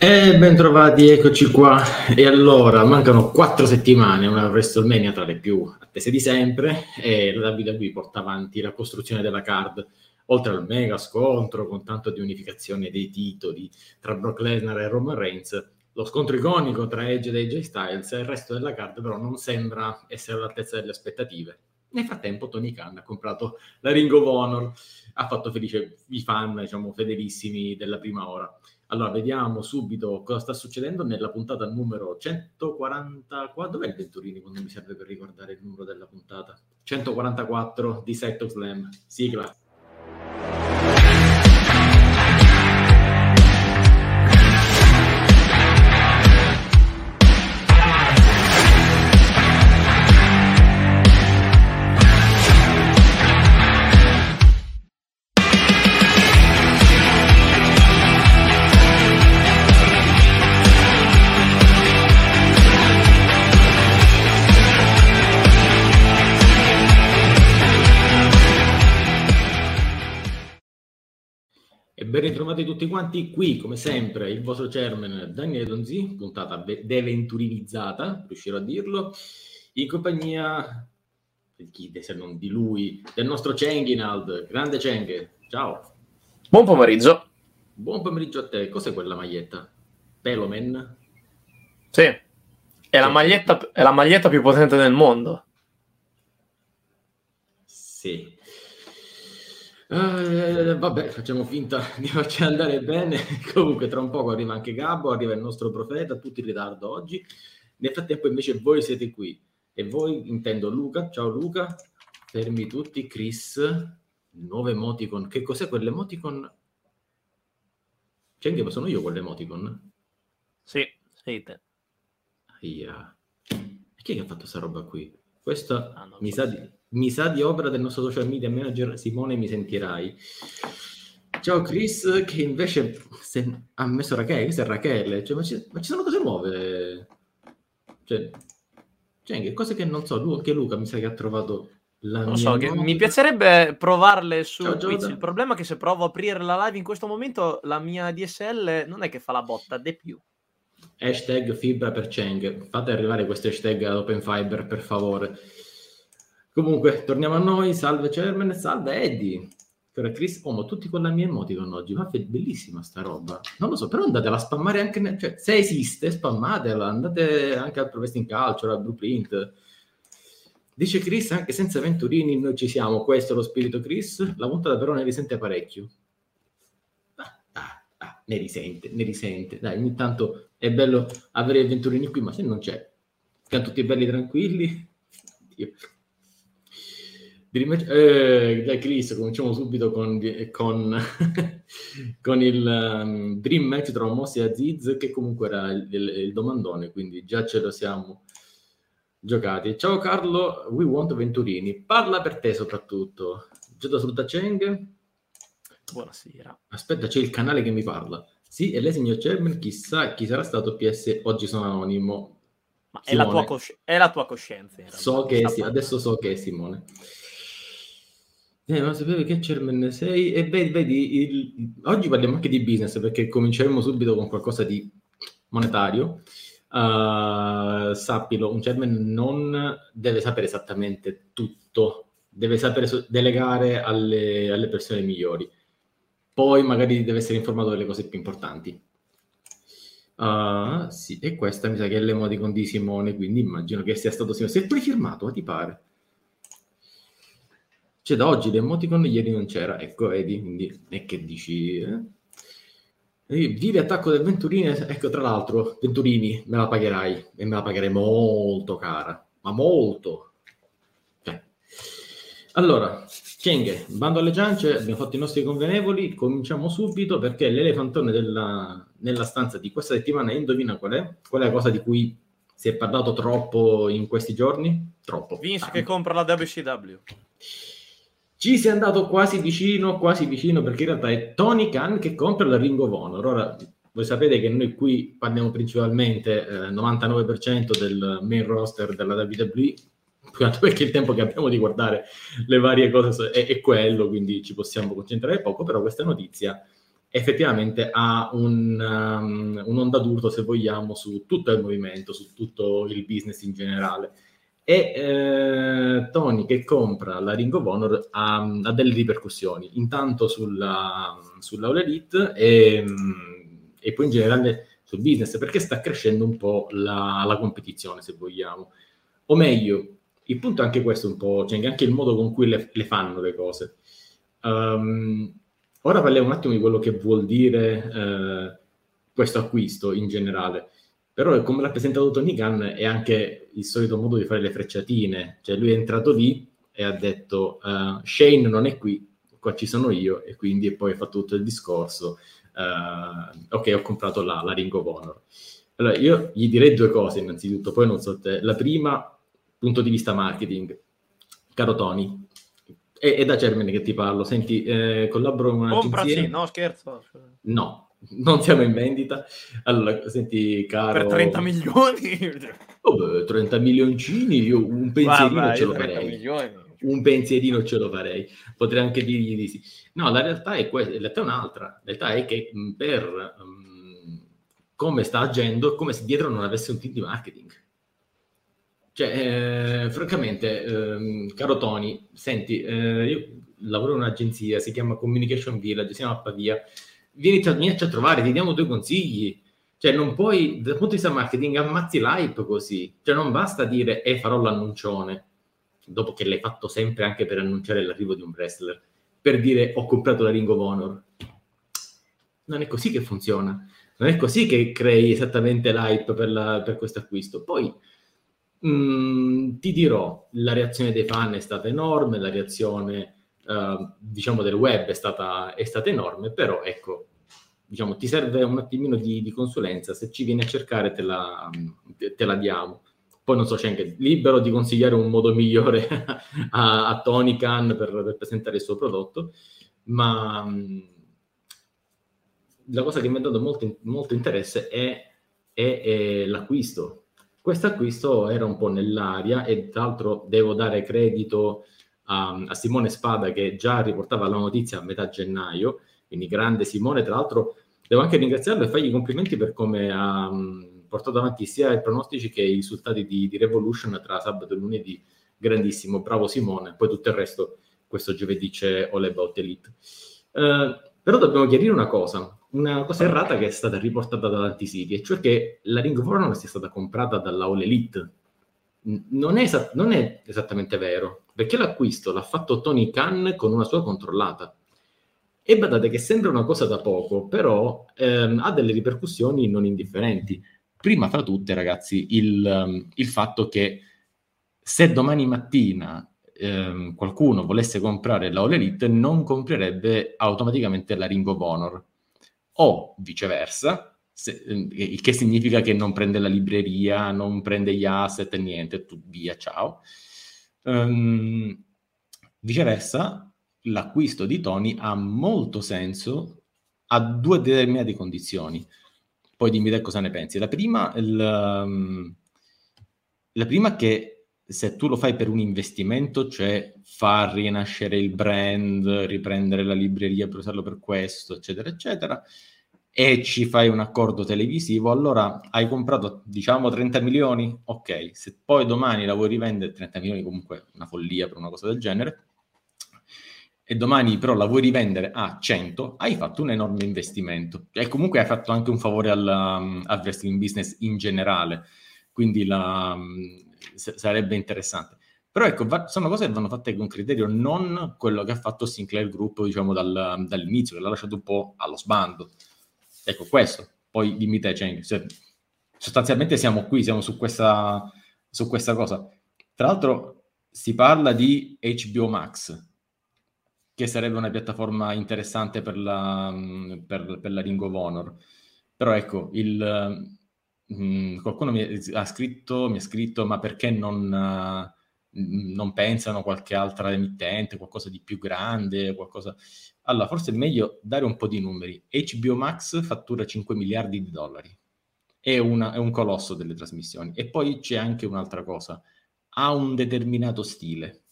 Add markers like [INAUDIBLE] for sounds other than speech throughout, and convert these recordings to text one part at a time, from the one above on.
E ben trovati, eccoci qua. E allora, mancano quattro settimane, una WrestleMania tra le più attese di sempre, e la WWE porta avanti la costruzione della card, oltre al mega scontro con tanto di unificazione dei titoli tra Brock Lesnar e Roman Reigns, lo scontro iconico tra Edge e AJ Styles e il resto della card però non sembra essere all'altezza delle aspettative. Nel frattempo Tony Khan ha comprato la Ring of Honor, ha fatto felice i fan, diciamo, fedelissimi della prima ora. Allora, vediamo subito cosa sta succedendo nella puntata numero 144. Dov'è il Venturini quando mi serve per ricordare il numero della puntata? 144 di Set of Slam. Sigla. Ben ritrovati tutti quanti qui, come sempre, il vostro chairman Daniele Donzi, puntata deventurinizzata, riuscirò a dirlo, in compagnia di chi se non di lui, del nostro Cenghinald, grande Cenghe, ciao. Buon pomeriggio. Buon pomeriggio a te, cos'è quella maglietta? Pelomen? Sì, è la, maglietta, è la maglietta più potente del mondo. Sì, Uh, vabbè, facciamo finta [LAUGHS] di farci andare bene. [LAUGHS] Comunque, tra un poco arriva anche Gabbo, arriva il nostro profeta, tutti in ritardo oggi. Nel frattempo, invece, voi siete qui. E voi, intendo Luca, ciao Luca, fermi tutti, Chris, nuove emoticon. Che cos'è quell'emoticon? C'è anche sono io quell'emoticon? Sì, sei te. Aia. E chi è che ha fatto questa roba qui? Questo ah, mi sa di mi sa di opera del nostro social media manager Simone mi sentirai. Ciao Chris, che invece se, ha messo Rachele, questa è Rachele, cioè, ma, ci, ma, ci, sono cose nuove. Cioè, cioè, che cose che non so, Lu, che Luca mi sa che ha trovato la non so, mi piacerebbe provarle su Ciao, Twitch. Il problema è che se provo a aprire la live in questo momento, la mia DSL non è che fa la botta, de più. Hashtag fibra per Cheng. Fate arrivare questo hashtag ad Open Fiber, per favore. Comunque, torniamo a noi. Salve Chairman, salve Eddie. Però Chris, oh, ma tutti con la mia emoticon oggi, ma è bellissima sta roba. Non lo so, però andatela a spammare anche, nel, cioè, se esiste, spammatela, andate anche al Pro Wrestling Culture, al Blueprint. Dice Chris, anche senza Venturini noi ci siamo, questo è lo spirito Chris, la puntata però ne risente parecchio. Ah, ah, ah, ne risente, ne risente. Dai, ogni tanto è bello avere Venturini qui, ma se non c'è, siamo tutti belli tranquilli. Dio. Eh, dai Chris, cominciamo subito con, con, [LAUGHS] con il um, Dream Match tra Mossi e Aziz, che comunque era il, il, il, domandone, quindi già ce lo siamo giocati. Ciao Carlo, we want Venturini. Parla per te soprattutto. Giuda sul Cheng. Buonasera. Aspetta, c'è il canale che mi parla. Sì, e lei, signor Chairman, chissà chi sarà stato PS Oggi sono anonimo. Ma è la, tua cosci- è la tua coscienza. So che sì, adesso so che è Simone. Eh, non sapevi che chairman sei e vedi, vedi il... oggi parliamo anche di business perché cominceremo subito con qualcosa di monetario. Uh, sappilo, un chairman non deve sapere esattamente tutto, deve sapere so- delegare alle, alle, persone migliori. Poi magari deve essere informato delle cose più importanti. Uh, sì, e questa mi sa che è l'emoticon di Simone, quindi immagino che sia stato Simone. Si è pure firmato, ti pare? C'è da oggi l'emoticon, ieri non c'era, ecco, vedi, quindi e che dici? Eh? Vive attacco del Venturini, ecco tra l'altro, Venturini, me la pagherai e me la pagherai molto cara, ma molto. Cioè. Allora, Chenghe, bando alle ciance, abbiamo fatto i nostri convenevoli, cominciamo subito perché l'elefantone della, nella stanza di questa settimana, indovina qual è? Qual è la cosa di cui si è parlato troppo in questi giorni? Troppo. Vince ah. che compra la WCW. Ci si è andato quasi vicino, quasi vicino, perché in realtà è Tony Khan che compra la Ring of Honor. Ora, voi sapete che noi qui parliamo principalmente eh, 99% del main roster della WWE, perché il tempo che abbiamo di guardare le varie cose è, è quello, quindi ci possiamo concentrare poco, però questa notizia effettivamente ha un, um, un'onda d'urto, se vogliamo, su tutto il movimento, su tutto il business in generale. E eh, Tony che compra la Ring of Honor ha, ha delle ripercussioni, intanto sulla, sulla All Elite e, e, poi in generale sul business, perché sta crescendo un po' la, la competizione, se vogliamo. O meglio, il punto è anche questo un po', cioè anche il modo con cui le, le fanno le cose. Um, ora parliamo un attimo di quello che vuol dire eh, questo acquisto in generale. Però come l'ha presentato Tony Khan è anche il solito modo di fare le frecciatine. Cioè lui è entrato lì e ha detto uh, Shane non è qui, qua ci sono io e quindi poi ha fatto tutto il discorso. Uh, ok, ho comprato la, la Ring of Honor. Allora, io gli direi due cose innanzitutto, poi non so te. La prima, punto di vista marketing. Caro Tony, è, è da Germany che ti parlo. Senti, eh, collaboro con un'agenzia... Compraci, no scherzo. No, non siamo in vendita. Allora, senti, caro... Per 30 milioni? Oh, beh, 30 milioncini, io un pensierino Guarda, ce lo farei. Milioni. Un pensierino ce lo farei. Potrei anche dirgli di sì. No, la realtà è questa, la realtà è un'altra. La realtà è che per um, come sta agendo, è come se dietro non avesse un team di marketing. Cioè, eh, francamente, eh, caro Tony, senti, eh, io lavoro in un'agenzia, si chiama Communication Village, siamo a Pavia, vieni, a trovare, ti diamo due consigli. Cioè, non puoi, dal punto di vista marketing, ammazzi l'hype così. Cioè, non basta dire, eh, farò l'annuncione, dopo che l'hai fatto sempre anche per annunciare l'arrivo di un wrestler, per dire, ho comprato la Ring of Honor. Non è così che funziona. Non è così che crei esattamente l'hype per, la, per questo acquisto. Poi, mh, mm, ti dirò, la reazione dei fan è stata enorme, la reazione uh, diciamo del web è stata, è stata enorme, però ecco, diciamo, ti serve un attimino di, di, consulenza, se ci vieni a cercare te la, te la diamo. Poi non so, c'è anche libero di consigliare un modo migliore [LAUGHS] a, a Tony Khan per, per, presentare il suo prodotto, ma la cosa che mi ha dato molto, molto interesse è, è, è l'acquisto. Questo acquisto era un po' nell'aria e tra l'altro devo dare credito a, a Simone Spada che già riportava la notizia a metà gennaio, quindi grande Simone, tra l'altro devo anche ringraziarlo e fargli i complimenti per come ha um, portato avanti sia i pronostici che i risultati di, di, Revolution tra sabato e lunedì, grandissimo, bravo Simone, poi tutto il resto questo giovedì c'è All About Elite. Uh, però dobbiamo chiarire una cosa, una cosa errata che è stata riportata da tanti siti, e cioè che la Ring of Honor sia stata comprata dalla All Elite, non è, es- non è, esattamente vero, perché l'acquisto l'ha fatto Tony Khan con una sua controllata. E badate che sembra una cosa da poco, però ehm, ha delle ripercussioni non indifferenti. Prima fra tutte, ragazzi, il, um, il fatto che se domani mattina ehm, qualcuno volesse comprare la All Elite, non comprerebbe automaticamente la Ring of Honor. O viceversa, ehm, il che significa che non prende la libreria, non prende gli asset, niente, tu, via, ciao. Um, viceversa, l'acquisto di Tony ha molto senso a due determinate condizioni. Poi dimmi te cosa ne pensi. La prima, il, um, la prima che se tu lo fai per un investimento, cioè far rinascere il brand, riprendere la libreria per usarlo per questo, eccetera, eccetera, e ci fai un accordo televisivo, allora hai comprato diciamo 30 milioni, ok, se poi domani la vuoi rivendere, 30 milioni comunque una follia per una cosa del genere, e domani però la vuoi rivendere a 100, hai fatto un enorme investimento e comunque hai fatto anche un favore al, um, al wrestling business in generale, quindi la, um, sarebbe interessante. Però ecco, va- sono cose che vanno fatte con criterio, non quello che ha fatto Sinclair Group, diciamo, dal, dall'inizio, che l'ha lasciato un po' allo sbando. Ecco, questo. Poi dimmi te, cioè, sostanzialmente siamo qui, siamo su questa, su questa cosa. Tra l'altro si parla di HBO Max, che sarebbe una piattaforma interessante per la, per, per la Ring of Honor. Però ecco, il, mh, qualcuno mi ha, scritto, mi ha scritto, ma perché non, uh, non pensano a qualche altra emittente, qualcosa di più grande, qualcosa... Allora, forse è meglio dare un po' di numeri. HBO Max fattura 5 miliardi di dollari. È, una, è un colosso delle trasmissioni. E poi c'è anche un'altra cosa. Ha un determinato stile.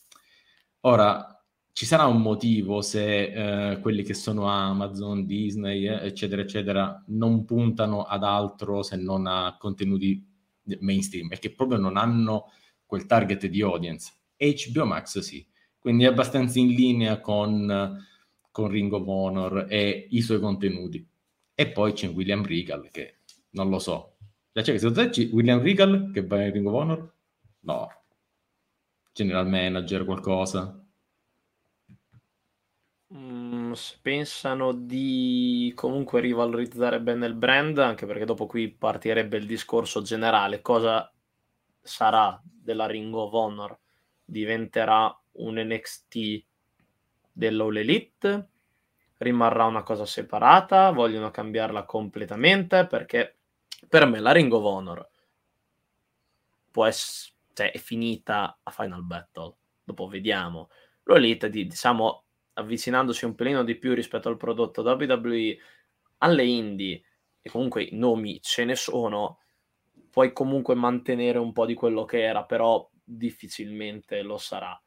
Ora, ci sarà un motivo se eh, quelli che sono Amazon, Disney, eh, eccetera, eccetera, non puntano ad altro se non a contenuti mainstream, perché proprio non hanno quel target di audience. HBO Max sì, quindi è abbastanza in linea con, con Ring Honor e i suoi contenuti. E poi c'è William Regal che non lo so. Cioè, secondo te William Regal che va in Ring of Honor? No. General Manager, qualcosa? Mm, pensano di comunque rivalorizzare bene il brand, anche perché dopo qui partirebbe il discorso generale. Cosa sarà della Ring of Honor? Diventerà un NXT dell'All Elite? Rimarrà una cosa separata? Vogliono cambiarla completamente? Perché per me la Ring of Honor può essere, cioè, è finita a Final Battle. Dopo vediamo. L'Elite, diciamo, avvicinandosi un pelino di più rispetto al prodotto WWE alle indie, e comunque i nomi ce ne sono, puoi comunque mantenere un po' di quello che era, però difficilmente lo sarà.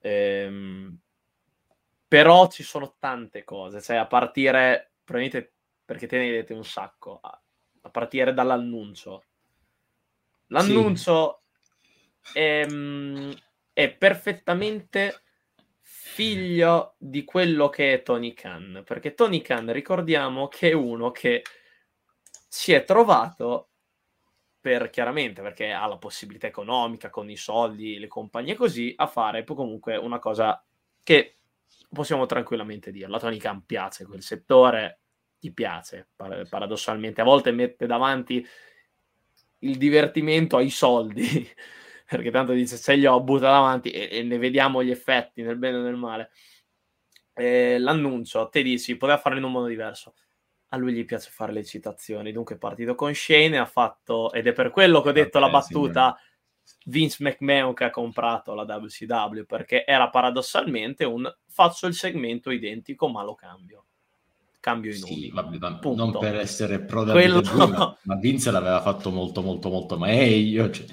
Ehm, però ci sono tante cose, cioè a partire, probabilmente perché te ne vedete un sacco, a, a partire dall'annuncio. L'annuncio sì. è, è perfettamente figlio di quello che è Tony Khan, perché Tony Khan ricordiamo che è uno che si è trovato per chiaramente perché ha la possibilità economica con i soldi, le compagnie così, a fare comunque una cosa che possiamo tranquillamente dire. La Tony Khan piace quel settore, ti piace paradossalmente. A volte mette davanti il divertimento ai soldi [LAUGHS] [LAUGHS] perché tanto dice se gli ho butta davanti e, e, ne vediamo gli effetti nel bene o nel male. Eh, l'annuncio, te dici, poteva farlo in un modo diverso. A lui gli piace fare le citazioni, dunque è partito con Shane, ha fatto, ed è per quello che ho detto okay, la battuta, signora. Vince McMahon che ha comprato la WCW, perché era paradossalmente un faccio il segmento identico ma lo cambio cambio i nomi. Sì, vabbè, non per essere pro Quello... ma, [LAUGHS] ma Vince l'aveva fatto molto molto molto meglio, cioè,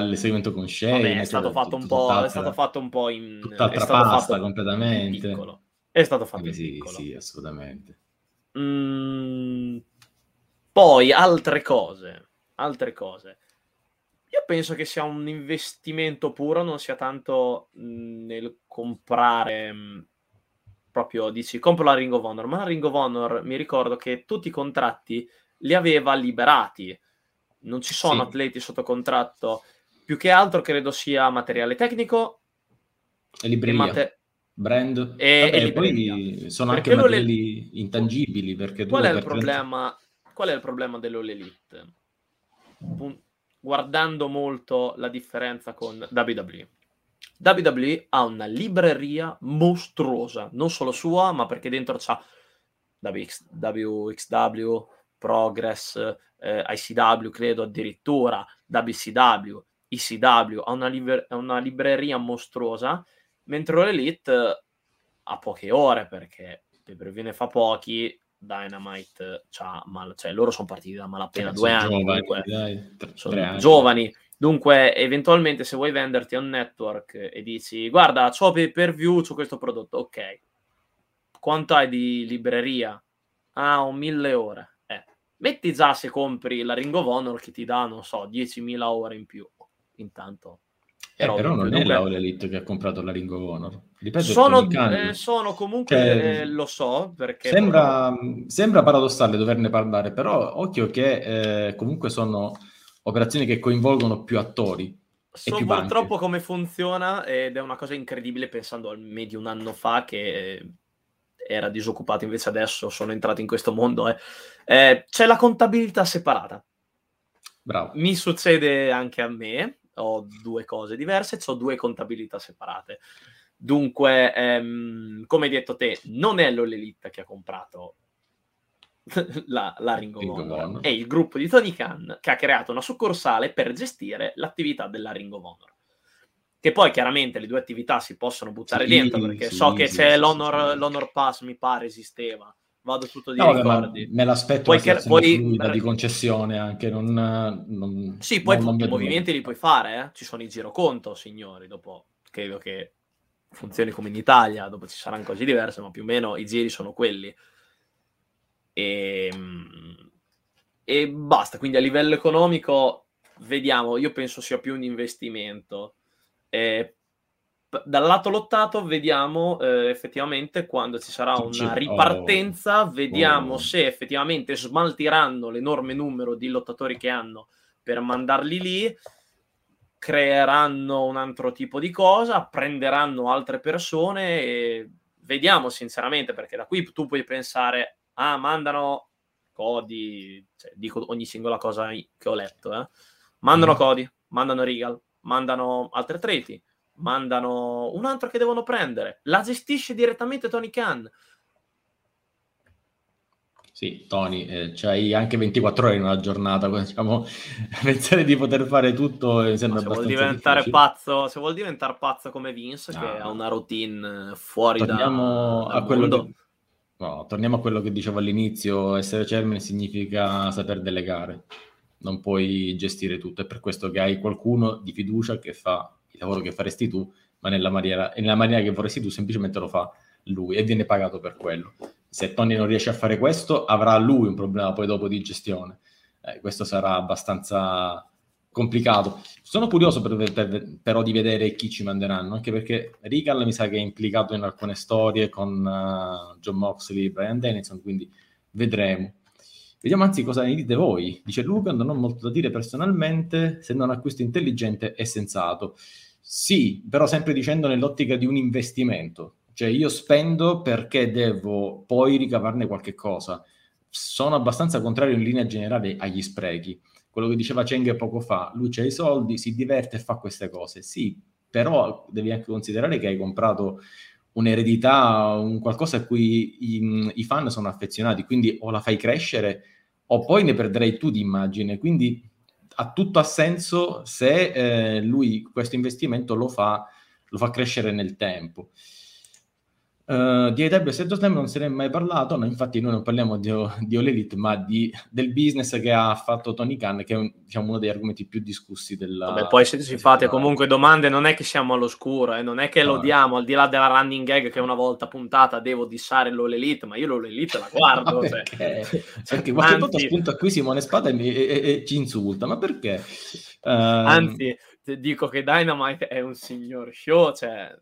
l'esperimento con Shane vabbè, è, stato fatto un po', è stato fatto un po' in tutt'altra pasta completamente. Piccolo. È stato fatto sì, piccolo. Sì, assolutamente. Mm, poi altre cose, altre cose. Io penso che sia un investimento puro, non sia tanto nel comprare proprio dici compro la Ring of Honor, ma la Ring of Honor mi ricordo che tutti i contratti li aveva liberati, non ci sono sì. atleti sotto contratto, più che altro credo sia materiale tecnico e libreria. E mate- brand e, Vabbè, e poi sono perché anche materiali le... intangibili perché qual è, il problema, qual è il problema dell'All Elite? Guardando molto la differenza con WWE WWE ha una libreria mostruosa, non solo sua, ma perché dentro c'ha WX, WXW, Progress, eh, ICW, credo addirittura, WCW, ECW, ha una, liber- una libreria mostruosa, mentre l'Elite ha poche ore perché per ne fa pochi, Dynamite c'ha mal- cioè loro sono partiti da malapena due anni, giovani, dai, sono giovani Dunque, eventualmente, se vuoi venderti a un network e dici, guarda, ho pay per view su questo prodotto, ok. Quanto hai di libreria? Ah, ho mille ore. Eh. Metti già se compri la Ring of Honor che ti dà, non so, 10.000 ore in più. Intanto. Eh, però non è la All Elite che ha comprato la Ring of Honor. Sono, eh, sono comunque, cioè, eh, lo so, perché... Sembra, sembra paradossale doverne parlare, però occhio che eh, comunque sono operazioni che coinvolgono più attori. So più purtroppo banche. come funziona ed è una cosa incredibile pensando al medio un anno fa che era disoccupato, invece adesso sono entrato in questo mondo. Eh. Eh, c'è la contabilità separata. Bravo. Mi succede anche a me, ho due cose diverse, ho due contabilità separate. Dunque, ehm, come hai detto te, non è l'Olelita che ha comprato [LAUGHS] la, la Ring of Honor. È il gruppo di Tony Khan che ha creato una succursale per gestire l'attività della Ring of Honor. Che poi chiaramente le due attività si possono buttare sì, dentro perché sì, so che sì, c'è l'honor, l'honor, Pass, mi pare esisteva. Vado tutto di no, ricordi. Me l'aspetto poi, che, poi di concessione anche. Non, non sì, poi non, i movimenti li puoi fare, eh? ci sono i giroconto, signori. Dopo credo che funzioni come in Italia, dopo ci saranno cose diverse, ma più o meno i giri sono quelli. E, ehm, e basta, quindi a livello economico vediamo, io penso sia più un investimento. Eh, dal lato lottato vediamo eh, effettivamente quando ci sarà una ripartenza, oh. vediamo oh. se effettivamente smaltiranno l'enorme numero di lottatori che hanno per mandarli lì, creeranno un altro tipo di cosa, prenderanno altre persone e vediamo sinceramente perché da qui tu puoi pensare, ah mandano Cody, cioè, dico ogni singola cosa che ho letto, eh. mandano mm. Cody, mandano Regal, mandano altri atleti mandano un altro che devono prendere, la gestisce direttamente Tony Khan. Sì, Tony, eh, c'hai anche 24 ore in una giornata, diciamo, [LAUGHS] pensare di poter fare tutto mi sembra se vuol diventare pazzo, Se vuol diventare pazzo come Vince, ah, che ha una routine fuori torniamo da, a quello che, no, torniamo a quello che dicevo all'inizio, essere chairman significa saper delegare, non puoi gestire tutto, è per questo che hai qualcuno di fiducia che fa il lavoro che faresti tu, ma nella maniera, nella maniera che vorresti tu semplicemente lo fa lui e viene pagato per quello. Se Tony non riesce a fare questo, avrà lui un problema poi dopo di gestione. Eh, questo sarà abbastanza complicato. Sono curioso per, per, però di vedere chi ci manderanno, anche perché Regal mi sa che è implicato in alcune storie con uh, John Moxley, Brian Dennison, quindi vedremo. Vediamo anzi cosa ne dite voi. Dice Luca, non ho molto da dire personalmente, se non acquisto intelligente e sensato. Sì, però sempre dicendo nell'ottica di un investimento. Cioè io spendo perché devo poi ricavarne qualche cosa. Sono abbastanza contrario in linea generale agli sprechi. Quello che diceva Cheng poco fa, lui ha i soldi, si diverte e fa queste cose. Sì, però devi anche considerare che hai comprato un'eredità, un qualcosa a cui i, i, fan sono affezionati, quindi o la fai crescere o poi ne perderai tu di immagine. Quindi ha tutto a senso se eh, lui questo investimento lo fa, lo fa crescere nel tempo. Uh, di AW e Slam non se ne è mai parlato, no, infatti noi non parliamo di, di All Elite, ma di, del business che ha fatto Tony Khan, che è un, diciamo, uno dei argomenti più discussi della... Vabbè, poi se si fate comunque domande, non è che siamo all'oscuro, eh, non è che no. lo diamo, al di là della running gag che una volta puntata devo dissare l'All Elite, ma io l'All Elite la guardo. [LAUGHS] cioè. perché? perché qualche Anzi... volta spunta qui Simone Spada e, e, e, e ci insulta, ma perché? Uh... Anzi, dico che Dynamite è un signor show, cioè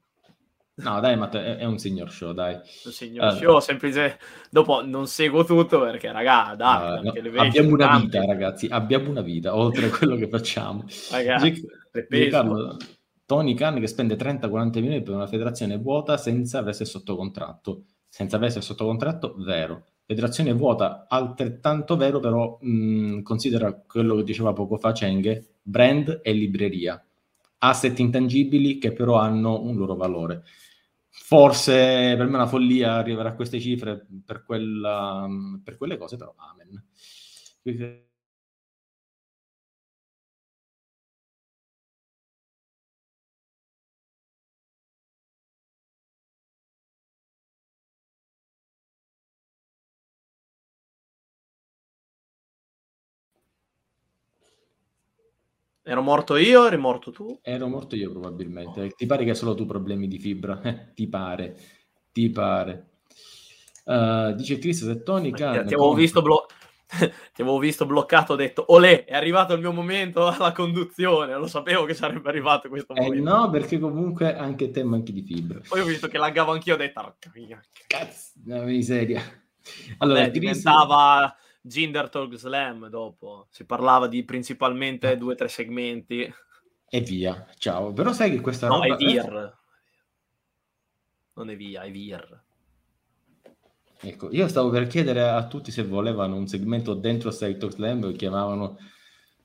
No, dai, ma è, è un signor show, dai. Un signor uh, show, semplice... Dopo non seguo tutto perché, raga, dai, uh, no, abbiamo una tanti. vita, ragazzi, abbiamo una vita, oltre a quello che facciamo. Ragazzi, Carlo, Tony Khan che spende 30-40 milioni per una federazione vuota senza essere sotto contratto. Senza essere sotto contratto, vero. Federazione vuota, altrettanto vero, però mh, considera quello che diceva poco fa Cheng, brand e libreria. Asset intangibili che però hanno un loro valore Forse per me è una follia arrivare a queste cifre per, quella, per quelle cose, però amen. Ero morto io, eri morto tu? Ero morto io probabilmente. Ti pare che hai solo tu problemi di fibra? [LAUGHS] ti pare, ti pare. Uh, dice Chris se Tony Khan... Ti avevo, visto blo- [LAUGHS] ti avevo visto bloccato, ho detto, olè, è arrivato il mio momento alla conduzione, lo sapevo che sarebbe arrivato questo eh momento. no, perché comunque anche te manchi di fibra. Poi ho visto che laggavo anch'io, ho detto, cazzo, una miseria. Allora, Vabbè, Chris... diventava Ginder Talk Slam dopo. Si parlava di principalmente ah. due o tre segmenti. E via, ciao. Però sai che questa no, roba... è Vir. Non è via, è Vir. Ecco, io stavo per chiedere a tutti se volevano un segmento dentro Sei Talk Slam, lo chiamavano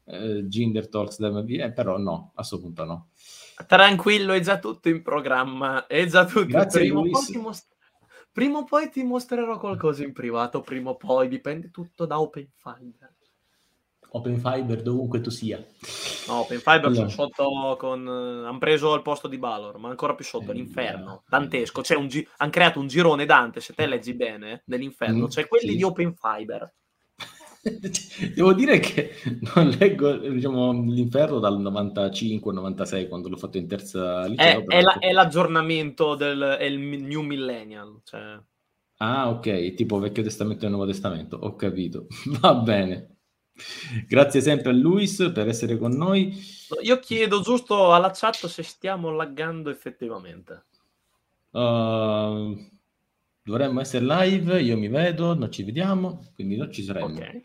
eh, Ginder Talk Slam, eh, però no, a questo punto no. Tranquillo, è già tutto in programma, è già tutto. Grazie Prima Luis. Prima o poi ti mostrerò qualcosa in privato, prima o poi, dipende tutto da Open Fiber. Open Fiber dovunque tu sia. No, Open Fiber allora. sono sotto con... hanno preso il posto di Balor, ma ancora più sotto, eh, l'inferno, dantesco. C'è un gi... hanno creato un girone Dante, se te leggi bene, dell'inferno. Mm, c'è quelli sì. di Open Fiber. [LAUGHS] Devo dire che non leggo diciamo, l'inferno dal 95-96 quando l'ho fatto in terza liceo. È, è, la, è l'aggiornamento del il New Millennial. Cioè... Ah, ok, tipo Vecchio Testamento e Nuovo Testamento, ho capito. [LAUGHS] Va bene. Grazie sempre a Luis per essere con noi. Io chiedo giusto alla chat se stiamo laggando effettivamente. Uh, dovremmo essere live, io mi vedo, non ci vediamo, quindi non ci saremo. Ok.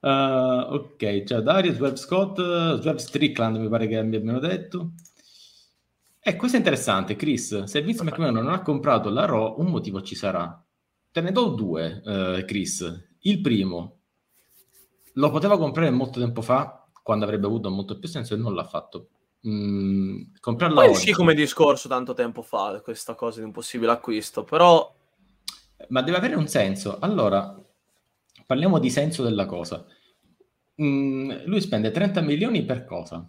Uh, ok, ciao Dario, Sweb Scott, Sweb Strickland mi pare che mi abbiano detto. E eh, questo è interessante, Chris. Se Vince McMahon non ha comprato la Raw, un motivo ci sarà. Te ne do due, uh, Chris. Il primo, lo poteva comprare molto tempo fa, quando avrebbe avuto molto più senso, e non l'ha fatto. Mm, comprarla Poi uscì come discorso tanto tempo fa, questa cosa di un possibile acquisto, però... Ma deve avere un senso. Allora, parliamo di senso della cosa. Mm, lui spende 30 milioni per cosa?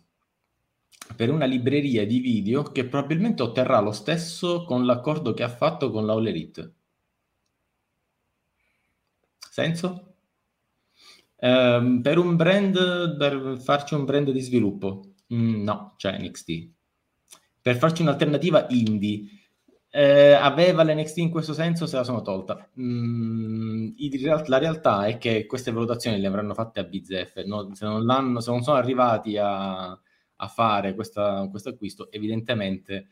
Per una libreria di video che probabilmente otterrà lo stesso con l'accordo che ha fatto con la All Elite. Senso? Um, per un brand, per farci un brand di sviluppo, mm, no, cioè NXT. Per farci un'alternativa indie, eh, aveva l'NXT in questo senso, se la sono tolta. Mm, la realtà è che queste valutazioni le avranno fatte a bizzeffe, no? se, non se, non sono arrivati a, a fare questo acquisto, evidentemente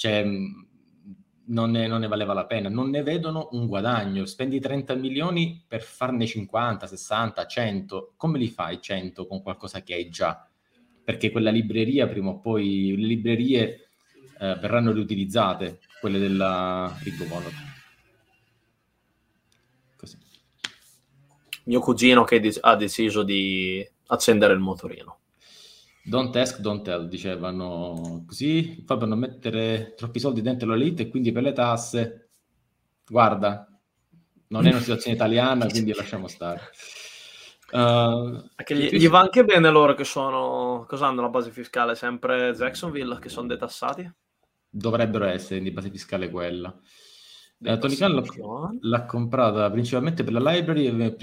cioè, non ne, non ne, valeva la pena, non ne vedono un guadagno. Spendi 30 milioni per farne 50, 60, 100. Come li fai 100 con qualcosa che hai già? Perché quella libreria, prima o poi, le librerie eh, verranno riutilizzate, quelle della Rico Bonor. Così. Mio cugino che ha deciso di accendere il motorino. Don't ask, don't tell, dicevano così, poi per non mettere troppi soldi dentro la lite e quindi per le tasse, guarda, non è una [LAUGHS] situazione italiana, quindi lasciamo stare. Uh, gli, gli, va anche bene loro che sono, cosa hanno la base fiscale? Sempre Jacksonville che sono detassati? Dovrebbero essere di base fiscale quella. Uh, Tony Khan l'ha, l'ha, comprata principalmente per la library,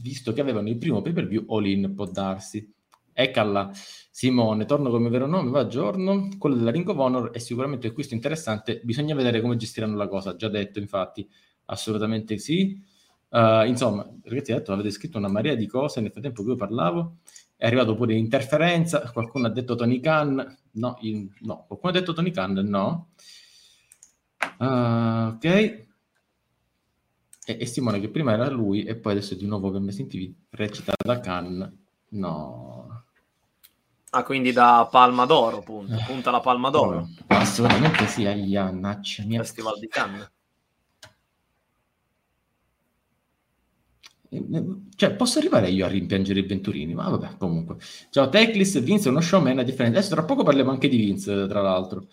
visto che avevano il primo pay per view all-in, può darsi. Eccala, Simone, torno come vero nome, va giorno. Quello della Ring of Honor è sicuramente un acquisto interessante. Bisogna vedere come gestiranno la cosa. Già detto, infatti, assolutamente sì. Uh, insomma, ragazzi, detto, avete scritto una marea di cose nel frattempo che io parlavo. È arrivato pure l'interferenza. Qualcuno ha detto Tony Khan. No, in, no. qualcuno ha detto Tony Khan? No. Uh, ok. E, e, Simone, che prima era lui, e poi adesso di nuovo che mi sentivi recita da Khan. No. Ah, quindi da Palma d'Oro, punto. Eh. Punta la Palma d'Oro. Assolutamente sì, naccia mia. Festival di Cannes. Eh, eh, cioè, posso arrivare io a rimpiangere i Venturini, ma vabbè, comunque. Ciao Teclis, Vince è uno showman a differenza. Adesso tra poco parliamo anche di Vince, tra l'altro.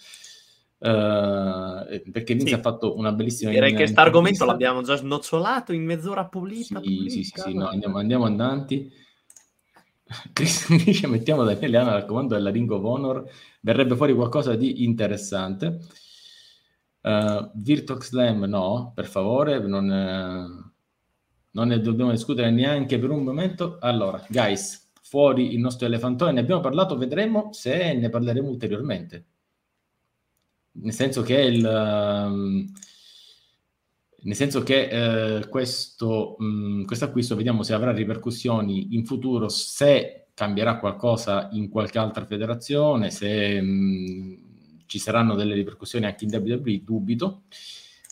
Uh, perché Vince sì. ha fatto una bellissima direi che questo argomento l'abbiamo già snocciolato in mezz'ora pulita, sì, pulita, sì, sì, sì no, andiamo, andiamo avanti Cristian [LAUGHS] dice mettiamo Daniele Ana al comando della Ring of Honor, verrebbe fuori qualcosa di interessante. Uh, Virtuox Slam no, per favore, non, eh, non, ne dobbiamo discutere neanche per un momento. Allora, guys, fuori il nostro elefantone, ne abbiamo parlato, vedremo se ne parleremo ulteriormente. Nel senso che il... Um, nel senso che eh, questo mh, acquisto vediamo se avrà ripercussioni in futuro, se cambierà qualcosa in qualche altra federazione, se mh, ci saranno delle ripercussioni anche in WWE, dubito.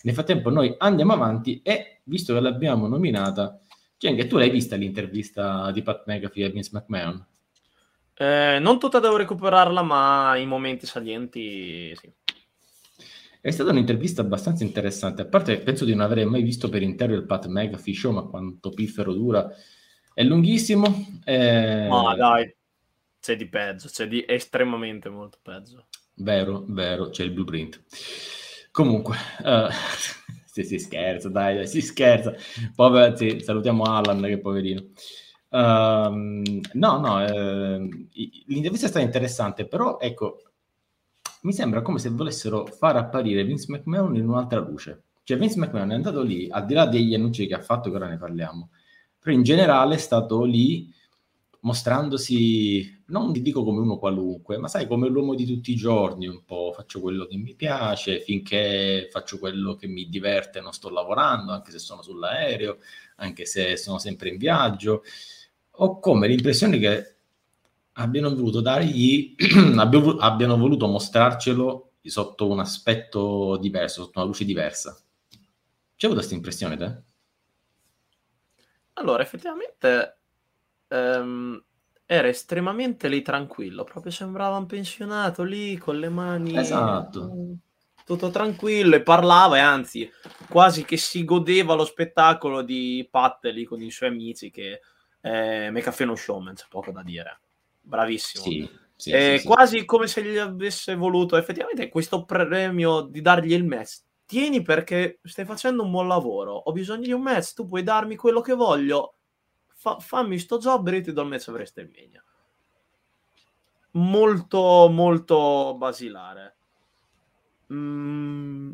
Nel frattempo noi andiamo avanti e, visto che l'abbiamo nominata, Geng, tu l'hai vista l'intervista di Pat McAfee a Vince McMahon? Eh, non tutta devo recuperarla, ma i momenti salienti sì. È stata un'intervista abbastanza interessante, a parte penso di non aver mai visto per intero il Pat McAfee show, ma quanto piffero dura. È lunghissimo. È... Ma dai, c'è di peggio, c'è di estremamente molto peggio. Vero, vero, c'è il blueprint. Comunque, [LAUGHS] uh, si scherza, dai, si scherza. Poi sì, salutiamo Alan, che poverino. Uh, no, no, eh, l'intervista è stata interessante, però ecco, mi sembra come se volessero far apparire Vince McMahon in un'altra luce. Cioè Vince McMahon è andato lì, al di là degli annunci che ha fatto, che ora ne parliamo, però in generale è stato lì mostrandosi, non ti dico come uno qualunque, ma sai, come l'uomo di tutti i giorni, un po' faccio quello che mi piace, finché faccio quello che mi diverte non sto lavorando, anche se sono sull'aereo, anche se sono sempre in viaggio. Ho come l'impressione che abbiano voluto dargli, [CLEARS THROAT] abbiano voluto mostrarcelo sotto un aspetto diverso, sotto una luce diversa. C'è avuto questa impressione te? Allora, effettivamente ehm, era estremamente lì tranquillo, proprio sembrava un pensionato lì con le mani... Esatto. Tutto tranquillo e parlava e anzi quasi che si godeva lo spettacolo di Pat lì con i suoi amici che eh, McAfee no showman, c'è poco da dire. Bravissimo. Sì, sì, eh, sì, quasi sì. come se gli avesse voluto effettivamente questo premio di dargli il match. Tieni perché stai facendo un buon lavoro. Ho bisogno di un match, tu puoi darmi quello che voglio fa, fammi sto job e ti do il match a WrestleMania. Molto, molto basilare. Mm,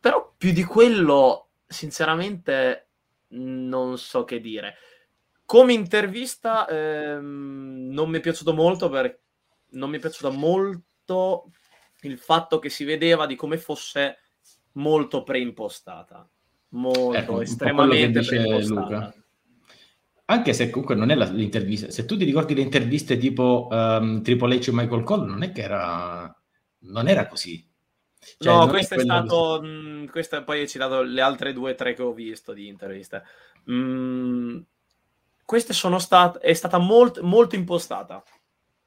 però più di quello, sinceramente, non so che dire. Come intervista ehm, non mi è piaciuto molto perché non mi è piaciuto molto il fatto che si vedeva di come fosse molto preimpostata. Molto, ecco, estremamente preimpostata. Anche se comunque non è la, l'intervista, se tu ti ricordi le interviste tipo um, Triple H e Michael Cole, non è che era, non era così. Cioè, no, questo è, è stato, mh, questo poi hai citato le altre due o tre che ho visto di interviste. Mm, queste sono state, è stata molto, molto impostata.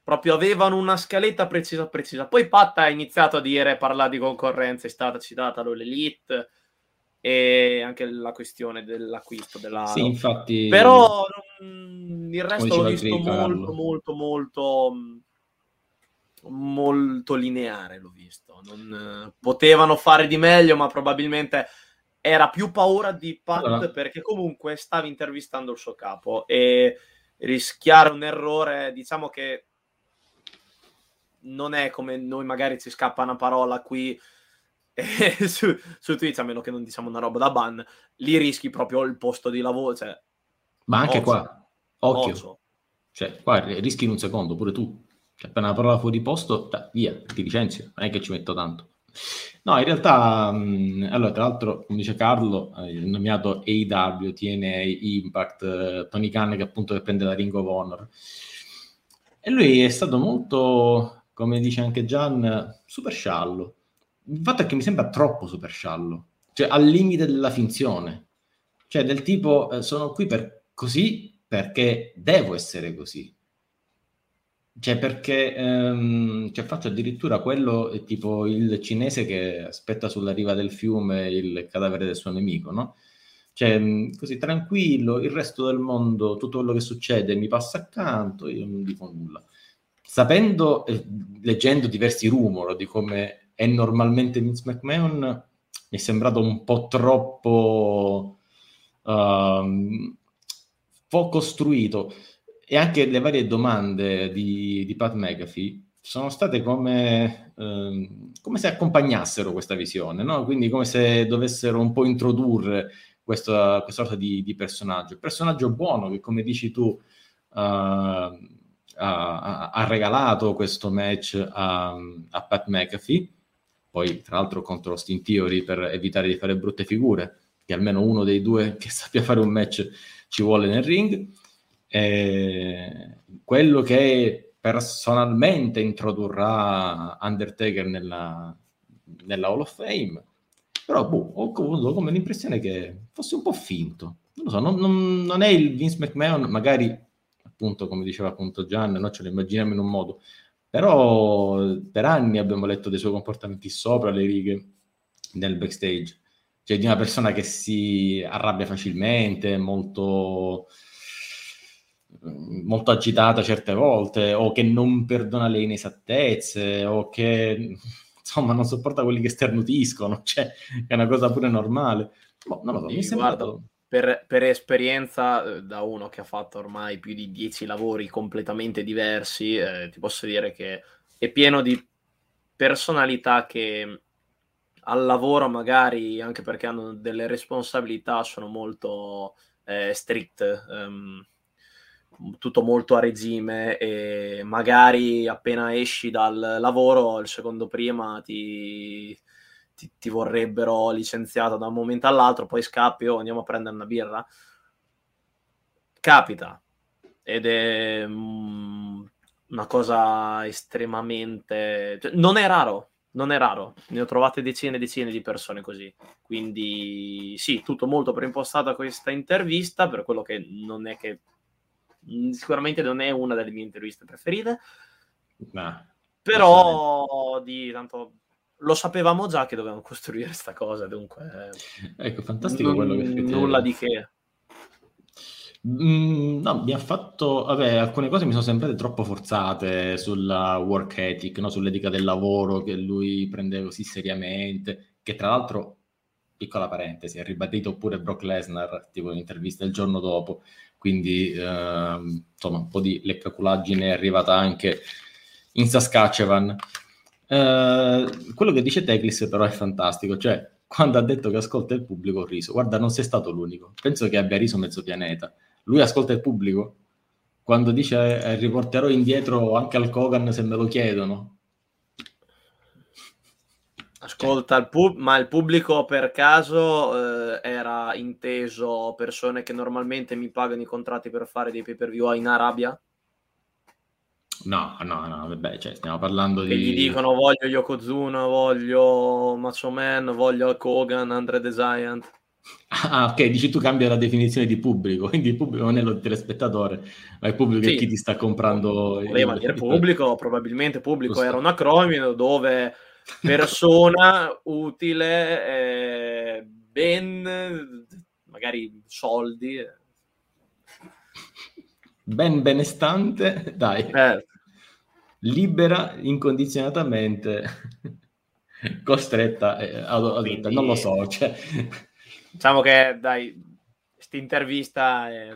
Proprio avevano una scaletta precisa precisa. Poi Pat ha iniziato a dire, parlare di concorrenza, è stata citata l'Elite, e anche la questione dell'acquisto della sì, infatti però non, il resto l'ho visto molto, molto molto molto lineare l'ho visto non, potevano fare di meglio ma probabilmente era più paura di Pat allora. perché comunque stavi intervistando il suo capo e rischiare un errore diciamo che non è come noi magari ci scappa una parola qui [LAUGHS] su, su, Twitch, a meno che non diciamo una roba da ban, lì rischi proprio il posto di lavoro. Cioè, Ma anche occhio. qua, occhio. occhio. Cioè, qua rischi in un secondo, pure tu. Cioè, appena una parola fuori posto, da, via, ti licenzio. Non è che ci metto tanto. No, in realtà, mh, allora, tra l'altro, come dice Carlo, eh, il nominato AW tiene Impact, eh, Tony Khan che appunto prende la Ring of Honor. E lui è stato molto, come dice anche Gian, super sciallo il fatto è che mi sembra troppo super sciallo, cioè al limite della finzione, cioè del tipo eh, sono qui per così perché devo essere così. Cioè, perché ehm, cioè, faccio addirittura quello è tipo il cinese che aspetta sulla riva del fiume il cadavere del suo nemico, no? Cioè, mm, così tranquillo, il resto del mondo, tutto quello che succede mi passa accanto, io non dico nulla. Sapendo, eh, leggendo diversi rumor di come è normalmente Vince McMahon, mi è sembrato un po' troppo uh, po' costruito e anche le varie domande di, di Pat McAfee sono state come, uh, come se accompagnassero questa visione, no? quindi come se dovessero un po' introdurre questa, questa sorta di, di personaggio. Personaggio buono che, come dici tu, uh, ha, ha, regalato questo match a, a Pat McAfee poi tra l'altro contro Austin Theory per evitare di fare brutte figure, che almeno uno dei due [LAUGHS] che sappia fare un match ci vuole nel ring. E quello che personalmente introdurrà Undertaker nella, nella Hall of Fame, però boh, ho avuto come l'impressione che fosse un po' finto. Non lo so, non, non, non è il Vince McMahon, magari appunto come diceva appunto Gian, no? ce lo immaginiamo in un modo, però per anni abbiamo letto dei suoi comportamenti sopra le righe nel backstage, cioè di una persona che si arrabbia facilmente, molto, molto agitata certe volte, o che non perdona le inesattezze, o che insomma non sopporta quelli che sternutiscono, cioè è una cosa pure normale. Boh, non lo so, sì, mi sembra... Guarda, per, per, esperienza eh, da uno che ha fatto ormai più di dieci lavori completamente diversi, eh, ti posso dire che è pieno di personalità che al lavoro magari, anche perché hanno delle responsabilità, sono molto è strict, um, tutto molto a regime e magari appena esci dal lavoro il secondo prima ti, ti, ti vorrebbero licenziato da un momento all'altro, poi scappi o oh, andiamo a prendere una birra. Capita ed è um, una cosa estremamente... Cioè, non è raro, non è raro, ne ho trovate decine e decine di persone così. Quindi sì, tutto molto preimpostato a questa intervista, per quello che non è che mm, sicuramente non è una delle mie interviste preferite. Nah, però di tanto lo sapevamo già che dovevamo costruire questa cosa, dunque ecco, fantastico quello che nulla di che. Mm, no, mi ha fatto, vabbè, alcune cose mi sono sembrate troppo forzate sulla work ethic, no? sull'etica del lavoro che lui prende così seriamente, che tra l'altro, piccola parentesi, ha ribadito pure Brock Lesnar, tipo in intervista il giorno dopo, quindi eh, insomma un po' di leccaculaggine è arrivata anche in Saskatchewan. Eh, quello che dice Teclis però è fantastico, cioè quando ha detto che ascolta il pubblico ho riso, guarda non sei stato l'unico, penso che abbia riso mezzo pianeta lui ascolta il pubblico. Quando dice eh, riporterò indietro anche al Kogan se me lo chiedono. Ascolta, il pub- ma il pubblico per caso eh, era inteso persone che normalmente mi pagano i contratti per fare dei pay per view in Arabia? No, no, no, vabbè, cioè, stiamo parlando che di... gli dicono voglio Yokozuna, voglio Macho Man, voglio Kogan, Andre the Giant. [LAUGHS] Ah, ok, dici tu cambia la definizione di pubblico, [LAUGHS] quindi il pubblico non è lo telespettatore, ma il pubblico sì. è chi ti sta comprando. Voleva il... dire [LAUGHS] pubblico, probabilmente pubblico Giusto. era un acronimo dove persona utile, eh, ben, magari soldi. Ben benestante, [LAUGHS] dai. Eh. Libera incondizionatamente, [LAUGHS] costretta eh, ad, ad, Quindi... non lo so, cioè Diciamo che, dai, questa intervista è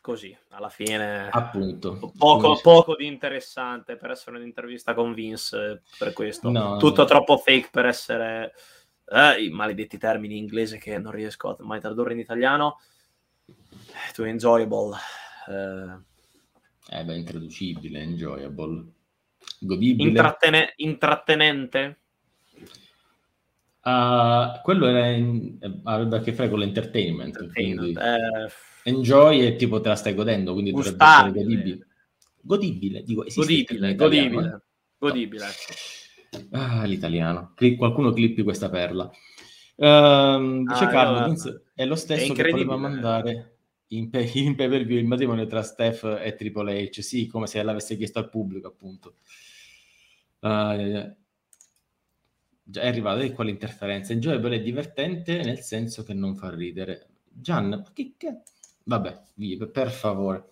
così, alla fine. Appunto. Poco, poco, di interessante per essere un'intervista con Vince, per questo. No, Tutto no. troppo fake per essere... Eh, I maledetti termini in inglese che non riesco a mai tradurre in italiano. To enjoyable. Eh, eh beh, intraducibile, enjoyable. Godibile. Intrattene- intrattenente Uh, quello era in, aveva a che fare con l'entertainment. Entertainment. Eh, enjoy e tipo te la stai godendo, quindi dovrebbe essere godibile. Godibile, dico, godibile, godibile, eh? godibile. Ah, l'italiano. Qualcuno clippi questa perla. Uh, dice ah, Carlo. Vince è lo stesso è che voleva mandare in, pay, [LAUGHS] in pay per view il matrimonio tra Steph e Triple H. Sì, come se l'avesse chiesto al pubblico, appunto. Uh, è arrivata di qua l'interferenza. Enjoyable è divertente nel senso che non fa ridere. Gian, che, che... vabbè, via, per favore.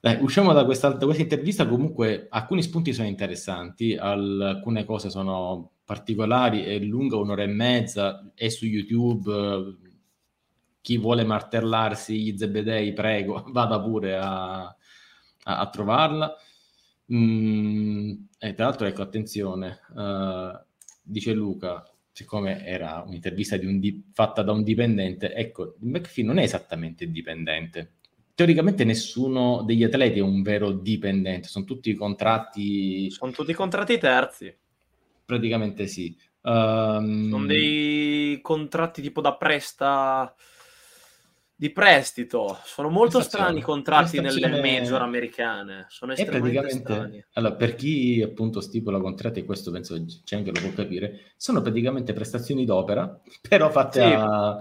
Dai, usciamo da questa, da questa, intervista. Comunque, alcuni spunti sono interessanti, alcune cose sono particolari. È lunga un'ora e mezza, è su YouTube. Chi vuole martellarsi gli zebedei, prego, [LAUGHS] vada pure a, a, a trovarla. Mm, e tra l'altro, ecco, attenzione. Uh, dice Luca, siccome era un'intervista un di- fatta da un dipendente, ecco, McPhee non è esattamente dipendente. Teoricamente nessuno degli atleti è un vero dipendente, sono tutti contratti... Sono tutti contratti terzi. Praticamente sì. Um... Sono dei contratti tipo da presta di prestito. Sono molto strani i contratti nelle major americane. Sono estremamente strani. Allora, per chi appunto stipula contratti, e questo penso c'è anche lo può capire, sono praticamente prestazioni d'opera, [LAUGHS] però fatte sì. a...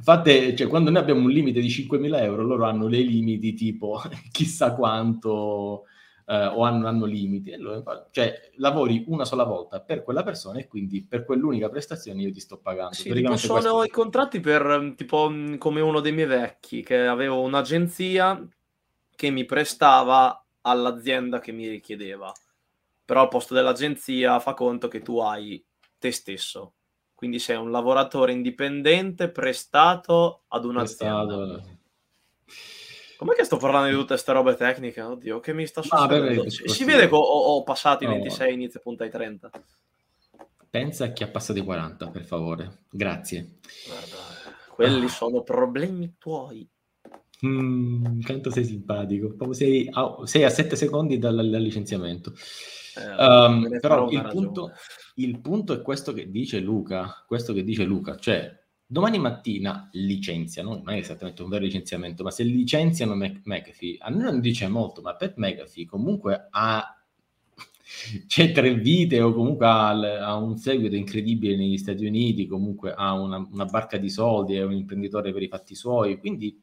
Fatte, cioè, quando noi abbiamo un limite di 5.000 euro, loro hanno dei limiti tipo [LAUGHS] chissà quanto eh, o hanno, hanno limiti. Allora, cioè, lavori una sola volta per quella persona e quindi per quell'unica prestazione io ti sto pagando. Sì, tipo sono questo... i contratti per tipo come uno dei miei vecchi, che avevo un'agenzia che mi prestava all'azienda che mi richiedeva. Però al posto dell'agenzia fa conto che tu hai te stesso. Quindi sei un lavoratore indipendente prestato ad un'azienda. Prestato Com'è che sto parlando di tutte queste robe tecniche? Oddio, che mi sta succedendo? Ah, si, si vede che ho, ho passato i 26, oh. inizio punta ai 30. Pensa a chi ha passato i 40, per favore. Grazie. Guarda, quelli ah. sono problemi tuoi. Mm, quanto sei simpatico. Sei, a, sei a 7 secondi dal, dal licenziamento. Eh, um, però il punto, il punto, è questo che dice Luca. Questo che dice Luca, cioè domani mattina licenziano, non è esattamente un vero licenziamento, ma se licenziano Mac- McAfee, a noi non dice molto, ma Pat McAfee comunque ha [LAUGHS] c'è tre vite o comunque ha, ha, un seguito incredibile negli Stati Uniti, comunque ha una, una, barca di soldi, è un imprenditore per i fatti suoi, quindi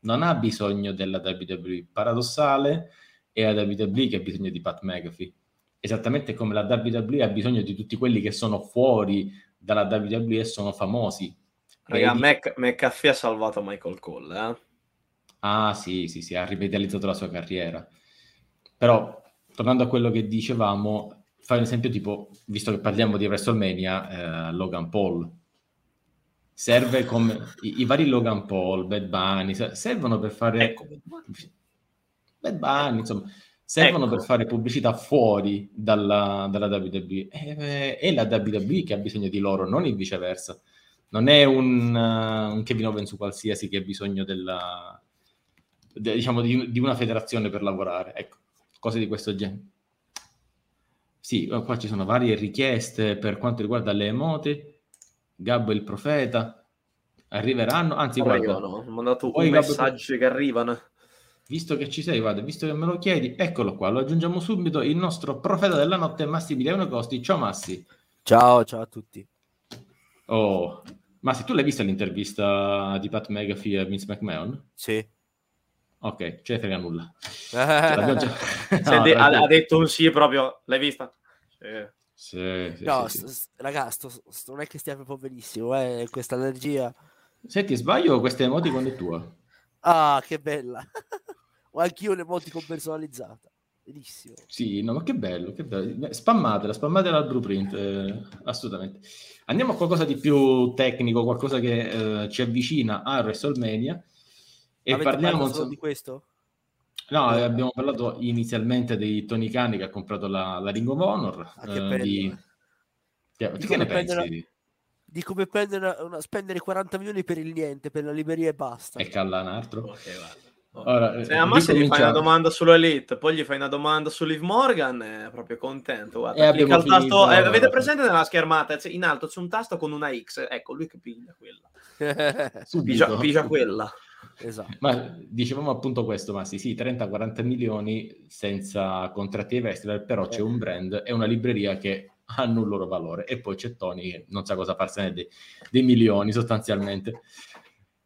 non ha bisogno della WWE. Paradossale è la WWE che ha bisogno di Pat McAfee, esattamente come la WWE ha bisogno di tutti quelli che sono fuori dalla WWE e sono famosi. Raga, Mac, McAfee ha salvato Michael Cole, eh? Ah sì, sì, sì, ha rivitalizzato la sua carriera. Però tornando a quello che dicevamo, fai un esempio tipo, visto che parliamo di WrestleMania, eh, Logan Paul. Serve come i, i, vari Logan Paul, Bad Bunny, servono per fare ecco. Bad Bunny, insomma, servono ecco. per fare pubblicità fuori dalla, dalla WWE. E, è la WWE che ha bisogno di loro, non il viceversa. Non è un, uh, un Kevin Owens su qualsiasi che ha bisogno della, de, diciamo, di, di una federazione per lavorare. Ecco cose di questo genere. Sì, qua ci sono varie richieste per quanto riguarda le emote. Gabbo il profeta arriveranno, anzi guarda, no, ho mandato un messaggio che arrivano. Visto che ci sei, guarda, visto che me lo chiedi, eccolo qua, lo aggiungiamo subito, il nostro profeta della notte, Massimiliano Costi. Ciao Massi. Ciao, ciao a tutti. Oh, Massi, tu l'hai vista l'intervista di Pat McAfee a Vince McMahon? Sì. Ok, ce ne frega nulla. [LAUGHS] già... no, de- ha, detto un sì proprio, l'hai vista? Sì. Sì, sì, no, sì, sì. ragazzi, non è che stia proprio benissimo, eh, questa allergia. Senti, sbaglio questa emoticon è tua? Ah, che bella. [LAUGHS] Ho anch'io un'emoticon personalizzata. Benissimo. Sì, no, ma che bello, che bello. Spammatela, spammatela al blueprint, eh, assolutamente. Andiamo a qualcosa di più tecnico, qualcosa che eh, ci avvicina a WrestleMania e Avete parliamo solo di questo? No, eh, abbiamo parlato inizialmente di Tony Cani che ha comprato la, la Ring of Honor. Ah, eh, di... Di, di, che ne pensi? di come prendere una, spendere 40 milioni per il niente, per la libreria e basta. E calla un altro. Okay, Ora, Se a Massa gli fai una domanda sull'Elite, poi gli fai una domanda su Liv Morgan, è proprio contento. Guarda, finito, tasto, eh, avete presente nella schermata? In alto c'è un tasto con una X, ecco lui che piglia quella. [LAUGHS] pigia, pigia quella. Esatto. Ma dicevamo appunto questo, ma sì, sì 30-40 milioni senza contratti ai festival, però c'è un brand e una libreria che hanno un loro valore e poi c'è Tony che non sa cosa farsene dei, dei milioni sostanzialmente.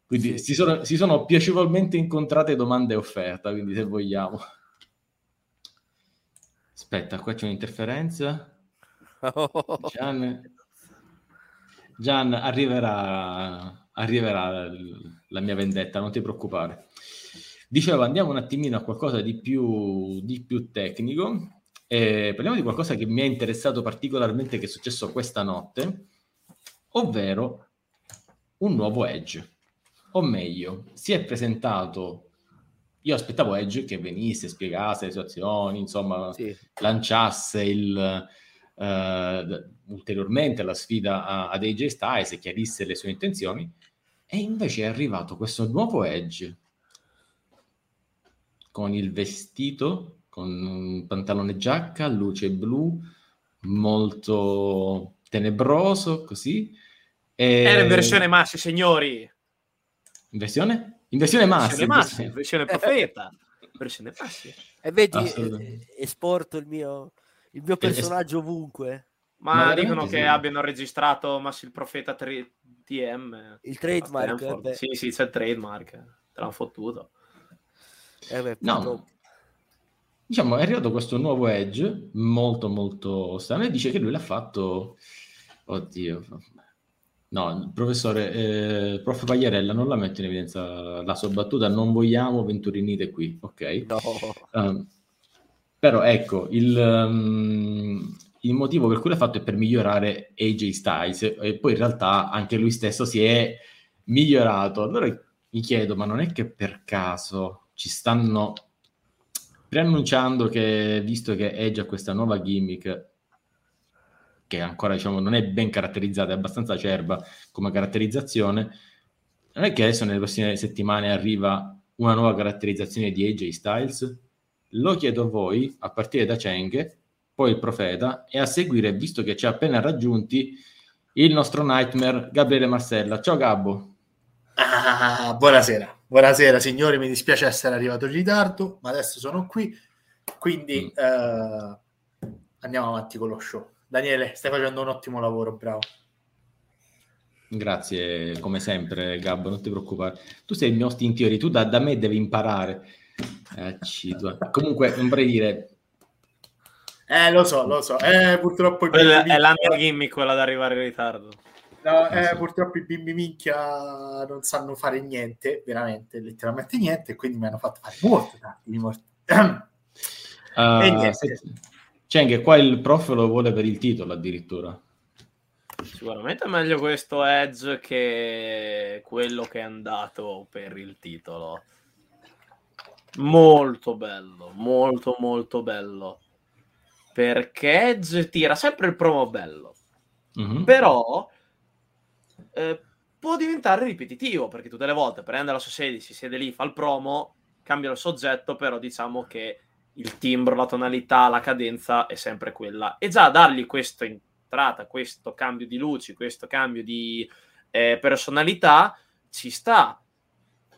Quindi sì. si, sono, si sono piacevolmente incontrate domande e offerta, quindi se vogliamo. Aspetta, qua c'è un'interferenza. [LAUGHS] Gian, Gian arriverà arriverà la mia vendetta, non ti preoccupare. Dicevo, andiamo un attimino a qualcosa di più, di più tecnico. Eh, parliamo di qualcosa che mi ha interessato particolarmente che è successo questa notte, ovvero un nuovo Edge. O meglio, si è presentato io aspettavo Edge che venisse, spiegasse le situazioni, insomma, sì. lanciasse il, uh, ulteriormente la sfida a, ad AJ Styles e chiarisse le sue intenzioni. E invece è arrivato questo nuovo Edge con il vestito, con un pantalone giacca, luce blu, molto tenebroso, così. E... Era in versione Massi, signori. In versione? In versione Massi. In versione, in versione profeta. versione Massi. E vedi, esporto il mio, il mio personaggio ovunque. Ma, Ma dicono che sì. abbiano registrato Massi il profeta 3 TM. Il trademark. Eh sì, sì, c'è il trademark. Te l'hanno fottuto. Eh beh, no. Diciamo, è arrivato questo nuovo Edge, molto molto strano, e dice che lui l'ha fatto... Oddio, No, il professore, eh, prof. Pagliarella non la mette in evidenza la sua battuta, non vogliamo Venturinite qui, ok? No. Um, però ecco, il, um, il motivo per cui l'ha fatto è per migliorare AJ Styles e poi in realtà anche lui stesso si è migliorato. Allora mi chiedo, ma non è che per caso ci stanno preannunciando che visto che Edge ha questa nuova gimmick che ancora diciamo non è ben caratterizzata, è abbastanza acerba come caratterizzazione, non è che adesso nelle prossime settimane arriva una nuova caratterizzazione di AJ Styles? Lo chiedo a voi, a partire da Cheng, poi il profeta, e a seguire, visto che ci ha appena raggiunti, il nostro nightmare Gabriele Marcella. Ciao Gabbo. Ah, buonasera, buonasera signori, mi dispiace essere arrivato in ritardo, ma adesso sono qui, quindi mm. eh, andiamo avanti con lo show. Daniele, stai facendo un ottimo lavoro, bravo. Grazie, come sempre, Gabbo, non ti preoccupare. Tu sei il mio host in teoria, tu da, da me devi imparare. Eh, Comunque, non vorrei dire... Eh, lo so, lo so. Eh, purtroppo... Quella è la mia gimmick, quella da arrivare in ritardo. No, eh, so. Purtroppo i bimbi minchia non sanno fare niente, veramente, letteralmente niente, e quindi mi hanno fatto fare molto tardi. Molto... [CLEARS THROAT] Uh, e niente. Cioè, qua il prof lo vuole per il titolo addirittura. Sicuramente è meglio questo Edge che quello che è andato per il titolo. Molto bello, molto molto bello. Perché Edge tira sempre il promo bello. Mm-hmm. Però eh, può diventare ripetitivo perché tutte le volte prende la sua sedia, si siede lì, fa il promo, cambia il soggetto, però diciamo che il timbro, la tonalità, la cadenza è sempre quella. E già dargli questo in entrata, questo cambio di luci, questo cambio di eh, personalità, ci sta.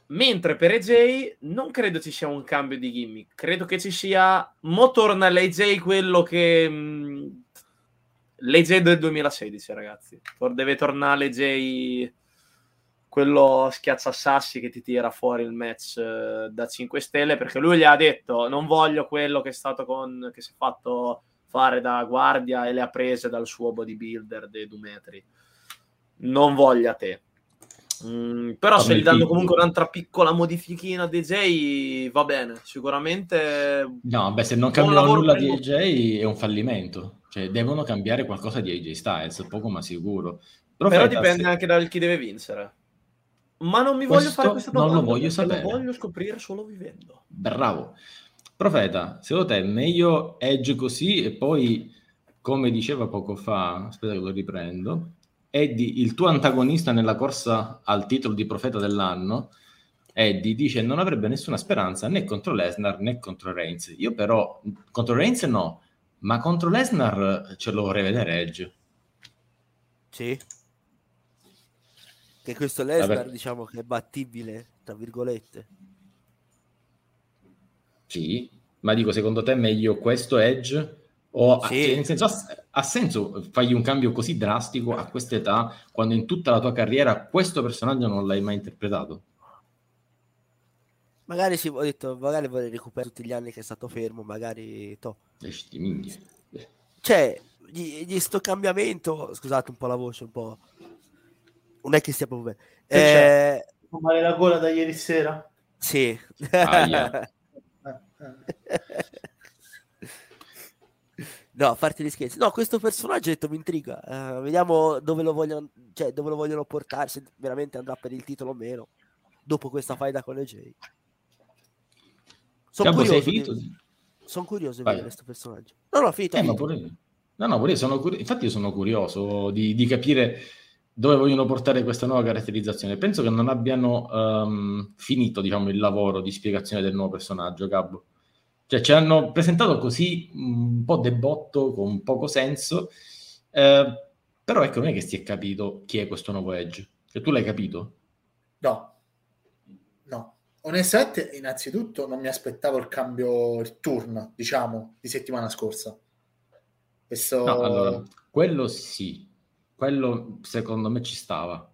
Mentre per AJ non credo ci sia un cambio di gimmick, credo che ci sia... Mo torna l'AJ quello che... Mh, mm, L'AJ del 2016, ragazzi. Deve tornare l'AJ quello schiacciasassi che ti tira fuori il match eh, da 5 stelle perché lui gli ha detto non voglio quello che è stato con che si è fatto fare da guardia e le ha prese dal suo bodybuilder dei due metri. Non voglia te. Mm, però se gli danno comunque un'altra piccola modifichina a DJ va bene, sicuramente. No, beh, se non cambiano nulla di AJ è un fallimento. Cioè, devono cambiare qualcosa di AJ Styles, poco ma sicuro. Però, però dipende se... anche da chi deve vincere. Ma non mi voglio Questo fare questa domanda. Non lo voglio sapere. Lo voglio scoprire solo vivendo. Bravo. Profeta, secondo te è meglio Edge così e poi, come diceva poco fa, aspetta che lo riprendo, Eddie, il tuo antagonista nella corsa al titolo di profeta dell'anno, Eddie dice non avrebbe nessuna speranza né contro Lesnar né contro Reigns. Io però, contro Reigns no, ma contro Lesnar ce lo vorrei vedere Edge. Sì. Che questo Lesnar Vabbè. diciamo che è battibile, tra virgolette. Sì, ma dico, secondo te è meglio questo Edge? O sì. cioè, nel senso, ha, ha, senso fargli un cambio così drastico a questa età quando in tutta la tua carriera questo personaggio non l'hai mai interpretato? Magari sì, ho detto, magari vorrei recuperare tutti gli anni che è stato fermo, magari to. Cioè, gli, gli sto cambiamento, scusate un po' la voce, un po'. Non è che sia proprio bene. Eh... Male la gola da ieri sera? Sì. Ah, [LAUGHS] yeah. no, a parte gli scherzi. No, questo personaggio detto, mi intriga. Uh, vediamo dove lo, vogliono, cioè, dove lo vogliono portare, se veramente andrà per il titolo o meno. Dopo questa faida con le J. Sono curioso, di... Sono curioso di vedere questo personaggio. No, no, Fito. Eh, pure... No, no, pure sono cur... Infatti io sono curioso di, di capire dove vogliono portare questa nuova caratterizzazione. Penso che non abbiano um, finito diciamo, il lavoro di spiegazione del nuovo personaggio, Gabbo. Cioè, ci hanno presentato così un po' debotto, con poco senso, eh, però ecco, non è che si è capito chi è questo nuovo Edge. Cioè, tu l'hai capito? No, no. Onestamente, innanzitutto non mi aspettavo il cambio, il turn, diciamo, di settimana scorsa. Questo... No, allora, quello sì, quello secondo me ci stava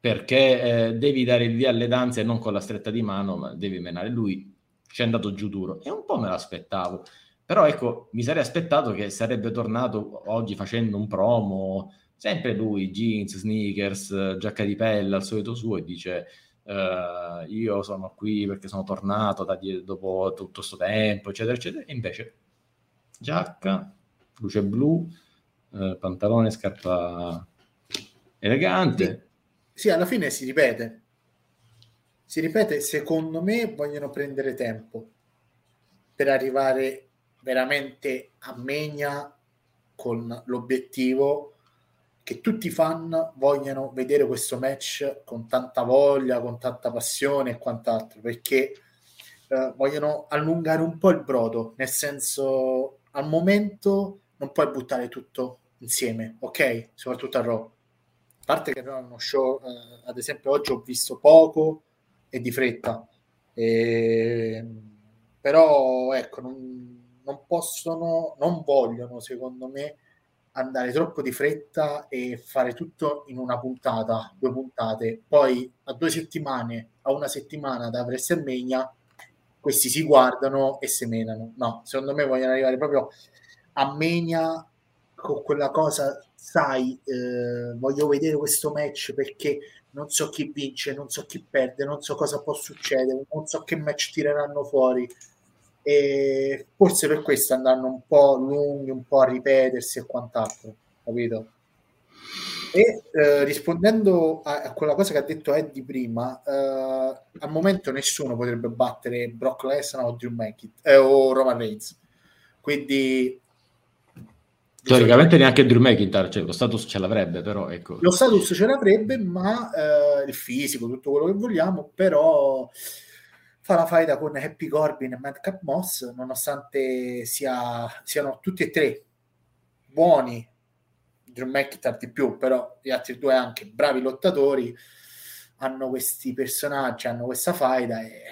perché eh, devi dare il via alle danze non con la stretta di mano, ma devi menare lui. Ci è andato giù duro e un po' me l'aspettavo. Però ecco, mi sarei aspettato che sarebbe tornato oggi facendo un promo, sempre lui, jeans, sneakers, giacca di pelle, al solito suo, e dice uh, io sono qui perché sono tornato da dopo tutto questo tempo, eccetera, eccetera. E invece giacca, luce blu, uh, pantalone, scarpa elegante. Sì, alla fine si ripete. Si ripete, secondo me vogliono prendere tempo per arrivare veramente a Megna con l'obiettivo che tutti i fan vogliano vedere questo match con tanta voglia, con tanta passione e quant'altro, perché eh, vogliono allungare un po' il brodo, nel senso al momento non puoi buttare tutto insieme, ok? Soprattutto a Raw. Parte che però è uno show, eh, ad esempio oggi ho visto poco e di fretta, e... però ecco, non, non possono, non vogliono secondo me andare troppo di fretta e fare tutto in una puntata, due puntate, poi a due settimane, a una settimana da WrestleMania, questi si guardano e semenano. No, secondo me vogliono arrivare proprio a Mania con quella cosa, sai, eh, voglio vedere questo match perché non so chi vince, non so chi perde, non so cosa può succedere, non so che match tireranno fuori e forse per questo andranno un po' lunghi, un po' a ripetersi e quant'altro, capito? E eh, rispondendo a, a, quella cosa che ha detto Eddie prima, eh, al momento nessuno potrebbe battere Brock Lesnar o Drew McIntyre eh, o Roman Reigns. Quindi teoricamente neanche Drew McIntyre, cioè lo status ce l'avrebbe, però ecco. Lo status ce l'avrebbe, ma eh, il fisico, tutto quello che vogliamo, però fa la faida con Happy Corbin e Madcap Moss, nonostante sia, siano tutti e tre buoni, Drew McIntyre di più, però gli altri due anche bravi lottatori, hanno questi personaggi, hanno questa faida e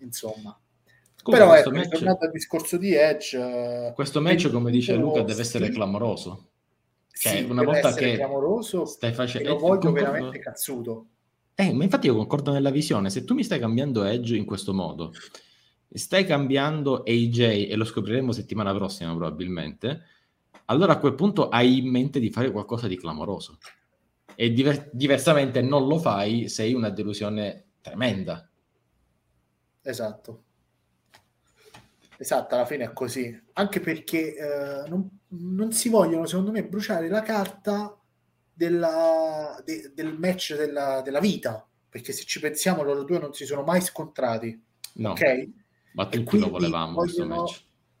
insomma... Scusa, però ecco, match... al discorso di Edge... Questo match, come dice Luca, deve essere clamoroso. Cioè, sì, una volta che clamoroso, stai facendo... Lo voglio veramente cazzuto eh, ma infatti io concordo nella visione, se tu mi stai cambiando Edge in questo modo, stai cambiando AJ e lo scopriremo settimana prossima probabilmente, allora a quel punto hai in mente di fare qualcosa di clamoroso. E diver- diversamente non lo fai, sei una delusione tremenda. Esatto. Esatto, alla fine è così. Anche perché eh, non, non si vogliono, secondo me, bruciare la carta della, de, del match della, della, vita, perché se ci pensiamo loro due non si sono mai scontrati. No, ok? Ma tutti lo volevamo vogliono,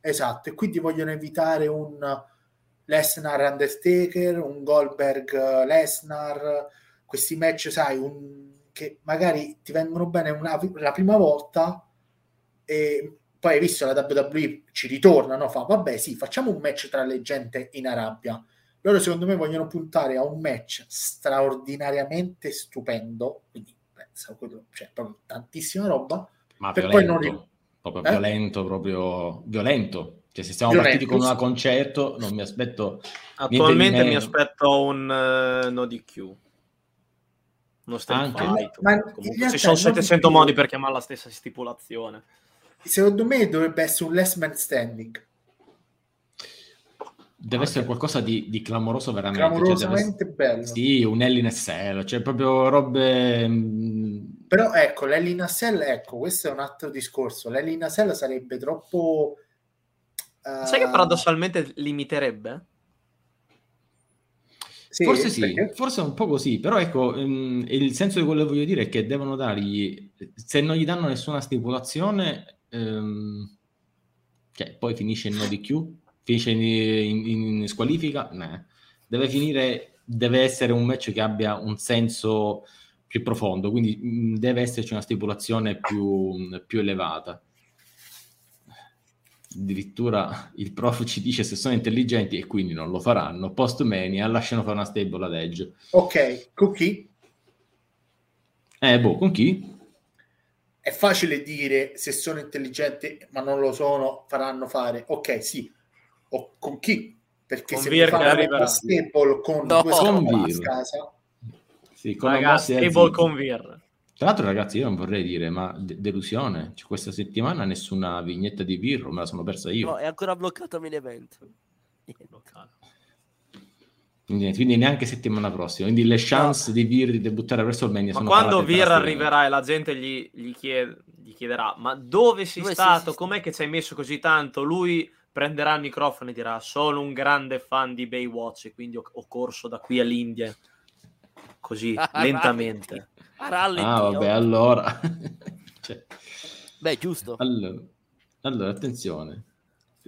Esatto, e quindi vogliono evitare un Lesnar Undertaker, un Goldberg Lesnar, questi match, sai, un, che magari ti vengono bene una, la prima volta e poi hai visto la WWE ci ritorna, no? Fa, vabbè sì, facciamo un match tra le gente in Arabia loro secondo me vogliono puntare a un match straordinariamente stupendo, quindi penso quello, cioè proprio tantissima roba, ma per violento, poi non proprio eh? violento, proprio violento. Cioè, se siamo violento, partiti con un concerto, non mi aspetto. Attualmente mi aspetto un uh, no DQ. Non Anche, fight, ma, ma ci sono 700 modi per chiamare la stessa stipulazione. Secondo me dovrebbe essere un less man standing deve essere qualcosa di, di clamoroso veramente. Clamorosamente cioè, deve... bello. Sì, un Hell in SL, cioè proprio robe... Mm, Però ecco, l'Hell in SL, ecco, questo è un altro discorso. L'Hell in SL sarebbe troppo... Uh... Sai che paradossalmente limiterebbe? Sì, forse sì, perché... forse un po' così, però ecco, um, il senso di quello che voglio dire è che devono dargli, se non gli danno nessuna stipulazione, um, cioè, poi finisce il no di Q, finisce in, in, in squalifica, nah. deve finire, deve essere un match che abbia un senso più profondo, quindi mh, mm, deve esserci una stipulazione più, più elevata. Addirittura il prof ci dice se sono intelligenti e quindi non lo faranno. Post mania lasciano fare una stable ad edge. Ok, con chi? Eh, boh, con chi? È facile dire se sono intelligenti ma non lo sono, faranno fare. Ok, sì, o con chi? Perché con se Vir mi fanno stable con no, due con a casa. Sì, con Ragazzi, stable con Vir tra l'altro ragazzi io non vorrei dire ma de- delusione. Cioè, questa settimana nessuna vignetta di Vir me la sono persa io. No è ancora bloccato main event quindi, quindi, neanche settimana prossima. Quindi le chance no. di Vir di debuttare verso il Mania ma quando Vir arriverà e la gente gli, gli, chied- gli chiederà ma dove sei dove stato? Sei... com'è che ci hai messo così tanto? lui prenderà il microfono e dirà sono un grande fan di Baywatch e quindi ho, ho corso da qui all'India. Così [LAUGHS] lentamente. [LAUGHS] Rallenti, ah vabbè allora. [LAUGHS] Cioè, beh giusto. allora, allora attenzione.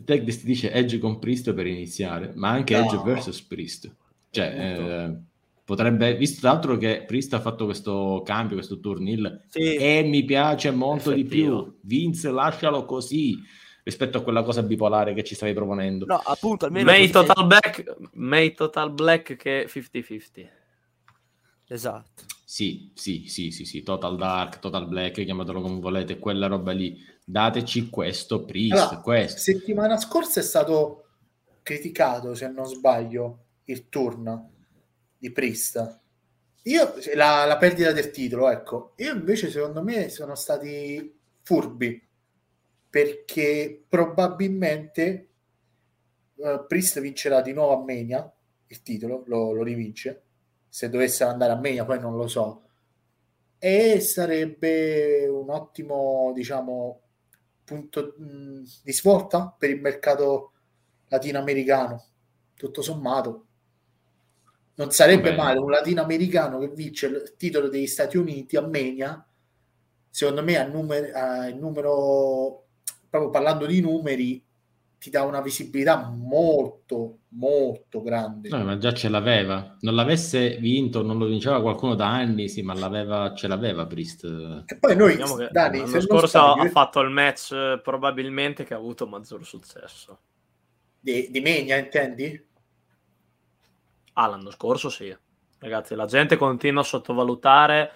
Tech dice Edge con Priest per iniziare ma anche no. Edge versus Priest cioè eh, potrebbe, visto tra l'altro che Priest ha fatto questo cambio, questo turnil, Sì. e mi piace molto di più. Vince, lascialo così rispetto a quella cosa bipolare che ci stavi proponendo. No, appunto, almeno... May Total Black, May Total Black che 50-50. Esatto. Sì, sì, sì, sì, sì, Total Dark, Total Black, chiamatelo come volete, quella roba lì. Dateci questo Priest, Allora, questo. settimana scorsa è stato criticato, se non sbaglio, il turn di Priest. Io, la, la perdita del titolo, ecco. Io invece, secondo me, sono stati furbi perché probabilmente eh, Priest vincerà di nuovo a Mania il titolo, lo, lo rivince. Se dovesse andare a Mania, poi non lo so. E sarebbe un ottimo, diciamo, punto mh, di svolta per il mercato latinoamericano. Tutto sommato, non sarebbe male un latinoamericano che vince il titolo degli Stati Uniti a Mania. Secondo me, a numero, a numero proprio parlando di numeri, ti dà una visibilità molto, molto grande. No, ma già ce l'aveva. Non l'avesse vinto, non lo vinceva qualcuno da anni, sì, ma l'aveva, ce l'aveva Priest. E poi noi, Diciamo che Dani, l'anno scorso ha fatto il match eh, probabilmente che ha avuto maggior successo. di, di Mania, intendi? Ah, l'anno scorso sì. Ragazzi, la gente continua a sottovalutare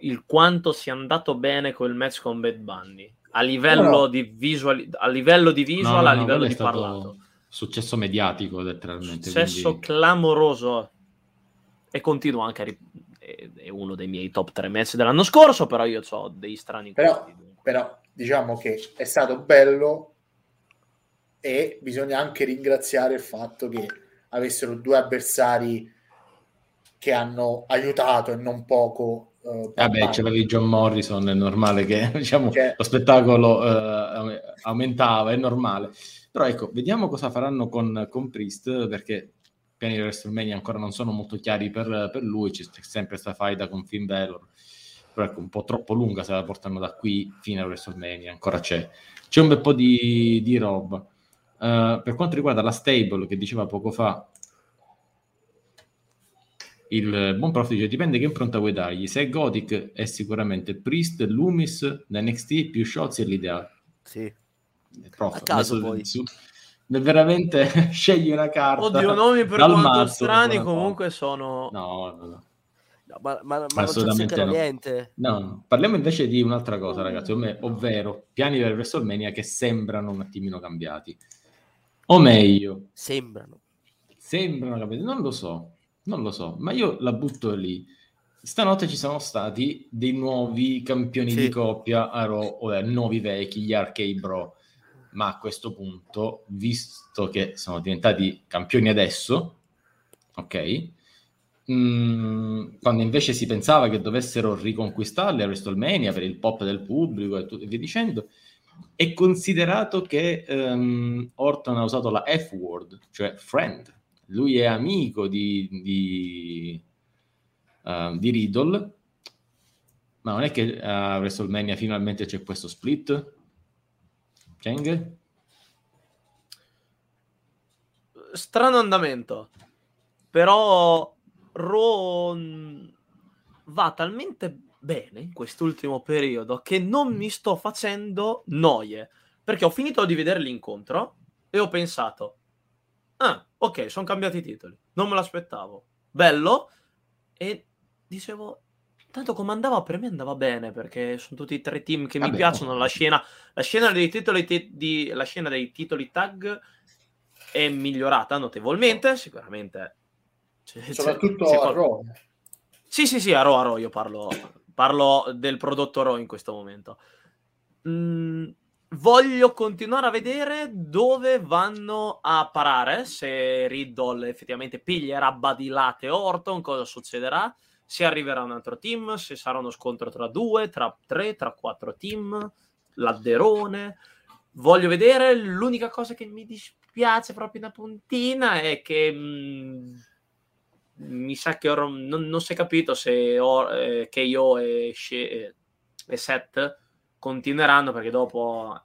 il quanto sia andato bene quel match con Bad Bunny. A livello No, di visual, a livello di visual, No, no, a no, livello di stato parlato. Successo mediatico, letteralmente. Successo quindi- clamoroso. E continuo anche a ri- è, uno dei miei top 3 match dell'anno scorso, però io ho dei strani Però- dunque. però diciamo che è stato bello e bisogna anche ringraziare il fatto che avessero due avversari che hanno aiutato e non poco Bad Vabbè, Bunny. c'avevi John Morrison, è normale che [LAUGHS] diciamo, Cioè- lo spettacolo eh, aumentava, è normale. Però ecco, vediamo cosa faranno con, con Priest, perché i piani di WrestleMania ancora non sono molto chiari per, per lui, c'è sempre questa faida con Finn Balor, però ecco, un po' troppo lunga se la portano da qui fino a WrestleMania, ancora c'è. C'è un bel po' di, di roba. Eh, per quanto riguarda la stable che diceva poco fa, il buon prof dice dipende che impronta vuoi dargli. Se è Gothic è sicuramente Priest, Loomis, da NXT più Shots è l'ideale. Sì. Prof, A caso poi. su- veramente [LAUGHS] scegli una carta. Oddio, nomi per quanto mazzo, strani comunque sono... No, no, no. No, ma, ma, ma non Assolutamente no. niente. No, no. Parliamo invece di un'altra cosa, ragazzi, ov- ovvero piani per WrestleMania che sembrano un attimino cambiati. O meglio, Sembrano. sembrano cambiati, non lo so, non lo so, ma io la butto lì. Stanotte ci sono stati dei nuovi campioni Sì. di coppia a Raw, o eh, nuovi vecchi, gli Arcade Bro. Ma a questo punto, visto che sono diventati campioni adesso, ok? Mm, quando invece si pensava che dovessero riconquistarli a WrestleMania per il pop del pubblico e, tutto, e via dicendo, è considerato che ehm, Orton ha usato la F-word, cioè friend. Lui è amico di, di, eh, di Riddle, ma non è che a WrestleMania finalmente c'è questo split? Cheng? strano andamento. Però Raw va talmente bene in quest'ultimo periodo che non mi sto facendo noie. Perché ho finito di vedere l'incontro e ho pensato, ah, ok, sono cambiati i titoli. Non me l'aspettavo. Bello. E dicevo, tanto come andava per me andava bene perché sono tutti e tre team che mi Vabbè, piacciono. oh. La scena, la scena dei titoli ti- di, la scena dei titoli tag è migliorata notevolmente, sicuramente. C'è- c'è- soprattutto c'è a Raw. Sì, sì, sì, a Raw, a Raw io parlo, parlo del prodotto Raw in questo momento. Mm, voglio continuare a vedere dove vanno a parare, se Riddle effettivamente piglierà Badilate Orton, cosa succederà, se arriverà un altro team, se sarà uno scontro tra due, tra tre, tra quattro team, l'adderone. Voglio vedere, l'unica cosa che mi dispiace proprio una puntina è che... mm, mi sa che or- non, non si è capito se or- eh, KO e, She- e Seth continueranno perché dopo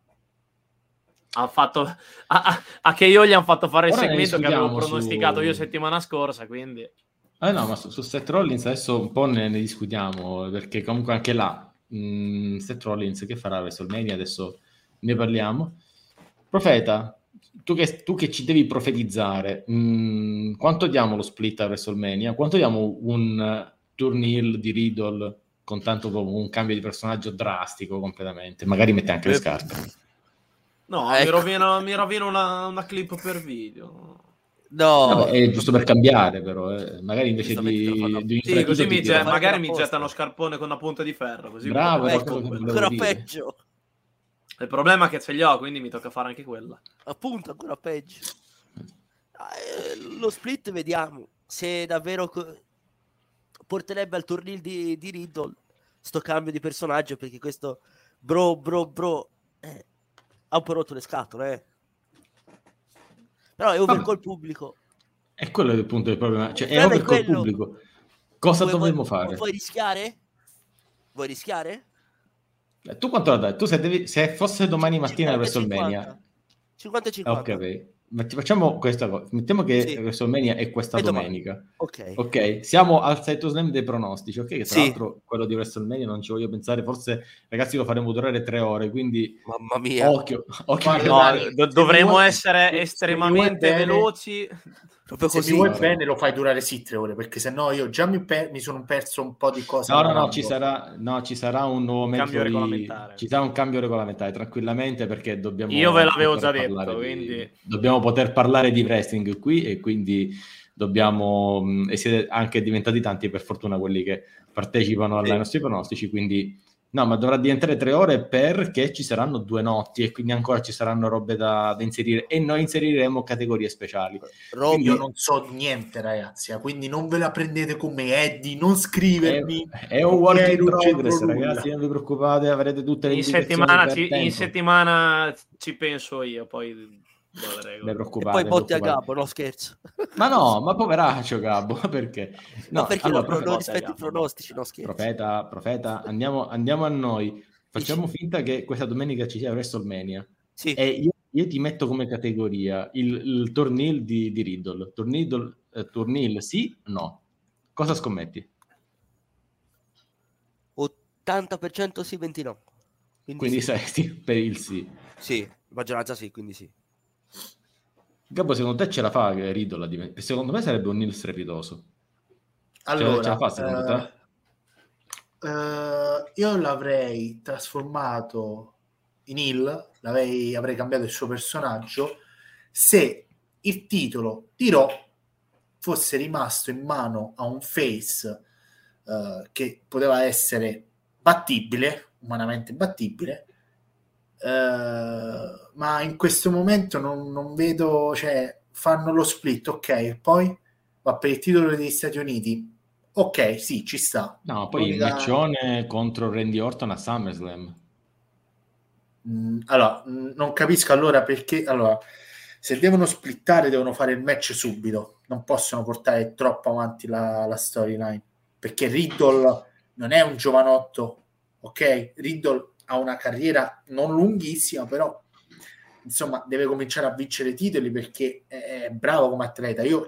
ha fatto [LAUGHS] a, a, a KO gli hanno fatto fare il Ora segmento che avevo pronosticato su- io settimana scorsa quindi Ah, no, ma su, su Seth Rollins adesso un po' ne, ne discutiamo, perché comunque anche là, mh, Seth Rollins che farà WrestleMania, adesso ne parliamo. Profeta, tu che, tu che ci devi profetizzare, mh, quanto diamo lo split a WrestleMania? Quanto diamo un uh, turn di Riddle con tanto un cambio di personaggio drastico completamente? Magari mette anche le scarpe. No, ecco. mi rovino, mi rovino una, una clip per video. No, Vabbè, è giusto per cambiare, però. Eh. Magari invece di, di sì, così mi get, magari mi gettano scarpone con una punta di ferro. Così Bravo, ecco, ancora peggio. Il problema è che ce li ho, quindi mi tocca fare anche quella. Appunto, ancora peggio. Eh, lo split vediamo se davvero co- porterebbe al torneo di, di Riddle sto cambio di personaggio perché questo bro bro bro eh, ha un po' rotto le scatole eh. però è over Vabbè. col pubblico è quello il punto del problema cioè è over col pubblico cosa vuoi, dovremmo vuoi, fare? vuoi rischiare? vuoi rischiare? Eh, tu quanto la dai? Tu se, devi, se fosse domani mattina a WrestleMania 50 e 50 ok ma ti facciamo questa cosa. Mettiamo che sì. WrestleMania è questa è domenica. Ok. Ok, siamo al sito slam dei pronostici. Ok, tra sì. l'altro quello di WrestleMania non ci voglio pensare. Forse, ragazzi, lo faremo durare tre ore. Quindi, mamma mia, occhio. occhio no, do- dovremo essere estremamente veloci. Proprio se così. Se vuoi bene lo fai durare sì tre ore, perché se no io già mi, per- mi sono perso un po' di cose. No, no, no, ci sarà, no, ci sarà un nuovo un cambio di... regolamentare. Ci sarà un cambio regolamentare, tranquillamente, perché dobbiamo... Io ve l'avevo già detto, quindi... Di... Dobbiamo poter parlare di wrestling qui e quindi dobbiamo... E siete anche diventati tanti, per fortuna, quelli che partecipano ai sì. nostri pronostici, quindi No, ma dovrà diventare tre ore perché ci saranno due notti e quindi ancora ci saranno robe da, da inserire e noi inseriremo categorie speciali. Roby, io non so niente, ragazzi, eh, quindi non ve la prendete con me, Eddie, non scrivermi. È, è un work in progress, ragazzi, non vi preoccupate, avrete tutte le in settimana, ci, in settimana ci penso io, poi ne e poi botti a Gabbo, no scherzo. Ma no, ma poveraccio Gabbo, [LAUGHS] perché? No, no perché allora, non, non rispetti i pronostici, no scherzo. Profeta, profeta, andiamo, andiamo a noi. Facciamo Dici. finta che questa domenica ci sia WrestleMania. Sì. E io, io, ti metto come categoria il, il tornil di, di Riddle. Tornil, eh, tornil sì, no. Cosa scommetti? 80% sì, 20 no. Quindi, quindi sì. sei per il sì. Sì, maggioranza sì, quindi sì. Gabbo, secondo te ce la fa Riddle? Divent- secondo me sarebbe un Nil strepitoso. Allora, ce la fa secondo te? Uh, io l'avrei trasformato in Hill, avrei cambiato il suo personaggio se il titolo di Raw fosse rimasto in mano a un face uh, che poteva essere battibile, umanamente battibile, Uh, ma in questo momento non, non, vedo, cioè fanno lo split, ok, poi va per il titolo degli Stati Uniti, ok, sì, ci sta. No, poi il matchone contro Randy Orton a SummerSlam. Mm, allora, mm, non capisco allora perché, allora, se devono splittare devono fare il match subito, non possono portare troppo avanti la, la storyline, perché Riddle non è un giovanotto, ok? Riddle ha una carriera non lunghissima, però insomma deve cominciare a vincere titoli perché è bravo come atleta. Io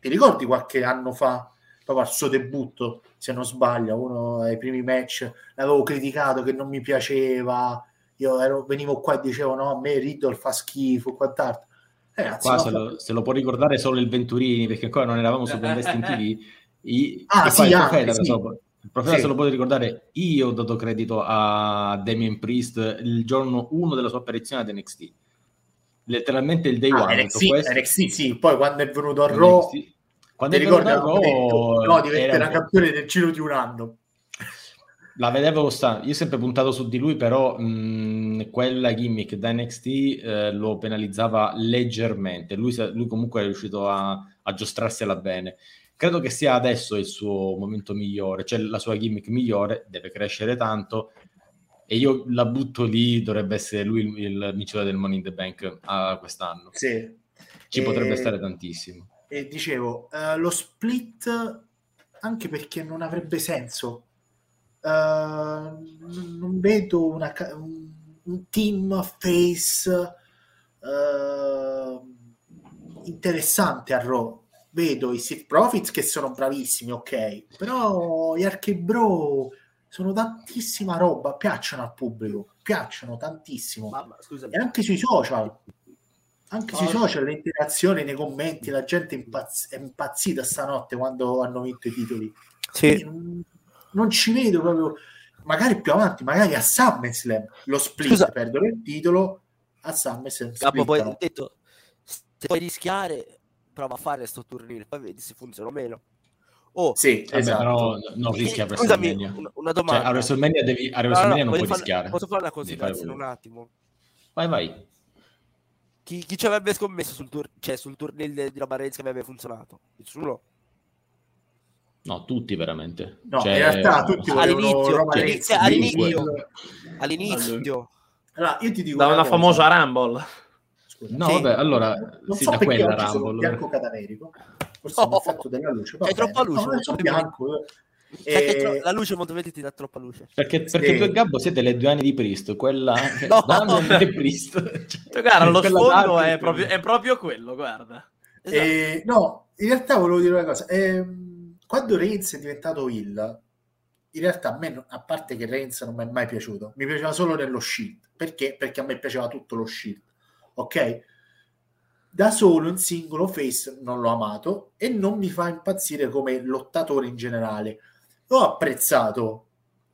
ti ricordi qualche anno fa, proprio al suo debutto, se non sbaglio, uno dei primi match, l'avevo criticato che non mi piaceva, io ero, venivo qua e dicevo no, a me Riddle fa schifo, quant'altro. Ragazzi, qua se, lo, se, lo, può ricordare solo il Venturini, perché ancora non eravamo su Investing TV. I, ah, sì, anche, sì. So, il profeta sì. se lo potete ricordare, io ho dato credito a Damien Priest il giorno 1 della sua apparizione ad NXT. Letteralmente il day ah, one. NXT, NXT, sì, poi quando è venuto a Raw... Quando è venuto a Raw... Detto, no, diventerà campione del giro di un anno. La vedevo sta. Io ho sempre puntato su di lui, però mh, quella gimmick da NXT eh, lo penalizzava leggermente. Lui, lui, comunque è riuscito a, a giostrarsela bene credo che sia adesso il suo momento migliore, cioè la sua gimmick migliore, deve crescere tanto e io la butto lì, dovrebbe essere lui il, il vincitore del Money in the Bank uh, quest'anno. Sì. Ci e... potrebbe stare tantissimo. E dicevo, uh, lo split anche perché non avrebbe senso. Uh, non vedo una, un, un team face uh, interessante a Raw vedo i Sith Profits che sono bravissimi, ok, però gli Archebro sono tantissima roba, piacciono al pubblico, piacciono tantissimo. Mamma. E anche sui social, anche sui Porca. social, le interazioni nei commenti, la gente è, impazz- è impazzita stanotte quando hanno vinto i titoli. Sì. non, non ci vedo proprio, magari più avanti, magari a SummerSlam lo split, Scusa. perdono il titolo, a SummerSlam Capo, poi detto, se puoi rischiare, prova a fare sto turniere, poi vedi se funziona o meno. Oh, Sì, Vabbè, esatto. però non rischia a scusami, WrestleMania. una, una Cioè, domanda. a WrestleMania, devi, a No, no, WrestleMania non puoi fare- rischiare. Posso fare una considerazione un attimo? Vai, vai. Chi, chi ci avrebbe scommesso sul, tour, cioè, sul turniere di Reigns che avrebbe funzionato? Nessuno. No, tutti veramente. No, Cioè, in realtà tutti volevano all'inizio, all'inizio, all'inizio. All'inizio. Allora, io ti dico Da una cosa. famosa Rumble. Scusa. No, vabbè, allora, non sì, so da perché quella Rumble. bianco cadaverico forse Oh, è un effetto della luce bene. troppa luce, no, non sono so bianco che E- tro- la luce molto ti dà troppa luce. Perché, perché Sì. tu e Gabbo siete le due anni di Priest, quella [LAUGHS] No. Damian e Priest. Cioè, guarda, lo sfondo è proprio, è proprio quello, guarda. Esatto. E, no, in realtà volevo dire una cosa. Ehm, quando Reigns è diventato Will, in realtà a me, a parte che Reigns non mi è mai piaciuto, mi piaceva solo nello Shield. Perché? Perché a me piaceva tutto lo Shield. Ok? Da solo in singolo face non l'ho amato e non mi fa impazzire come lottatore in generale. L'ho apprezzato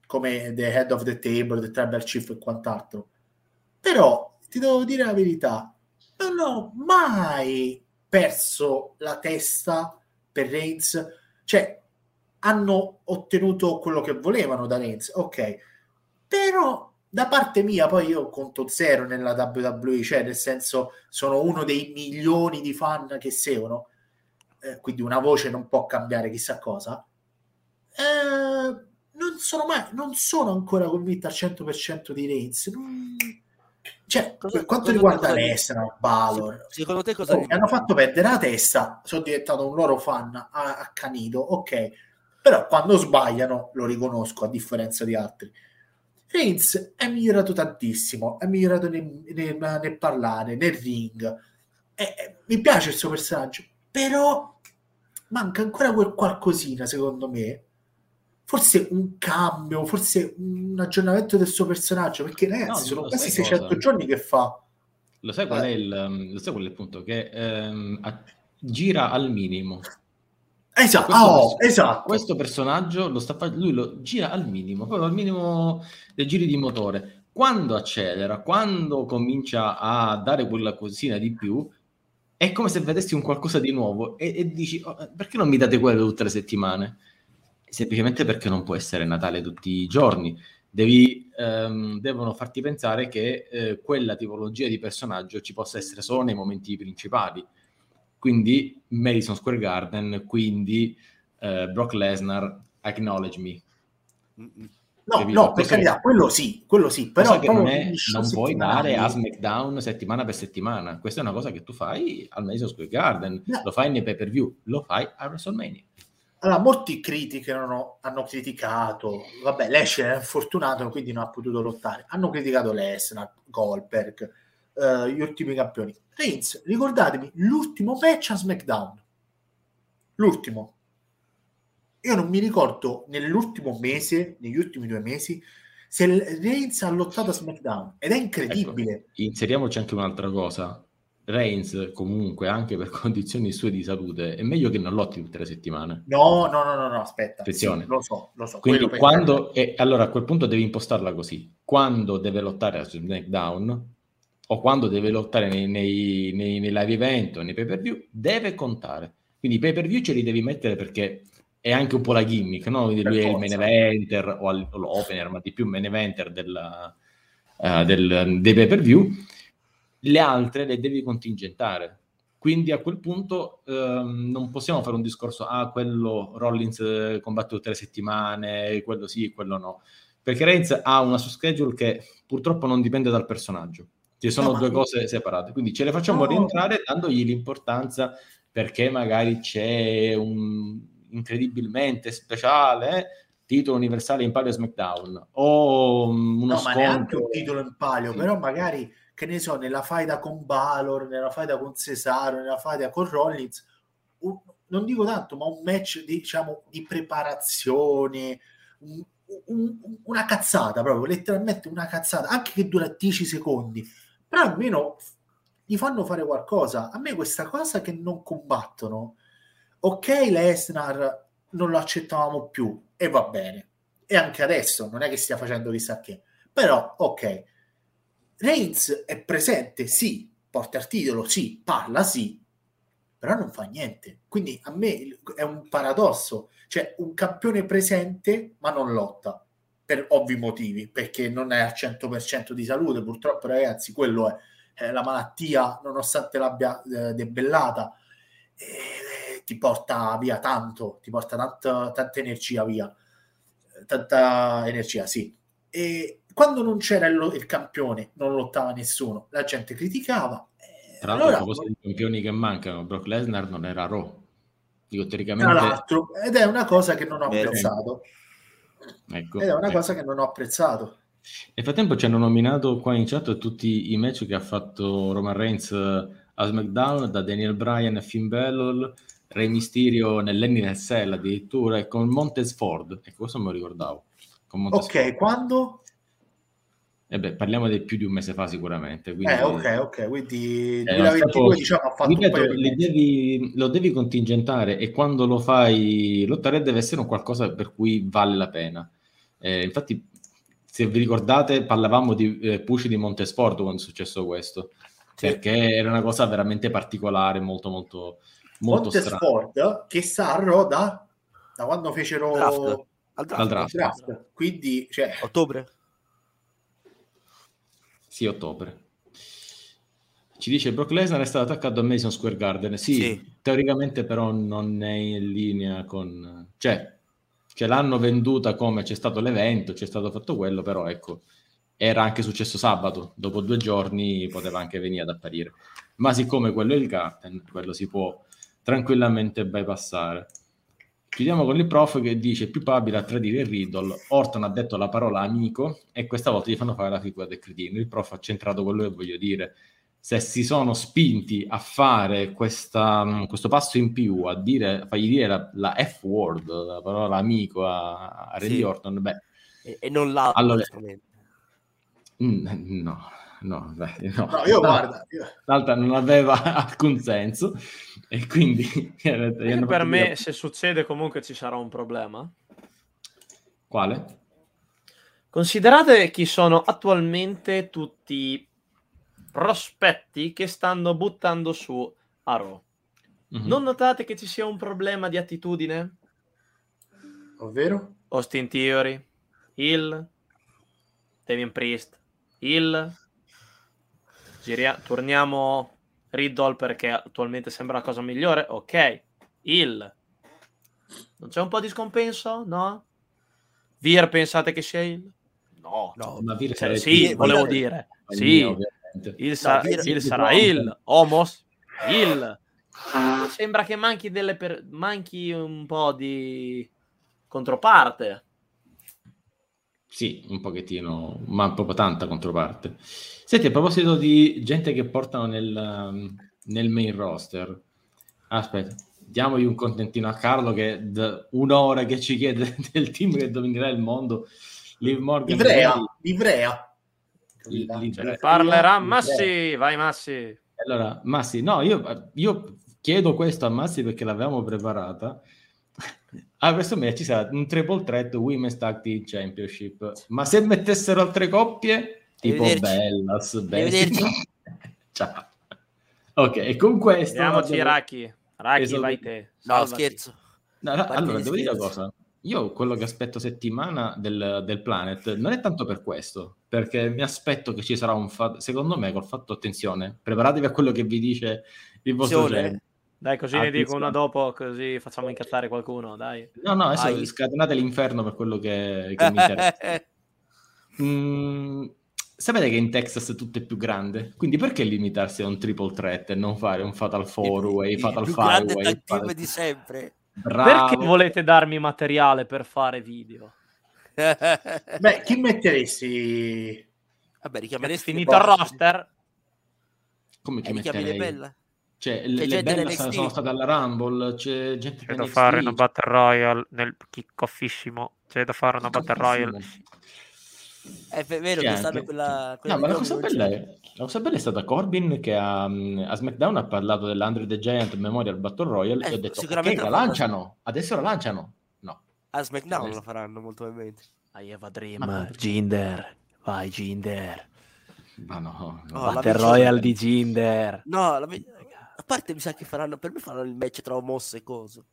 come The Head of the Table, The Tribal Chief e quant'altro. Però ti devo dire la verità, non ho mai perso la testa per Reigns. Cioè, hanno ottenuto quello che volevano da Reigns, ok. Però da parte mia, poi io conto zero nella WWE, cioè nel senso sono uno dei milioni di fan che seguono, eh, quindi una voce non può cambiare chissà cosa. Eh, non sono mai, non sono ancora convinto al 100% di Reigns. Non- Cioè, Cosa- per quanto riguarda Lesnar, Balor, Secondo te cosa Oh, mi hanno fatto perdere la testa, sono diventato un loro fan a- accanito, ok, però quando sbagliano lo riconosco a differenza di altri. Reigns è migliorato tantissimo, è migliorato nel, nel- nel parlare, nel ring, E- e mi piace il suo personaggio, però manca ancora quel qualcosina secondo me. Forse un cambio, forse un aggiornamento del suo personaggio, perché ragazzi No, sono quasi sai 600 cosa? giorni che fa. Lo sai qual è Eh. il, lo sai qual è il punto? Che ehm, a- gira al minimo. Esatto, Questo oh, esatto. Questo personaggio lo sta lui lo gira al minimo, proprio al minimo dei giri di motore. Quando accelera, quando comincia a dare quella cosina di più, è come se vedessi un qualcosa di nuovo e, e dici "Oh, perché non mi date quello tutte le settimane? Semplicemente perché non può essere Natale tutti i giorni. Devi, ehm, devono farti pensare che eh, quella tipologia di personaggio ci possa essere solo nei momenti principali. Quindi Madison Square Garden, quindi eh, Brock Lesnar, acknowledge me. No, capito? no, per carità, che- quello sì, quello sì, però Cosa che non, è- non puoi dare a SmackDown settimana per settimana. Questa è una cosa che tu fai al Madison Square Garden, No. lo fai nei pay per view, lo fai a WrestleMania. Allora, molti criticano, hanno criticato, vabbè, Lashley è infortunato, quindi non ha potuto lottare. Hanno criticato Lesnar, Goldberg, eh, gli ultimi campioni. Reigns, ricordatemi, l'ultimo match a SmackDown. L'ultimo. Io non mi ricordo nell'ultimo mese, negli ultimi due mesi, se Reigns ha lottato a SmackDown. Ed è incredibile. Ecco, inseriamoci anche un'altra cosa. Reigns, comunque, anche per [LAUGHS] condizioni sue di salute, è meglio che non lotti tutte le settimane. No, no, no, no, no, aspetta. Sì, lo so, lo so. Quindi quando, e allora a quel punto devi impostarla così, quando deve lottare a SmackDown o quando deve lottare nei, nei, nei, nei live event o nei pay per view, deve contare. Quindi i pay per view ce li devi mettere perché è anche un po' la gimmick, no? Lui è il forza. main eventer o, al- o l'opener, ma di più main eventer della, eh, del- dei pay per view. Le altre le devi contingentare. Quindi a quel punto ehm, non possiamo fare un discorso, ah, quello Rollins eh, combatte tutte le settimane, quello sì, quello no. Perché Reigns ha una sua schedule che purtroppo non dipende dal personaggio. Ci sono No, ma- due cose separate. Quindi ce le facciamo No. rientrare dandogli l'importanza perché magari c'è un incredibilmente speciale titolo universale in palio SmackDown o um, uno no, ma neanche un titolo in palio, Sì. però magari, che ne so, nella faida con Balor, nella faida con Cesaro, nella faida con Rollins, un- non dico tanto, ma un match diciamo di preparazione, un, un, una cazzata proprio, letteralmente una cazzata, anche che dura 10 secondi, però almeno gli fanno fare qualcosa. A me questa cosa che non combattono, ok, Lesnar non lo accettavamo più e va bene, e anche adesso non è che stia facendo chissà che, però ok, Reigns è presente, sì, porta il titolo, sì, parla, sì, però non fa niente. Quindi a me è un paradosso, cioè un campione presente ma non lotta per ovvi motivi, perché non è al 100% di salute, purtroppo ragazzi, quello è, è la malattia, nonostante l'abbia eh, debellata, eh, ti porta via tanto, ti porta tanta, tanta energia via, tanta energia, sì. E quando non c'era il, il campione, non lottava nessuno, la gente criticava, tra l'altro, allora, dei campioni che mancano, Brock Lesnar non era Raw. Dico, teoricamente... Tra l'altro, ed è una cosa che non ho apprezzato. Ecco, ed è una ecco. cosa che non ho apprezzato. Nel frattempo ci hanno nominato qua in chat tutti i match che ha fatto Roman Reigns eh, a SmackDown, da Daniel Bryan a Finn Balor, Rey Mysterio nell'Enny nel Cell addirittura e con Montez Ford. Ecco, questo me lo ricordavo. ok, quando? Eh beh, parliamo di più di un mese fa sicuramente. Quindi, eh, ok, ok, quindi 2022 eh, diciamo ha fatto ripeto, di devi, lo devi contingentare e quando lo fai lottare deve essere un qualcosa per cui vale la pena. Eh, infatti, se vi ricordate, parlavamo di eh, Push di Montesport quando è successo questo, sì. perché era una cosa veramente particolare, molto molto molto Montesport strana. che sa a Roda da quando fecero draft. Al draft. draft. draft. Quindi, cioè... ottobre sì, ottobre. Ci dice Brock Lesnar è stato attaccato a Mason Square Garden. Sì, sì, teoricamente però non è in linea con... Cioè, ce l'hanno venduta come c'è stato l'evento, c'è stato fatto quello, però ecco, era anche successo sabato, dopo due giorni poteva anche venire ad apparire. Ma siccome quello è il Garden, quello si può tranquillamente bypassare. Chiudiamo con il prof che dice più probabile a tradire il Riddle. Orton ha detto la parola amico e questa volta gli fanno fare la figura del cretino. Il prof ha centrato quello che voglio dire. Se si sono spinti a fare questa, questo passo in più, a dire, fargli dire la, la F word, la parola amico a, a Randy sì. Orton, beh. E, e non l'ha. Allora, mm, no no, beh, [LAUGHS] no. no io no, guarda, io... l'altra non aveva [LAUGHS] alcun senso e quindi [LAUGHS] per me via... se succede comunque ci sarà un problema. Quale? Considerate chi sono attualmente tutti i prospetti che stanno buttando su Arrow. Mm-hmm. Non notate che ci sia un problema di attitudine? Ovvero? Austin Theory, Hill, Damien Priest, Hill, Giria- torniamo Riddle perché attualmente sembra la cosa migliore. Ok. Il. Non c'è un po' di scompenso? No? Vir pensate che sia il? No. no ma Vir cioè, sì, Vir, volevo dire. Vir, sì. Il, sa- no, il sarà il. Homos. Il. Sembra che manchi, delle per- manchi un po' di controparte. Sì, un pochettino, ma proprio tanta controparte. Senti, a proposito di gente che portano nel, nel main roster, aspetta, diamogli un contentino a Carlo che d- un'ora che ci chiede [LAUGHS] del team che dominerà il mondo. Liv Morgan. Livrea, Livrea. Livrea. Parlerà Massi, vai Massi. Allora, Massi, no, io, io chiedo questo a Massi perché l'avevamo preparata. A questo match ci sarà un triple threat Women's Tag Team Championship. Ma se mettessero altre coppie tipo Bellas, Bellas. [LAUGHS] Ciao. Ok, e con questo... Andiamoci abbiamo... Raki, Raki esatto. vai te. No, scherzo. No, no, allora, devo dire una cosa. Io quello che aspetto settimana del, del, Planet non è tanto per questo, perché mi aspetto che ci sarà un fatto, secondo me col fatto, attenzione, preparatevi a quello che vi dice il vostro genere. Dai, così ne dico una dopo, così facciamo incazzare qualcuno, dai. No, no, adesso Ai. scatenate l'inferno per quello che, che mi [LAUGHS] interessa. mm, sapete che in Texas tutto è più grande, quindi perché limitarsi a un triple threat e non fare un fatal four way, fatal five way? Fatal... di sempre. Bravo. Perché volete darmi materiale per fare video? [LAUGHS] Beh, chi metteresti? Vabbè, richiameresti finito il roster. Come chi eh, metterei? Bella? Cioè, le, le belle sono, sono state alla Rumble, c'è gente C'è che da NXT, fare una Battle Royale nel kickoffissimo. C'è da fare una Battle Royale. È vero Sì, che stanno quella, quella No, ma la cosa, bella c'è. è, la cosa bella è stata Corbin che a, a SmackDown ha parlato dell'Andre the Giant Memorial Battle Royale Eh, e ho detto sicuramente ok, la la lanciano, adesso la lanciano. No, A SmackDown Sì. lo faranno molto probabilmente. I have a dream. Ma- Jinder. Vai Jinder. ma no. no. Oh, la Battle Royale di Jinder. No, la a parte mi sa che faranno, per me faranno il match tra Moss e Coso.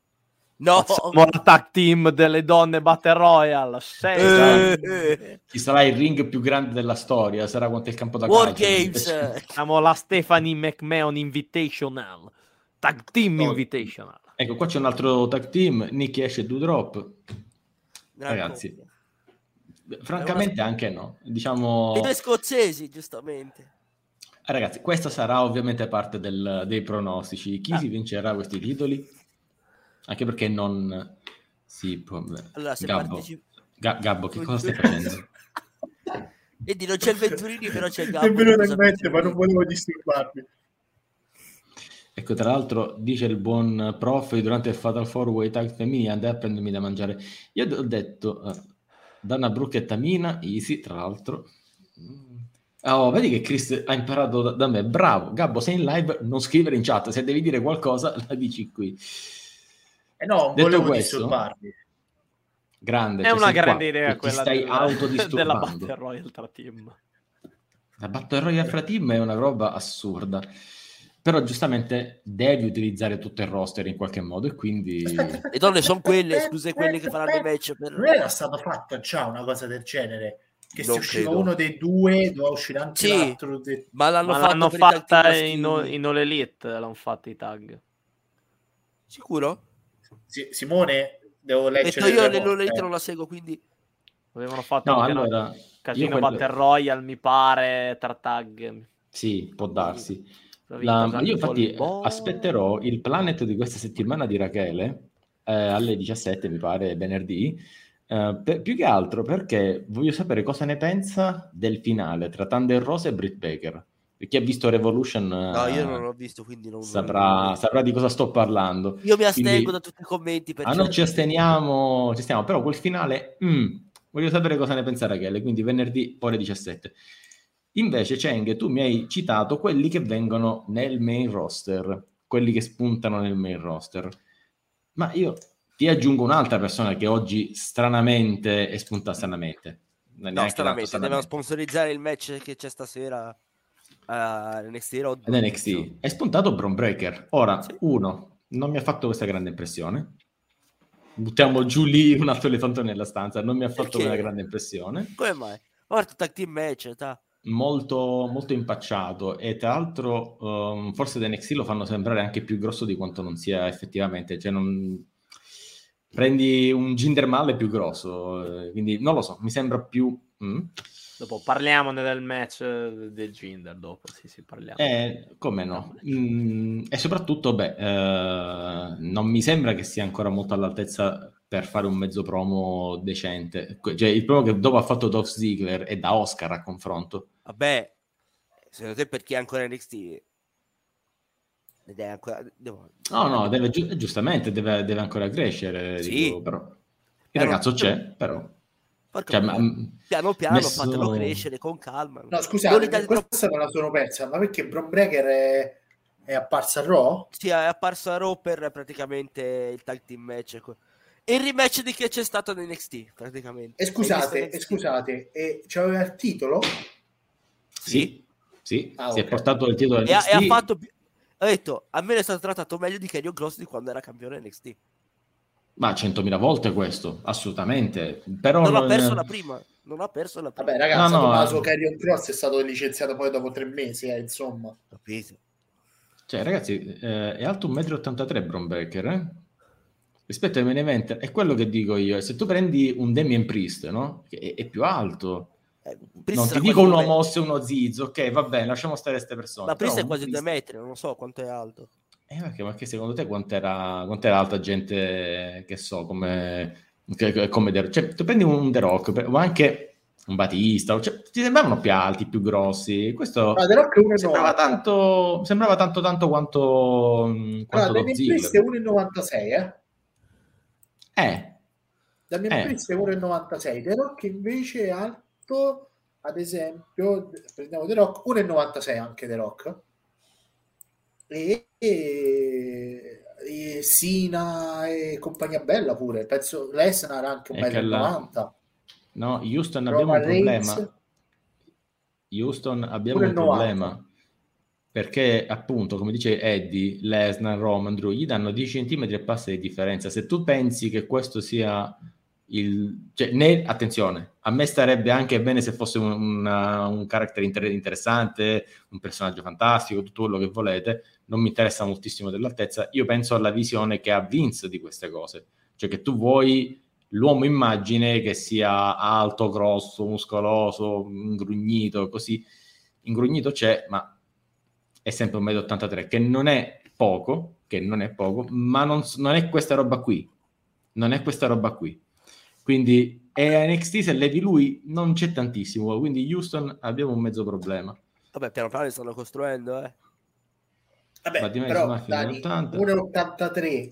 No, Facciamo la tag team delle donne Battle Royale. Sì, Eh, eh. Ci sarà il ring più grande della storia, sarà quanto il campo da War. Games. Facciamo la Stephanie McMahon Invitational. Tag team No. Invitational. Ecco, qua c'è un altro tag team, Nicky Ash e Doudrop. Gran Ragazzi, coppia. Francamente anche no. Diciamo... I due scozzesi, giustamente. Ragazzi, questa sarà ovviamente parte del- dei pronostici. Chi Ah. si vincerà questi titoli? Anche perché non si può... Allora, se Gabbo, partecipi... Ga- Gabbo, che cosa stai facendo? [LAUGHS] Vedi, non c'è il Venturini, però c'è il È Gabbo. venuto Cosa in mente, ma non volevo disturbarvi. Ecco, tra l'altro dice il buon prof durante il Fatal 4 Way Tag femminile andai a prendermi da mangiare. Io ho detto eh, Dana Brooke e Tamina, easy, tra l'altro. Oh, vedi che Chris ha imparato da, da me. Bravo, Gabbo, sei in live, non scrivere in chat. Se devi dire qualcosa, la dici qui. Eh no, non Detto volevo questo, disturbarvi. Grande. È cioè, una sei qua, grande idea quella stai del- autodisturbando. della Battle Royale tra team. La Battle Royale fra team è una roba assurda. Però giustamente devi utilizzare tutto il roster in qualche modo e quindi... Le donne sono quelle, scuse, quelle che faranno i match per... Non era stato fatto già una cosa del genere? Che se usciva credo. uno dei due, doveva uscire anche Sì. l'altro. de- Ma l'hanno, Ma l'hanno fatta in, in All Elite, l'hanno fatta i tag. Sicuro? Si- Simone, devo leggere. io le le volte. non la seguo, quindi... Avevano fatto No, allora... casino quello- Battle Royale, mi pare, tra tag. Sì, può darsi. La io infatti Paul. aspetterò il planet di questa settimana di Rachele eh, alle 17, mi pare, venerdì. Eh, per- più che altro perché voglio sapere cosa ne pensa del finale tra Thunder Rose e Britt Baker. Chi ha visto Revolution eh, No, io non l'ho visto, quindi non... saprà, saprà di cosa sto parlando. Io mi astengo Quindi- da tutti i commenti. Ah, noi ci asteniamo, ci stiamo, però quel finale, mm, voglio sapere cosa ne pensa Rachele, quindi venerdì ore 17. Invece, Cheng, tu mi hai citato quelli che vengono nel main roster, quelli che spuntano nel main roster. Ma io ti aggiungo un'altra persona che oggi stranamente è spuntata stranamente. No, Neanche stranamente, tanto devono stranamente. sponsorizzare il match che c'è stasera Road. Ed NXT. È spuntato Bron Breaker. Ora, Sì. uno, non mi ha fatto questa grande impressione. Buttiamo giù lì un altro elefante nella stanza. Non mi ha fatto una grande impressione. Come mai? Ma guarda, tag team match, ta. Molto, molto impacciato. E tra l'altro, um, forse da NXT lo fanno sembrare anche più grosso di quanto non sia effettivamente. Cioè, non... prendi un Jinder Mahal è più grosso. eh, Quindi non lo so, mi sembra più. mm? Dopo parliamone del match del Jinder, dopo, sì, sì, parliamo. Eh, come no? Mm, e soprattutto, beh, eh, non mi sembra che sia ancora molto all'altezza per fare un mezzo promo decente. Cioè, il promo che dopo ha fatto Dolph Ziggler è da Oscar a confronto. Vabbè, secondo te perché è ancora NXT? Ed è ancora... devo- No, no, deve, giu- giustamente deve, deve ancora crescere. Sì. dico, però. Il Piano- ragazzo c'è, però. Porca Cioè, ma- miseria. piano piano messo- fatelo crescere con calma. No, scusate, questa me la sono persa, ma perché Bron Breaker è, è apparsa a Raw? Sì, è apparso a Raw per praticamente il tag team match. E il rematch di che c'è stato in NXT, praticamente. E scusate, e NXT? scusate, e c'aveva il titolo? Sì, sì, Ah, si ok. è portato il titolo E ha, e ha NXT. fatto... Ha detto, a me è stato trattato meglio di Kenyon Cross di quando era campione NXT. Ma centomila volte questo, assolutamente. Però Non ha non- perso la prima. Non ha perso la prima. Vabbè, ragazzi, No, no, Tommaso eh. Carrion Cross è stato licenziato poi dopo tre mesi, eh, insomma. Capito? Cioè, ragazzi, eh, è alto 1,83 m Bron Breaker, eh? Rispetto ai main eventer, è quello che dico io. Se tu prendi un Damien Priest, no? Che è, è più alto. Eh, non Priest ti dico metri. Moss e uno Ziz, ok, va bene, lasciamo stare queste persone. Ma Però è quasi un due metri, non so quanto è alto. Eh, perché, ma che secondo te quant'era, quant'era alta gente, che so, come, che- come The- cioè, tu prendi un The Rock, o anche un Batista, cioè, ti sembravano più alti, più grossi. Questo Ah, The Rock è 1,90. sembrava tanto, sembrava tanto tanto quanto, quanto Allora, Priest è Ziggler. 1,96, eh? Eh, Damien Eh. Priest è 1,96. The Rock invece è alto, ad esempio, prendiamo The Rock, 1,96 anche The Rock. E, e, e Sina e compagnia bella pure. Penso Lesnar anche È che 1,90 m. no, Houston abbiamo un problema. Houston abbiamo un 90. problema perché appunto come dice Eddie, Lesnar, Roman, Drew gli danno 10 cm e passa di differenza se tu pensi che questo sia il cioè, né, attenzione a me starebbe anche bene se fosse un, una- un inter- interessante un personaggio fantastico tutto quello che volete non mi interessa moltissimo dell'altezza io penso alla visione che ha Vince di queste cose cioè che tu vuoi l'uomo immagine che sia alto, grosso, muscoloso, ingrugnito, così. Ingrugnito c'è, ma è sempre 1,83 m, che non è poco, che non è poco, ma non, non è questa roba qui. Non è questa roba qui. Quindi e a NXT se levi lui non c'è tantissimo, quindi Houston abbiamo un mezzo problema. Vabbè, piano piano li stanno costruendo, eh. Vabbè, me però Dani, 80. 1,83,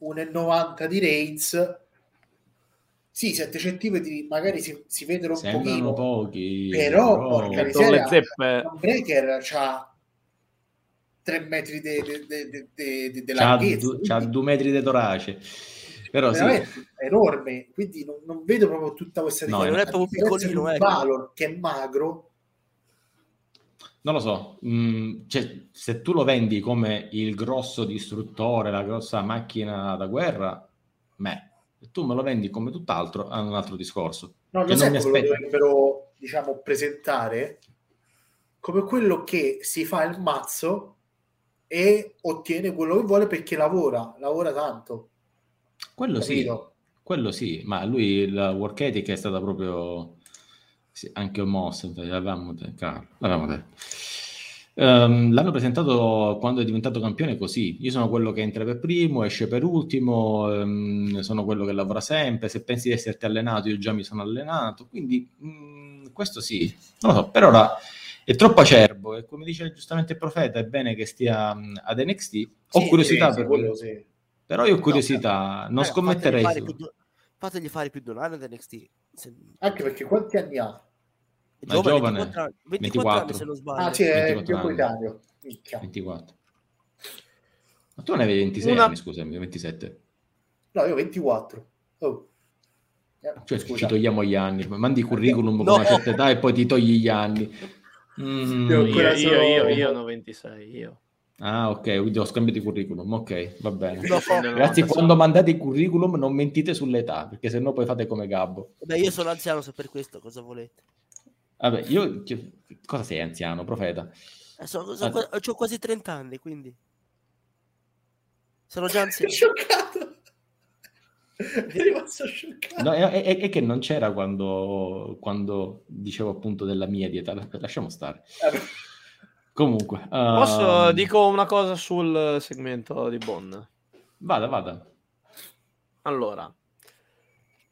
1,90 di Reigns. Sì, 7 centimetri magari si, si vedono un Sembrano pochino, pochi, però, porca Con miseria, le zeppe. Tom Breaker c'ha 3 metri di de, de, de, de- de- larghezza, c'ha quindi due metri di torace. Però sì, è enorme, quindi non, non vedo proprio tutta questa No, non è proprio piccolino, ecco. Valor che è magro, Non lo so, mm, cioè, se tu lo vendi come il grosso distruttore, la grossa macchina da guerra, me. Se tu me lo vendi come tutt'altro, è un altro discorso. No, Che lo non mi come lo aspetto. dovrebbero, diciamo, presentare? Come quello che si fa il mazzo e ottiene quello che vuole perché lavora, lavora tanto. Quello sì, capito? quello sì, ma lui la work ethic è stata proprio sì, anche un mosso, l'avevamo cavolo, l'avevamo detto. Ehm, l'hanno presentato quando è diventato campione così. Io sono quello che entra per primo, esce per ultimo, ehm, sono quello che lavora sempre. Se pensi di esserti allenato, io già mi sono allenato. Quindi mm, questo sì, non lo so, per ora è troppo acerbo e come dice giustamente il profeta, è bene che stia mm, ad NXT. Ho Sì, curiosità Sì, sì, per quello sì. Però io ho curiosità, non Eh, scommetterei fategli fare più di- Fategli fare più anno ad NXT. Se- Anche perché quanti anni ha? Giovane, giovane, 24 anni, 24 24. anni se non sbaglio. Ah, sì, è 24 più anni. coetaneo. Minchia. 24. Ma tu ne avevi 26 Una- anni, scusami, 27. No, io 24. Oh. Eh, Cioè scusa. ci togliamo gli anni, mandi curriculum No. con una certa [LAUGHS] età e poi ti togli gli anni. Mm, Io Io, ancora io, sono- io, io ho 26, io. Ah, ok, quindi ho scambiato i curriculum, ok, va bene. No, Ragazzi, quando mandate i curriculum non mentite sull'età, perché sennò poi fate come Gabbo. Beh, io sono anziano, se per questo cosa volete. Vabbè, io... Cosa sei anziano, profeta? Eh, sono- sono Ah. qua- ho quasi 30 anni, quindi... Sono già anziano. [LAUGHS] scioccato. È rimasto scioccato. No, è, è- è che non c'era quando, quando dicevo appunto della mia dieta, lasciamo stare. Eh, Comunque, Posso, ehm, dico una cosa sul segmento di Bonn. vada, vada. Allora,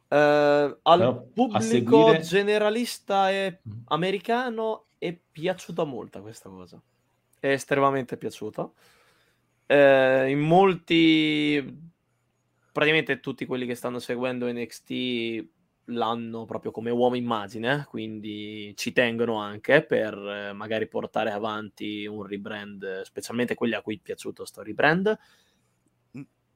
eh, al a pubblico seguire- generalista e Mm. americano è piaciuta molto questa cosa. È estremamente piaciuta. Eh, in molti, praticamente tutti quelli che stanno seguendo NXT l'hanno proprio come uomo immagine, quindi ci tengono anche per eh, magari portare avanti un rebrand, specialmente quelli a cui è piaciuto sto rebrand.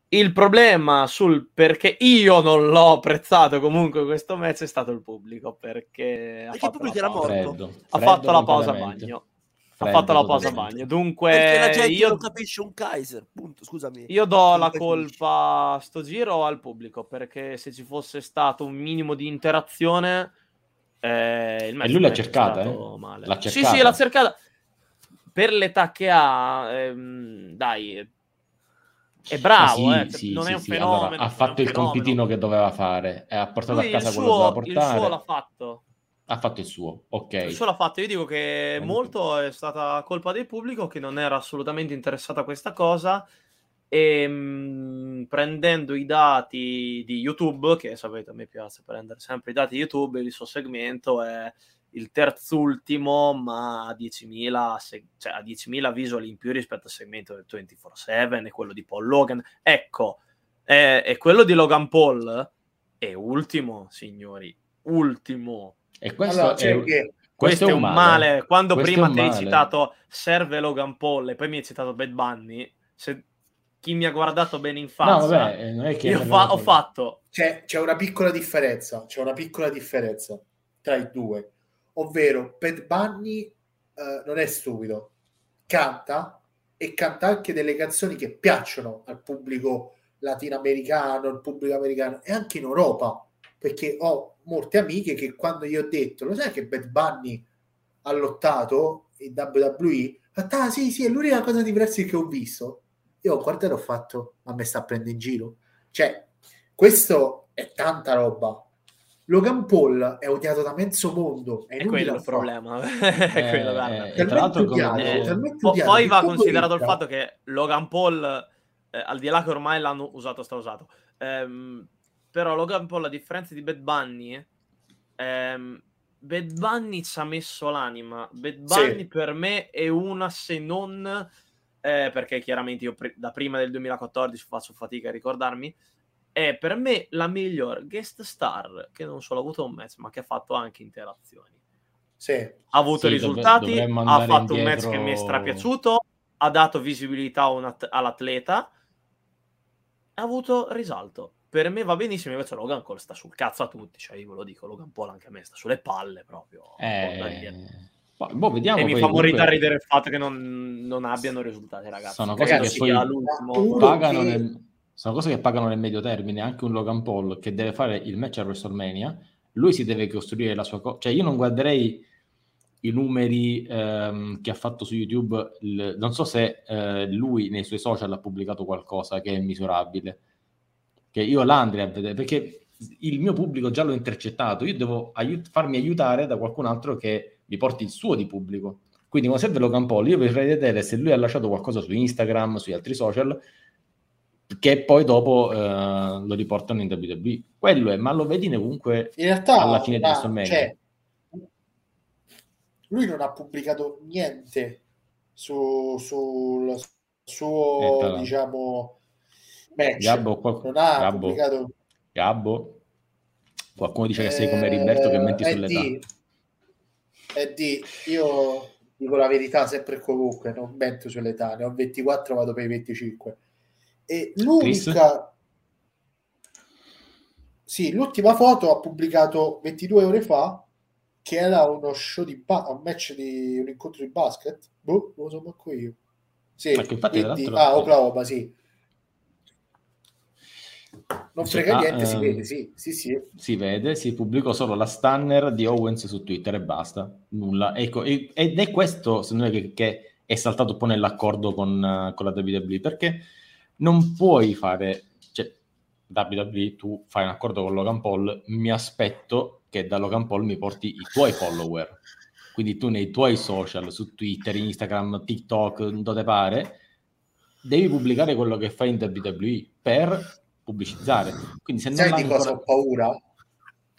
Il problema sul perché io non l'ho apprezzato comunque questo match è stato il pubblico perché ha Perché il fatto pubblico la era pausa, morto. Freddo, ha freddo fatto la pausa bagno. Ha fatto la pausa bagno. Dunque Perché la gente io non capisce un Kaiser, punto, scusami. io do la colpa a sto giro al pubblico perché se ci fosse stato un minimo di interazione, eh, il match lui l'ha cercata, eh? male. L'ha Sì, cercata. sì, l'ha cercata. Per l'età che ha, ehm, dai, è bravo, Ma eh, sì, sì, non sì, è un sì. fenomeno. Allora, ha fatto il compitino fenomeno. che doveva fare e ha portato Lui a casa quello che doveva suo, il portare. suo l'ha fatto. Ha fatto il suo, ok. Il suo l'ha fatto. Io dico che molto è stata colpa del pubblico che non era assolutamente interessato a questa cosa. e mh, prendendo i dati di YouTube, che sapete a me piace prendere sempre i dati di YouTube, il suo segmento è il terzultimo, ma a 10.000, se- cioè a 10.000 visual in più rispetto al segmento del 24-7 e quello di Paul Logan. Ecco, è quello di Logan Paul è ultimo, signori, ultimo. E questo Allora, è, cioè che- Questo, è un male. Quando Questo prima ti hai male. citato serve Logan Paul e poi mi hai citato Bad Bunny, se chi mi ha guardato bene in No, faccia, vabbè, eh, non è che... io fa- ho fatto c'è, c'è una piccola differenza, c'è una piccola differenza tra i due, ovvero Bad Bunny eh, non è stupido, canta e canta anche delle canzoni che piacciono al pubblico latinoamericano, al pubblico americano e anche in Europa, perché ho molte amiche che quando io ho detto, lo sai che Bad Bunny ha lottato in WWE? Ah sì, sì, è l'unica cosa di wrestling che ho visto. Io ho guardato e ho fatto, ma me sta prendendo in giro? Cioè, questo è tanta roba. Logan Paul è odiato da mezzo mondo. È, è quello il fa. problema. [LAUGHS] è quello, guarda. eh, e tra l'altro come- odiato, Eh, po- odiato poi va considerato il fatto che Logan Paul, eh, al di là che ormai l'hanno usato, sta usato, ehm, però Logan Paul, a differenza di Bad Bunny, ehm, Bad Bunny ci ha messo l'anima. Bad Bunny Sì. per me è una, se non, eh, perché chiaramente io pri- da prima del 2014 faccio fatica a ricordarmi, è per me la miglior guest star che non solo ha avuto un match, ma che ha fatto anche interazioni Sì. ha avuto Sì, risultati, ha fatto un match indietro- che mi è strapiaciuto, ha dato visibilità at- all'atleta, ha avuto risalto. Per me va benissimo, invece Logan Paul sta sul cazzo a tutti, cioè io ve lo dico, Logan Paul anche a me sta sulle palle proprio. Eh, poi- boh, vediamo e mi fa morire da ridere il fatto che non, non abbiano risultati, ragazzi. Sono cose che poi pagano che- nel- sono cose che pagano nel medio termine. Anche un Logan Paul che deve fare il match a WrestleMania, lui si deve costruire la sua cosa. Cioè, io non guarderei i numeri ehm, che ha fatto su YouTube. il- non so se eh, lui nei suoi social ha pubblicato qualcosa che è misurabile. Che io l'andrei a vedere perché il mio pubblico già l'ho intercettato. Io devo aiut- farmi aiutare da qualcun altro che mi porti il suo di pubblico. Quindi, come serve Logan Paul, io vorrei vedere se lui ha lasciato qualcosa su Instagram, sugli altri social, che poi dopo eh, lo riportano in WWE. Quello è, ma lo vedi comunque In realtà, alla fine di WrestleMania. cioè, lui non ha pubblicato niente su, sul Eh, suo, l'altro. diciamo, match. Gabbo, qual- non ha Gabbo, pubblicato Gabbo. Qualcuno dice che sei come Riberto che menti Eh, sull'età. è di- io dico la verità sempre e comunque, non mento sull'età, ne ho 24, vado per i 25. E l'unica... Sì, l'ultima foto ha pubblicato 22 ore fa che era uno show di ba- un match di un incontro di basket. Boh, non lo so manco io. Sì, quindi- ah, Oklahoma, sì. Non frega ah, niente, si ehm, vede, sì, sì, sì. Si vede, si pubblicò solo la stunner di Owens su Twitter e basta, nulla. Ecco, ed è questo, secondo me, che, che è saltato un po' nell'accordo con, con la WWE, perché non puoi fare, cioè, WWE, tu fai un accordo con Logan Paul, mi aspetto che da Logan Paul mi porti i tuoi follower. Quindi tu nei tuoi social, su Twitter, Instagram, TikTok, dove pare, devi pubblicare quello che fai in WWE per pubblicizzare. Quindi se non Sai di cosa ancora- ho paura?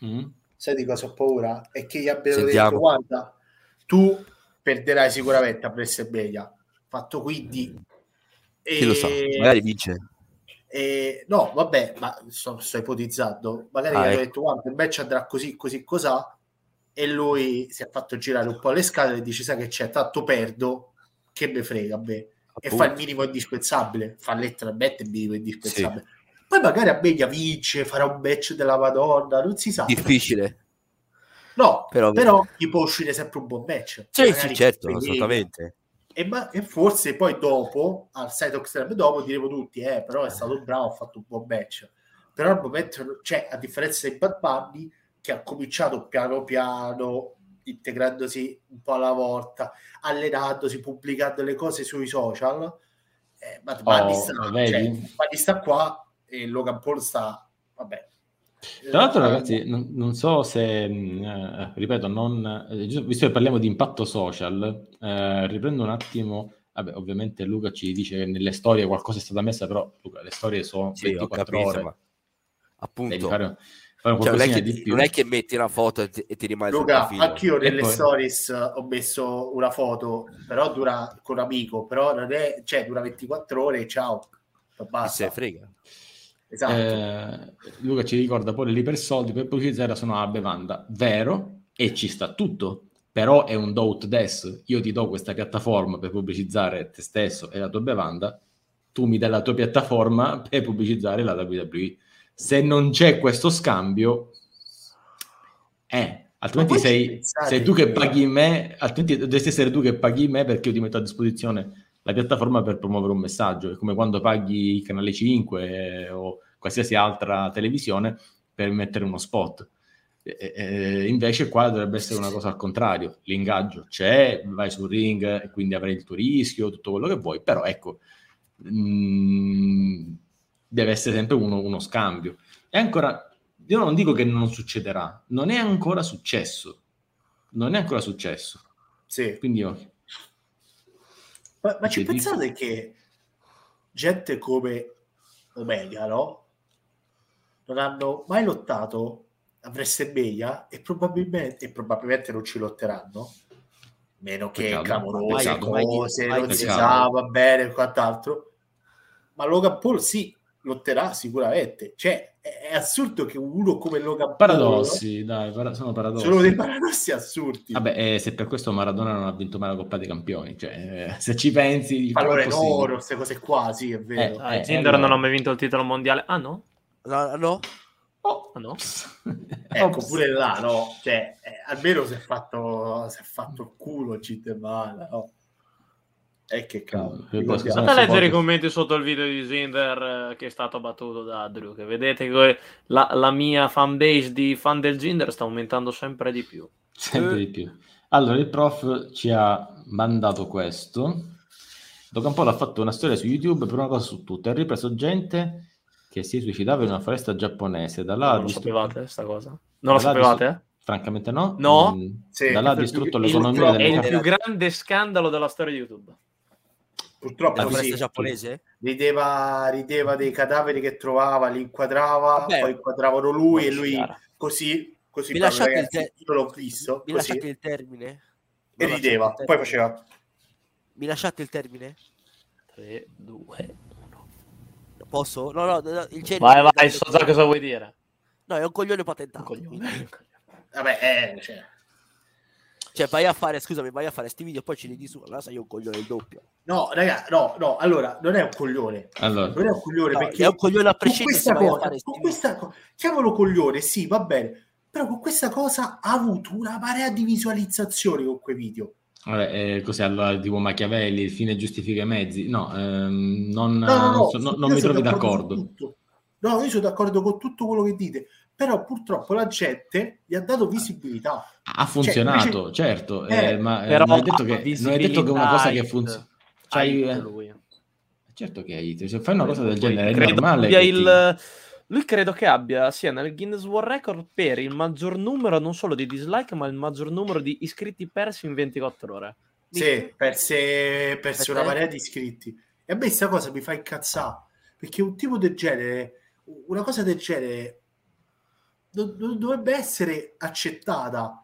Mm? sai di cosa ho paura? È che gli abbiano Sentiamo. detto guarda, tu perderai sicuramente a WrestleMania fatto quindi e, Chi lo sa, magari vince. e- no, vabbè, ma sto, sto ipotizzando magari Ah, gli hanno ecco. detto guarda, il match andrà così, così, cos'ha e lui si è fatto girare un po' le scale e dice sai che c'è, tanto perdo che me frega a me e fa il minimo indispensabile fa letteralmente il minimo indispensabile poi magari a Beglia vince farà un match della Madonna non si sa Difficile. No, Però- però, gli può uscire sempre un buon match. Sì, sì, certo, che- assolutamente. E, ma- e forse poi dopo, al side extreme dopo, diremo tutti, eh, però è stato bravo, ha fatto un buon match. Però al momento, cioè, a differenza di Bad Bunny, che ha cominciato piano piano, integrandosi un po' alla volta, allenandosi, pubblicando le cose sui social, eh, Bad Bunny, Oh, sta, cioè, Bad Bunny sta qua e Logan Paul sta, vabbè. Tra l'altro, ragazzi, non, non so se, mh, eh, ripeto, non, eh, visto che parliamo di impatto social, eh, riprendo un attimo Vabbè, ovviamente Luca ci dice che nelle storie qualcosa è stata messa, però Luca, le storie sono Sì, ho 24 capito, ore. ma appunto, fare, fare cioè, non, è che, di più. non è che metti una foto e ti, e ti rimane Luca, anch'io nelle poi- stories ho messo una foto, però dura con un amico, però non è, cioè dura 24 ore ciao, se basta. ne frega. Esatto. Eh, Luca ci ricorda poi lì per soldi per pubblicizzare sono una bevanda. Vero e ci sta tutto. Però è un do des. Io ti do questa piattaforma per pubblicizzare te stesso e la tua bevanda. Tu mi dai la tua piattaforma per pubblicizzare la WWE se non c'è questo scambio eh altrimenti sei, sei tu che che- paghi me altrimenti dovresti essere tu che paghi me perché io ti metto a disposizione la piattaforma per promuovere un messaggio è come quando paghi il canale 5 eh, o qualsiasi altra televisione per mettere uno spot. Eh, eh, invece qua dovrebbe essere una cosa al contrario, l'ingaggio c'è, vai sul ring e quindi avrai il tuo rischio, tutto quello che vuoi, però ecco, mh, deve essere sempre uno, uno scambio. E ancora, io non dico che non succederà, non è ancora successo, non è ancora successo. Sì. Quindi io, Ma, ma ci dico- pensate che gente come Omega, no? Non hanno mai lottato a WrestleMania e probabilmente, e probabilmente non ci lotteranno, meno che Peccato. clamorose Peccato. cose, non si sa, va bene, quant'altro. Ma Logan Paul sì, lotterà sicuramente. Cioè, è, assurdo che uno come Logan Paul... paradossi, dai, para- sono paradossi. Sono dei paradossi assurdi. Vabbè, eh, se per questo Maradona non ha vinto mai la Coppa dei Campioni, cioè, eh, se ci pensi, Pallone d'oro, queste cose qua, sì, è vero. Eh, Ah, eh, Zinder allora. non ha mai vinto il titolo mondiale. Ah no? No, no? Oh, Ah no? Ecco, Ops. pure là, no? Cioè, eh, almeno si è fatto, si è fatto il culo Citemala, no? E che cavolo. Andate a leggere i commenti sotto il video di Zinder eh, che è stato battuto da Drew. Che vedete che la, la mia fanbase di fan del Zinder sta aumentando sempre di più. Sempre Eh. di più. Allora, il prof ci ha mandato questo. Logan Paul ha fatto una storia su YouTube per una cosa su tutte. Ha ripreso gente che si suicidava in una foresta giapponese. Da là non lo distru- sapevate sta cosa? Non lo sapevate? distru- Francamente no. No? Mm, Sì, da là ha distrutto l'economia il- È il Eh, più grande scandalo della storia di YouTube. Purtroppo La sì, foresta giapponese? rideva, rideva dei cadaveri che trovava, li inquadrava, Vabbè. poi inquadravano lui e lui schiara. così, così Mi il ragazzi, te- io l'ho visto, Mi così, lasciate il termine? e Mi rideva, il poi termine? faceva... Mi lasciate il termine? 3, 2, 1. Posso? No, no, no, il genere- Vai, vai, so già cosa vuoi dire. No, è un coglione Un patentato. coglione. quindi- Vabbè, eh, cioè... Cioè, vai a fare, scusami, vai a fare sti video e poi ci ridi su. Allora sei un coglione il doppio. No, raga, no, no, allora, non è un coglione. Allora, Non è un coglione No, perché è un coglione a con prescindere questa se vai a cosa, con questa co- chiamalo coglione, sì, va bene, però con questa cosa ha avuto una marea di visualizzazioni con quei video. vabbè, eh, cos'è allora tipo Machiavelli, il fine giustifica i mezzi? No, ehm, non, No, no, no, so- no- non mi trovi d'accordo. No, io sono d'accordo con tutto quello che dite, però purtroppo la gente gli ha dato visibilità. Ha funzionato, invece- certo, Eh, eh, ma eh, Però non, è detto che, non è detto che una cosa che funziona. Hai eh, certo che hai, se fai una cosa del genere è normale. che il- Lui credo che abbia sia nel Guinness World Record per il maggior numero non solo di dislike, ma il maggior numero di iscritti persi in 24 ore. Sì, perse, perse una marea di iscritti. E a me questa cosa mi fa incazzare, perché un tipo del genere, una cosa del genere, non dovrebbe essere accettata.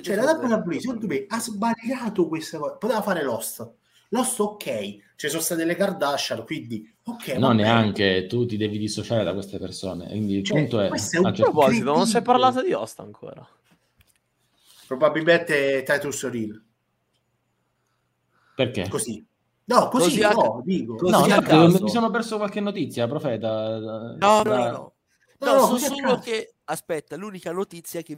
Cioè, la WWE, secondo me, ha sbagliato questa cosa. Poteva fare Lost. Lost, ok. Ci sono state le Kardashian, quindi, ok. No, neanche tu ti devi dissociare da queste persone. Quindi il Cioè, punto è. è un a A un certo- proposito, non si è parlato di Host ancora. Probabilmente Titus O'Neill. Perché? Così. No, così, Così a- no, dico. così No, a no, caso. mi sono perso qualche notizia, profeta. No, no, no, no. No, No, no, a solo che aspetta, l'unica notizia è che,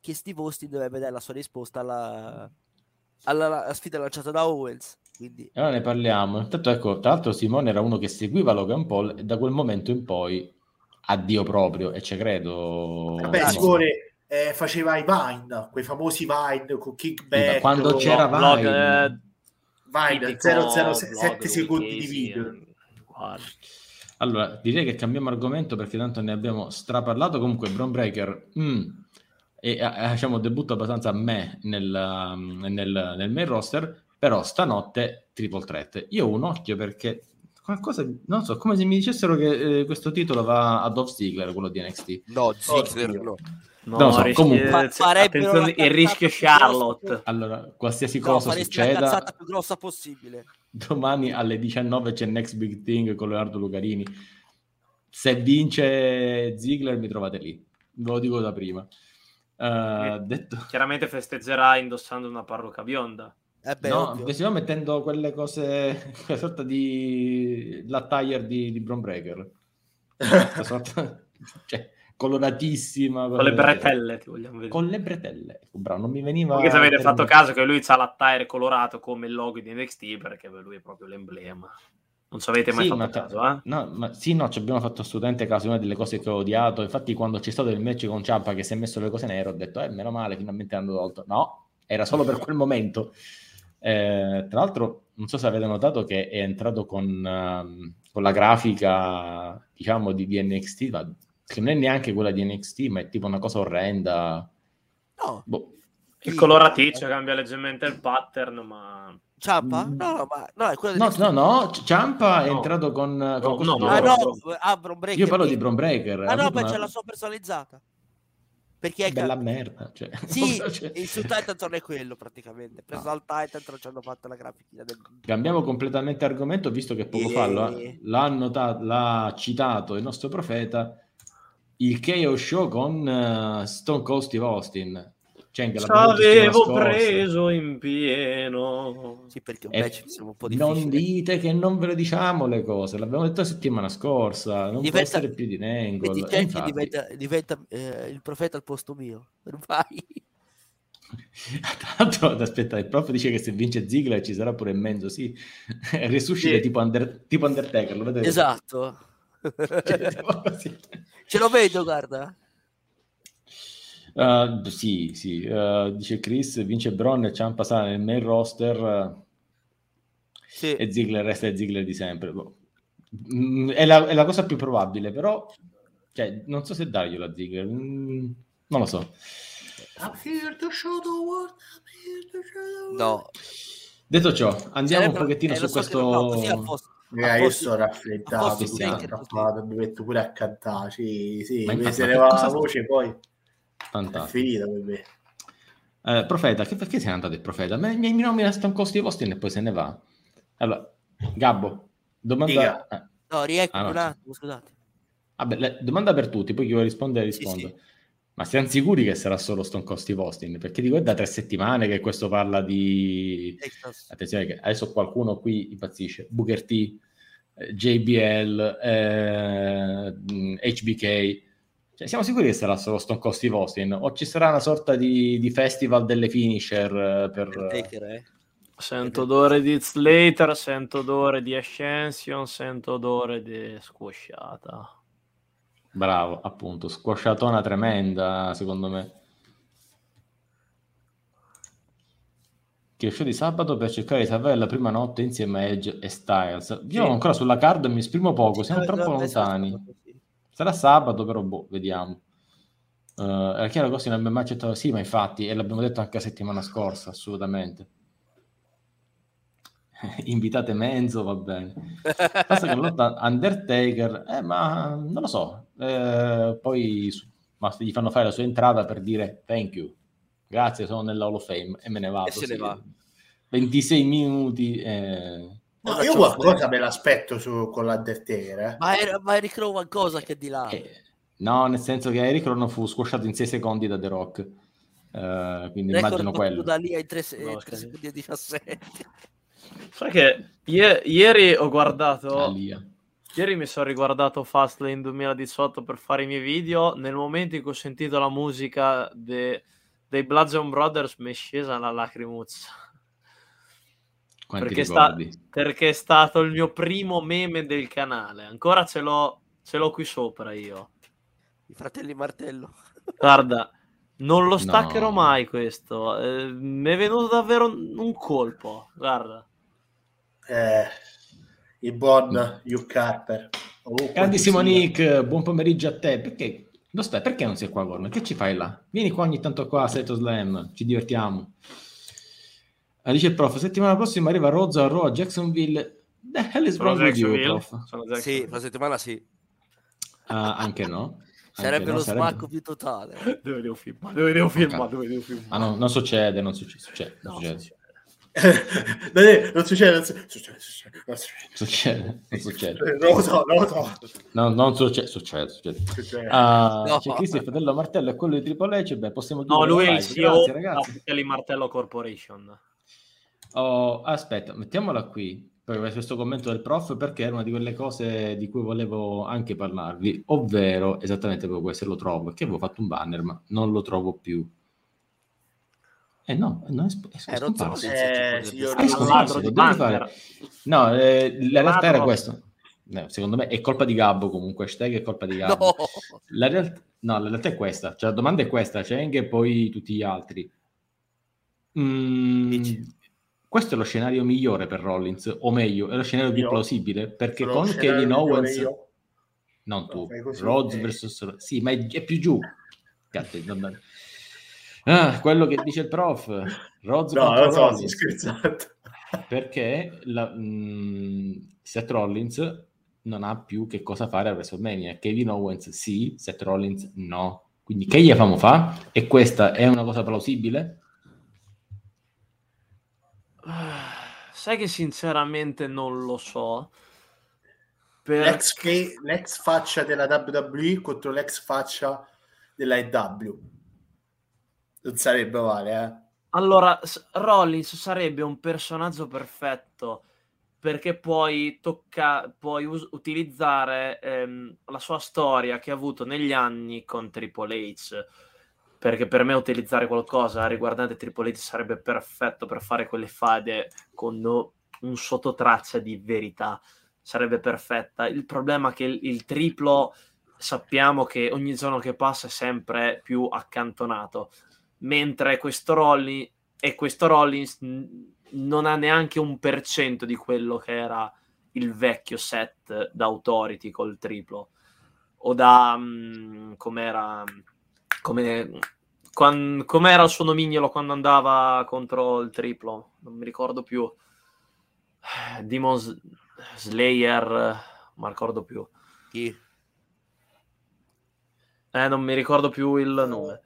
che Steve Austin dovrebbe dare la sua risposta alla, alla, alla sfida lanciata da Owens. Quindi E ora ne parliamo. Intanto, ecco, tra l'altro, Simone era uno che seguiva Logan Paul e da quel momento in poi addio proprio, e ci credo. Vabbè, no. Simone eh, faceva i Vine, quei famosi Vine con kickback. Quando c'era Blog, Vine. eh, Vine, tipico 007 blog secondi di video. guarda. Allora, direi che cambiamo argomento perché tanto ne abbiamo straparlato. Comunque, Bron Breaker mm, e, eh, diciamo, debutto abbastanza a me nel, um, nel, nel main roster. Però stanotte triple threat. Io ho un occhio perché qualcosa, non so, come se mi dicessero che eh, questo titolo va a Dolph Ziggler, quello di NXT. No, Ziggler no. No, lo so, rischia- comunque- Fa- farebbero attenzione, la il rischio più Charlotte. Allora, qualsiasi No, cosa la succeda, cazzata più grossa possibile. Domani alle 19 c'è Next Big Thing con Leonardo Lucarini. Se vince Ziggler mi trovate lì, ve lo dico da prima. Eh, detto... Chiaramente festeggerà indossando una parrucca bionda. Eh beh, no, stiamo mettendo quelle cose, quella sorta di l'attire di, di Bron Breaker. [LAUGHS] Questa sorta, cioè, coloratissima. Con le bretelle, ti vogliamo vedere. Con le bretelle. Ecco, bravo, non mi veniva... Anche se avete fatto termine. caso che lui ha l'attire colorato come il logo di NXT perché per lui è proprio l'emblema. Non ci avete mai Sì, fatto ma- caso, eh? No, ma sì, no, ci abbiamo fatto assolutamente caso, una delle cose che ho odiato. Infatti, quando c'è stato il match con Ciampa che si è messo le cose nere, ho detto, eh, meno male, finalmente hanno tolto. No, era solo per quel momento. Eh, tra l'altro, non so se avete notato che è entrato con, ehm, con la grafica, diciamo, di, di NXT, ma che non è neanche quella di NXT, ma è tipo una cosa orrenda. No, Boh. Il coloraticcio cambia leggermente il pattern, ma Ciampa? Mm. No, no, ma no, è quello No, di no, no, Ciampa è No. entrato con... con No, no, Ah, no, ah, Bron Breaker. Io parlo di Bron Breaker. Ah, no, ma una- c'è la sua personalizzata. Perché è bella ca- merda. Cioè. [LAUGHS] Sì, Cioè, il su Titan è quello praticamente. Preso No. dal Titan non ci hanno fatto la grafica del... Cambiamo completamente argomento, visto che poco Eh. fa lo- l'ha, annota- l'ha citato il nostro profeta, il KO Show con eh, Stone Cold Steve Austin. Cioè, anche ci l'abbiamo detto settimana avevo scorsa. preso in pieno. Sì, perché un match siamo un po' difficile. non dite che non ve le diciamo le cose, l'abbiamo detto la settimana scorsa, non può Diventa- essere più di Cenci infatti- diventa, diventa eh, il profeta al posto mio. Vai. [LAUGHS] Tra l'altro, aspetta, il prof dice che se vince Ziggler ci sarà pure in mezzo, sì. [LAUGHS] Resuscita Sì. tipo, Under- tipo Undertaker, lo vedete? Esatto. [LAUGHS] Cioè, tipo così. Ce lo vedo, guarda. Uh, sì, sì, uh, dice Chris, vince Bron e Ciampa sarà nel main roster uh, Sì. e Ziggler resta il Ziggler di sempre. Boh. Mm, è, la, è la cosa più probabile, però cioè, non so se darglielo a Ziggler, Mm, non lo so. No. Detto ciò, andiamo un Sarebbe- pochettino eh, su so che questo... non- no, così a posto- Raga, a io a raffreddato, sono Ziggler, strappato, mi metto pure a cantare, sì, sì, Ma mi se ne va la sta- voce poi, è Fantastico. finita per me. Eh, profeta, che, perché se n'è andato il profeta? Ma mi, mi nomina Cold Steve Austin e poi se ne va. Allora, Gabbo, domanda... Dica. eh, No, riecco Ah, no, un sì. attimo, scusate. Vabbè, le- domanda per tutti, poi chi vuole rispondere Sì, risponde. sì. Ma siamo sicuri che sarà solo Stone Cold Steve Austin? Perché dico è da tre settimane che questo parla di... Texas. Attenzione che adesso qualcuno qui impazzisce. Booker T, eh, JBL, eh, HBK. Cioè, siamo sicuri che sarà solo Stone Cold Steve Austin? O ci sarà una sorta di, di festival delle finisher eh, per... Undertaker, eh. Sento odore di Slater, sento odore di Ascension, sento odore di squasciata. Bravo, appunto, squasciatona tremenda, secondo me. Che show di sabato per cercare di salvare la prima notte insieme a Edge e Styles. Io Sì. ancora sulla card mi esprimo poco, siamo Eh, troppo lontani. sì. Sarà sabato, però boh, vediamo. Uh, era chiaro che Austin non abbiamo mai accettato, sì, ma infatti, e l'abbiamo detto anche la settimana scorsa, assolutamente. [LAUGHS] Invitate Menzo, va bene. Basta che lotta Undertaker, eh, ma non lo so. Eh, poi ma gli fanno fare la sua entrata per dire thank you, grazie, sono nella Hall of Fame e me ne vado. E se ne sì. va. 26 minuti. eh. No, io qualcosa me l'aspetto su, con l'Undertaker, eh. Ma, era, ma Eric Rowan cosa che di là? Eh, no, nel senso che Eric Rowan fu squasciato in 6 secondi da The Rock. Eh, quindi Record immagino quello. da lì ai 3, No, scherzo. secondi e 17. Sai che ie- ieri ho guardato, Alia. Ieri mi sono riguardato Fastlane 2018 per fare i miei video. Nel momento in cui ho sentito la musica de- dei Bludgeon Brothers mi è scesa la lacrimuzza. Quanti Perché sta-? Perché è stato il mio primo meme del canale. Ancora ce l'ho, ce l'ho qui sopra io. I fratelli Martello. Guarda, non lo staccherò No. mai questo. Eh, mi è venuto davvero un un colpo. Guarda. Eh, il buon Hugh Carper. Ovunque Grandissimo. Nick, buon pomeriggio a te. Perché, dove stai? Perché non sei qua, Gorno? Che ci fai là? Vieni qua ogni tanto qua a Seto Slam, ci divertiamo. Ah, dice il prof, settimana prossima arriva Rozzo a Raw a Jacksonville. The hell is Sono wrong with you, Jacksonville? prof? Sì, la settimana sì. Ah, anche no. Anche Sarebbe no, lo sarebbe- smacco più totale. Dove devo filmare? Dove devo filmare? Dove devo filmare? Ah, no, non succede, non succede, succede, non No, non succede, non succede, succede, succede, non succede. Succede, non succede. Non lo so, non lo so. No, non succede, succede, succede. Succede. Ah, No. C'è Cristo, il fratello Martello, è quello di Triple H. Beh, possiamo No, chiudere lui è il. CEO. Fratelli Martello Corporation. Oh, aspetta, mettiamola qui per questo commento del prof perché era una di quelle cose di cui volevo anche parlarvi, ovvero esattamente proprio questo lo trovo, perché avevo fatto un banner ma non lo trovo più. Eh no, no è, sp- è Eh, non so scomparso. se- Eh, signor È Al scomparso, fare. No, eh, la realtà era questo. No, secondo me è colpa di Gabbo comunque, hashtag è colpa di Gabbo. No, La realtà, no, la realtà è questa, cioè la domanda è questa, Cheng e poi tutti gli altri. Mm, questo è lo scenario migliore per Rollins, o meglio, è lo scenario più plausibile, perché Sono con Kevin Owens, io. non No, tu, Rhodes eh. versus... Sì, ma è, è più giù. Cazzo, bene. Ah, quello che dice il prof, Rhodes No, non so, sto Rollins. scherzando. perché la, mh, Seth Rollins non ha più che cosa fare a WrestleMania. Kevin Owens sì, Seth Rollins no. Quindi che gli famo fa? E questa è una cosa plausibile? Ah, Sai che sinceramente non lo so. Per... L'ex, l'ex faccia della WWE contro l'ex faccia della EW. Non sarebbe male, eh. Allora, Rollins sarebbe un personaggio perfetto perché puoi, tocca- puoi us- utilizzare ehm, la sua storia che ha avuto negli anni con Triple H. Perché per me utilizzare qualcosa riguardante Triple H sarebbe perfetto per fare quelle fade con un sottotraccia di verità. Sarebbe perfetta. Il problema è che il, il triplo sappiamo che ogni giorno che passa è sempre più accantonato mentre questo Rollins e questo Rollins non ha neanche un per cento di quello che era il vecchio set da Authority col triplo. O da mh, com'era come com'era il suo nomignolo quando andava contro il triplo? Non mi ricordo più. Demon Slayer ma ricordo più. Chi? eh non mi ricordo più il nome.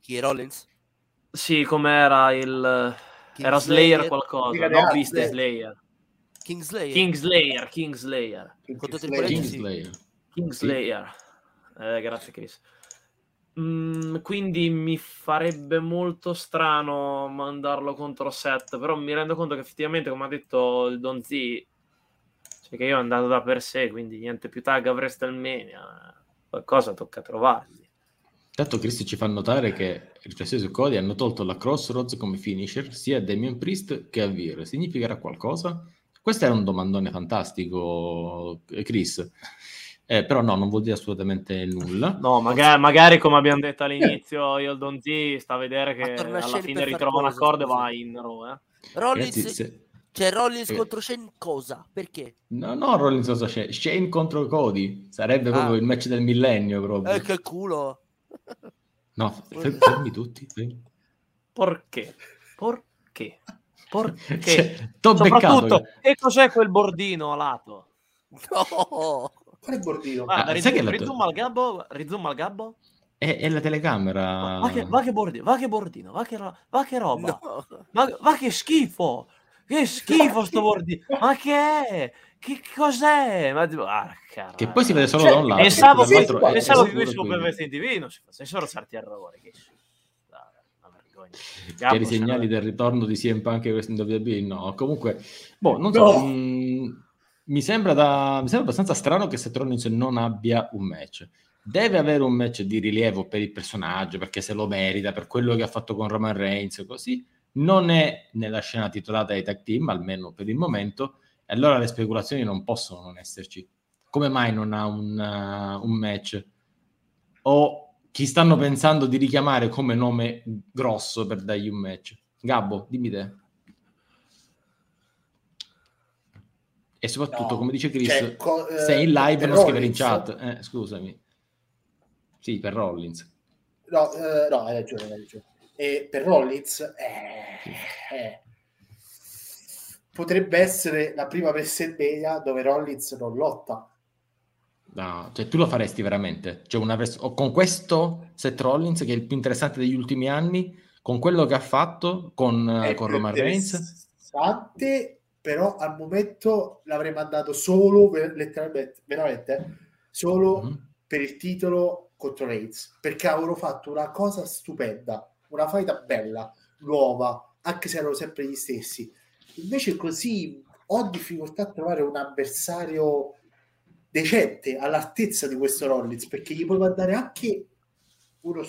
Chi è Rollins? Sì com'era il Era Slayer qualcosa, Dica non ragazzi. Beast Slayer. Kingslayer? Kingslayer, Kingslayer, H, sì. Kingslayer. Kingslayer. Eh, grazie Chris. Mm, quindi mi farebbe molto strano mandarlo contro Seth, però mi rendo conto che effettivamente, come ha detto il Don Z, cioè che io è andato da per sé, quindi niente più tag a WrestleMania, qualcosa tocca trovargli. Tanto Cristi ci fa notare che riflessioni su Cody hanno tolto la Crossroads come finisher sia a Damien Priest che a Veer. Significherà qualcosa? Questo era un domandone fantastico, eh, Chris. Eh, però no, non vuol dire assolutamente nulla. [LAUGHS] No, magari, magari come abbiamo detto all'inizio, [LAUGHS] io il Don Z sta a vedere che alla fine ritrova un accordo e va in Raw, eh. Rollins, Ragazzi, se- cioè Rollins Eh. contro Shane cosa? Perché? No, no, Rollins contro Shane. Shane contro Cody. Sarebbe proprio Ah. il match del millennio proprio. Eh, che culo! No, fer- fermi tutti. fermi. Perché? Perché? Perché? Cioè, t'ho beccato. Soprattutto, che cos'è quel bordino a lato? No! Quale bordino? Guarda, Ah, sai che rizum, la- rizum al gabbo, rizum al gabbo. È, è la telecamera. Va che, va che bordino, va che bordino, va che, ro- va che roba. No! Va, va che schifo! Che schifo sto [LAUGHS] bordino! Ma che è? Che cos'è? Ma, ah. Che poi si vede solo Cioè, da un lato. Pensavo, che, dall'altro è pensavo che su quindi. Wrestling TV non si facessero certi errori. Che schifo. Dai, Una vergogna. Chiari Gabbo, segnali del ritorno di CM Punk Wrestling WWE? No, comunque, boh, non so, No. mh, mi, sembra da, mi sembra abbastanza strano che Seth Rollins non abbia un match. Deve avere un match di rilievo per il personaggio, perché se lo merita, per quello che ha fatto con Roman Reigns, così. Non è nella scena titolata dei tag team, almeno per il momento, allora le speculazioni non possono non esserci. Come mai non ha un, uh, un match? O chi stanno pensando di richiamare come nome grosso per dargli un match? Gabbo, dimmi te. E soprattutto, No, come dice Chris, cioè, co- eh, sei in live e per non scrivere in chat. Eh, scusami. Sì, per Rollins. No, eh, no, hai ragione, hai ragione. E per Rollins, eh, eh, potrebbe essere la prima WrestleMania dove Rollins non lotta. No, cioè tu lo faresti veramente? Cioè una vers- con questo Seth Rollins, che è il più interessante degli ultimi anni, con quello che ha fatto con, È Eh, con più Roman Reigns? interessante, però al momento l'avrei mandato solo, letteralmente, veramente, solo Mhm. per il titolo contro Reigns, perché avevano fatto una cosa stupenda, una faida bella, nuova, anche se erano sempre gli stessi. Invece così ho difficoltà a trovare un avversario decente all'altezza di questo Rollins, perché gli puoi mandare anche uno,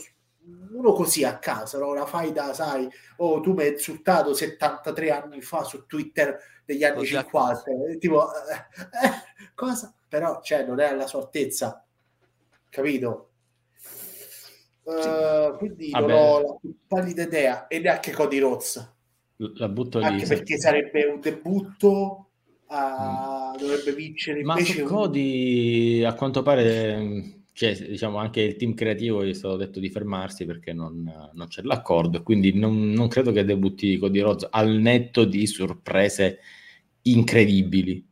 uno così a casa, no? una faida, sai, oh tu mi hai insultato 73 anni fa su Twitter degli anni Così a 50, eh, tipo, eh, eh, cosa? Però, cioè, non è alla sua altezza, capito? Eh, quindi non Vabbè. ho la più pallida idea e neanche Cody Rhodes La butto lì. anche perché sarebbe un debutto ah, dovrebbe vincere Mm. Ma invece su un- Cody, a quanto pare, cioè, diciamo, anche il team creativo gli è stato detto di fermarsi perché non, non c'è l'accordo e quindi non, non credo che debutti Cody Rhodes al netto di sorprese incredibili.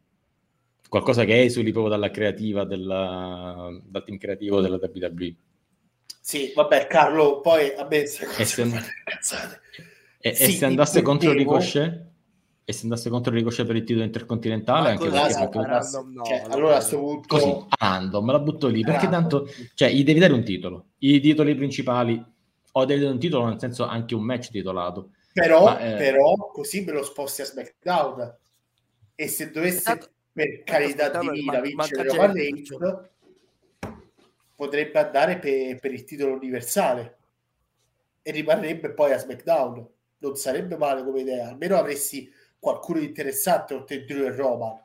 Qualcosa che esuli proprio dalla creativa, della, dal team creativo della WWE. sì vabbè Carlo poi a me queste cose se- mi [LAUGHS] E, e Sì, se andasse contro Ricochet? E se andasse contro Ricochet per il titolo intercontinentale? Anche perché, Esatto, perché- random no, cioè, allora- a sto punto così, a random, la butto lì, perché Random. tanto, cioè, gli devi dare un titolo. I titoli principali, o devi dare un titolo, nel senso anche un match titolato. però, Ma, eh, però così me lo sposti a SmackDown e se dovesse Esatto. per carità man- vincere Roman. Reigns potrebbe andare per, per il titolo universale e rimarrebbe poi a SmackDown non sarebbe male come idea almeno avresti qualcuno di interessante oltre Drew e Roman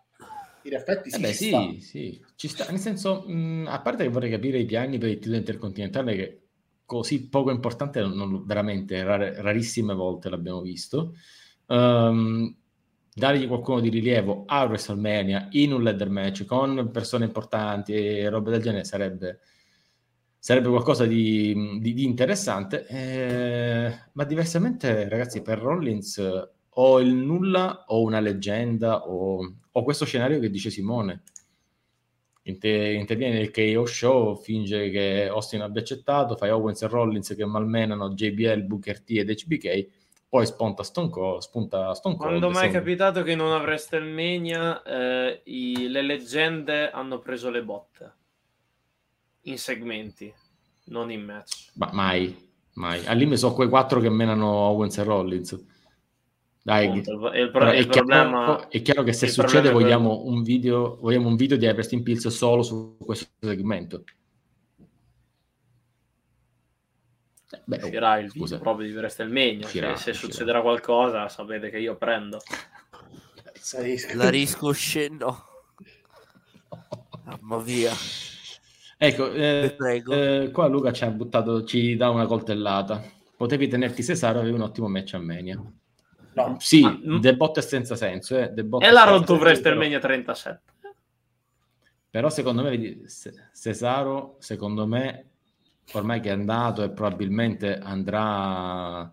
in effetti sì, Eh beh, ci sta. sì, sì, ci sta. Nel senso, mh, a parte che vorrei capire i piani per il titolo intercontinentale, che così poco importante, non- veramente rare- rarissime volte l'abbiamo visto. Ehm, dargli qualcuno di rilievo a WrestleMania in un ladder match con persone importanti e robe del genere sarebbe, sarebbe qualcosa di, di- di interessante. eh, ma diversamente, ragazzi, per Rollins o il nulla o una leggenda o, o questo scenario che dice Simone. Inter- interviene nel KO show, finge che Austin abbia accettato, fai Owens e Rollins che malmenano JBL, Booker T ed HBK, poi spunta Stone Cold. Spunta Stone Cold Quando mai è capitato che non avreste il Mania, eh, i- le leggende hanno preso le botte in segmenti, non in match. Ma mai, mai. Al limite sono quei quattro che menano Owens e Rollins. Dai, Appunto, il, pro- il è, chiaro, problema è chiaro che se succede vogliamo un, video, vogliamo un video di Everstin Pills solo su questo segmento. Eh, beh, oh, uscirà il video scusa. proprio di WrestleMania. Uscirà, se, se uscirà. succederà qualcosa, sapete che io prendo. La riscoscendo. Mamma mia. Ecco, eh, eh, qua Luca ci ha buttato, ci dà una coltellata. Potevi tenerti Cesaro, avevi un ottimo match a Mania. no, Sì, Ah, mm. The Bot è senza senso. Eh. The Bot E è la senza Road to senso, WrestleMania 37. Però, secondo me, Cesaro, secondo me, ormai che è andato e probabilmente andrà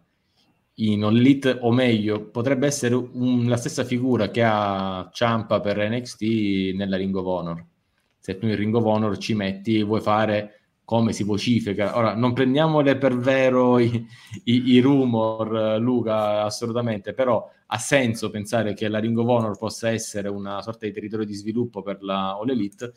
in All Elite, o meglio, potrebbe essere un- la stessa figura che ha Ciampa per NXT nella Ring of Honor. Se tu in Ring of Honor ci metti, vuoi fare come si vocifera. Ora, non prendiamole per vero i, i- i rumor, Luca, assolutamente, però ha senso pensare che la Ring of Honor possa essere una sorta di territorio di sviluppo per la All Elite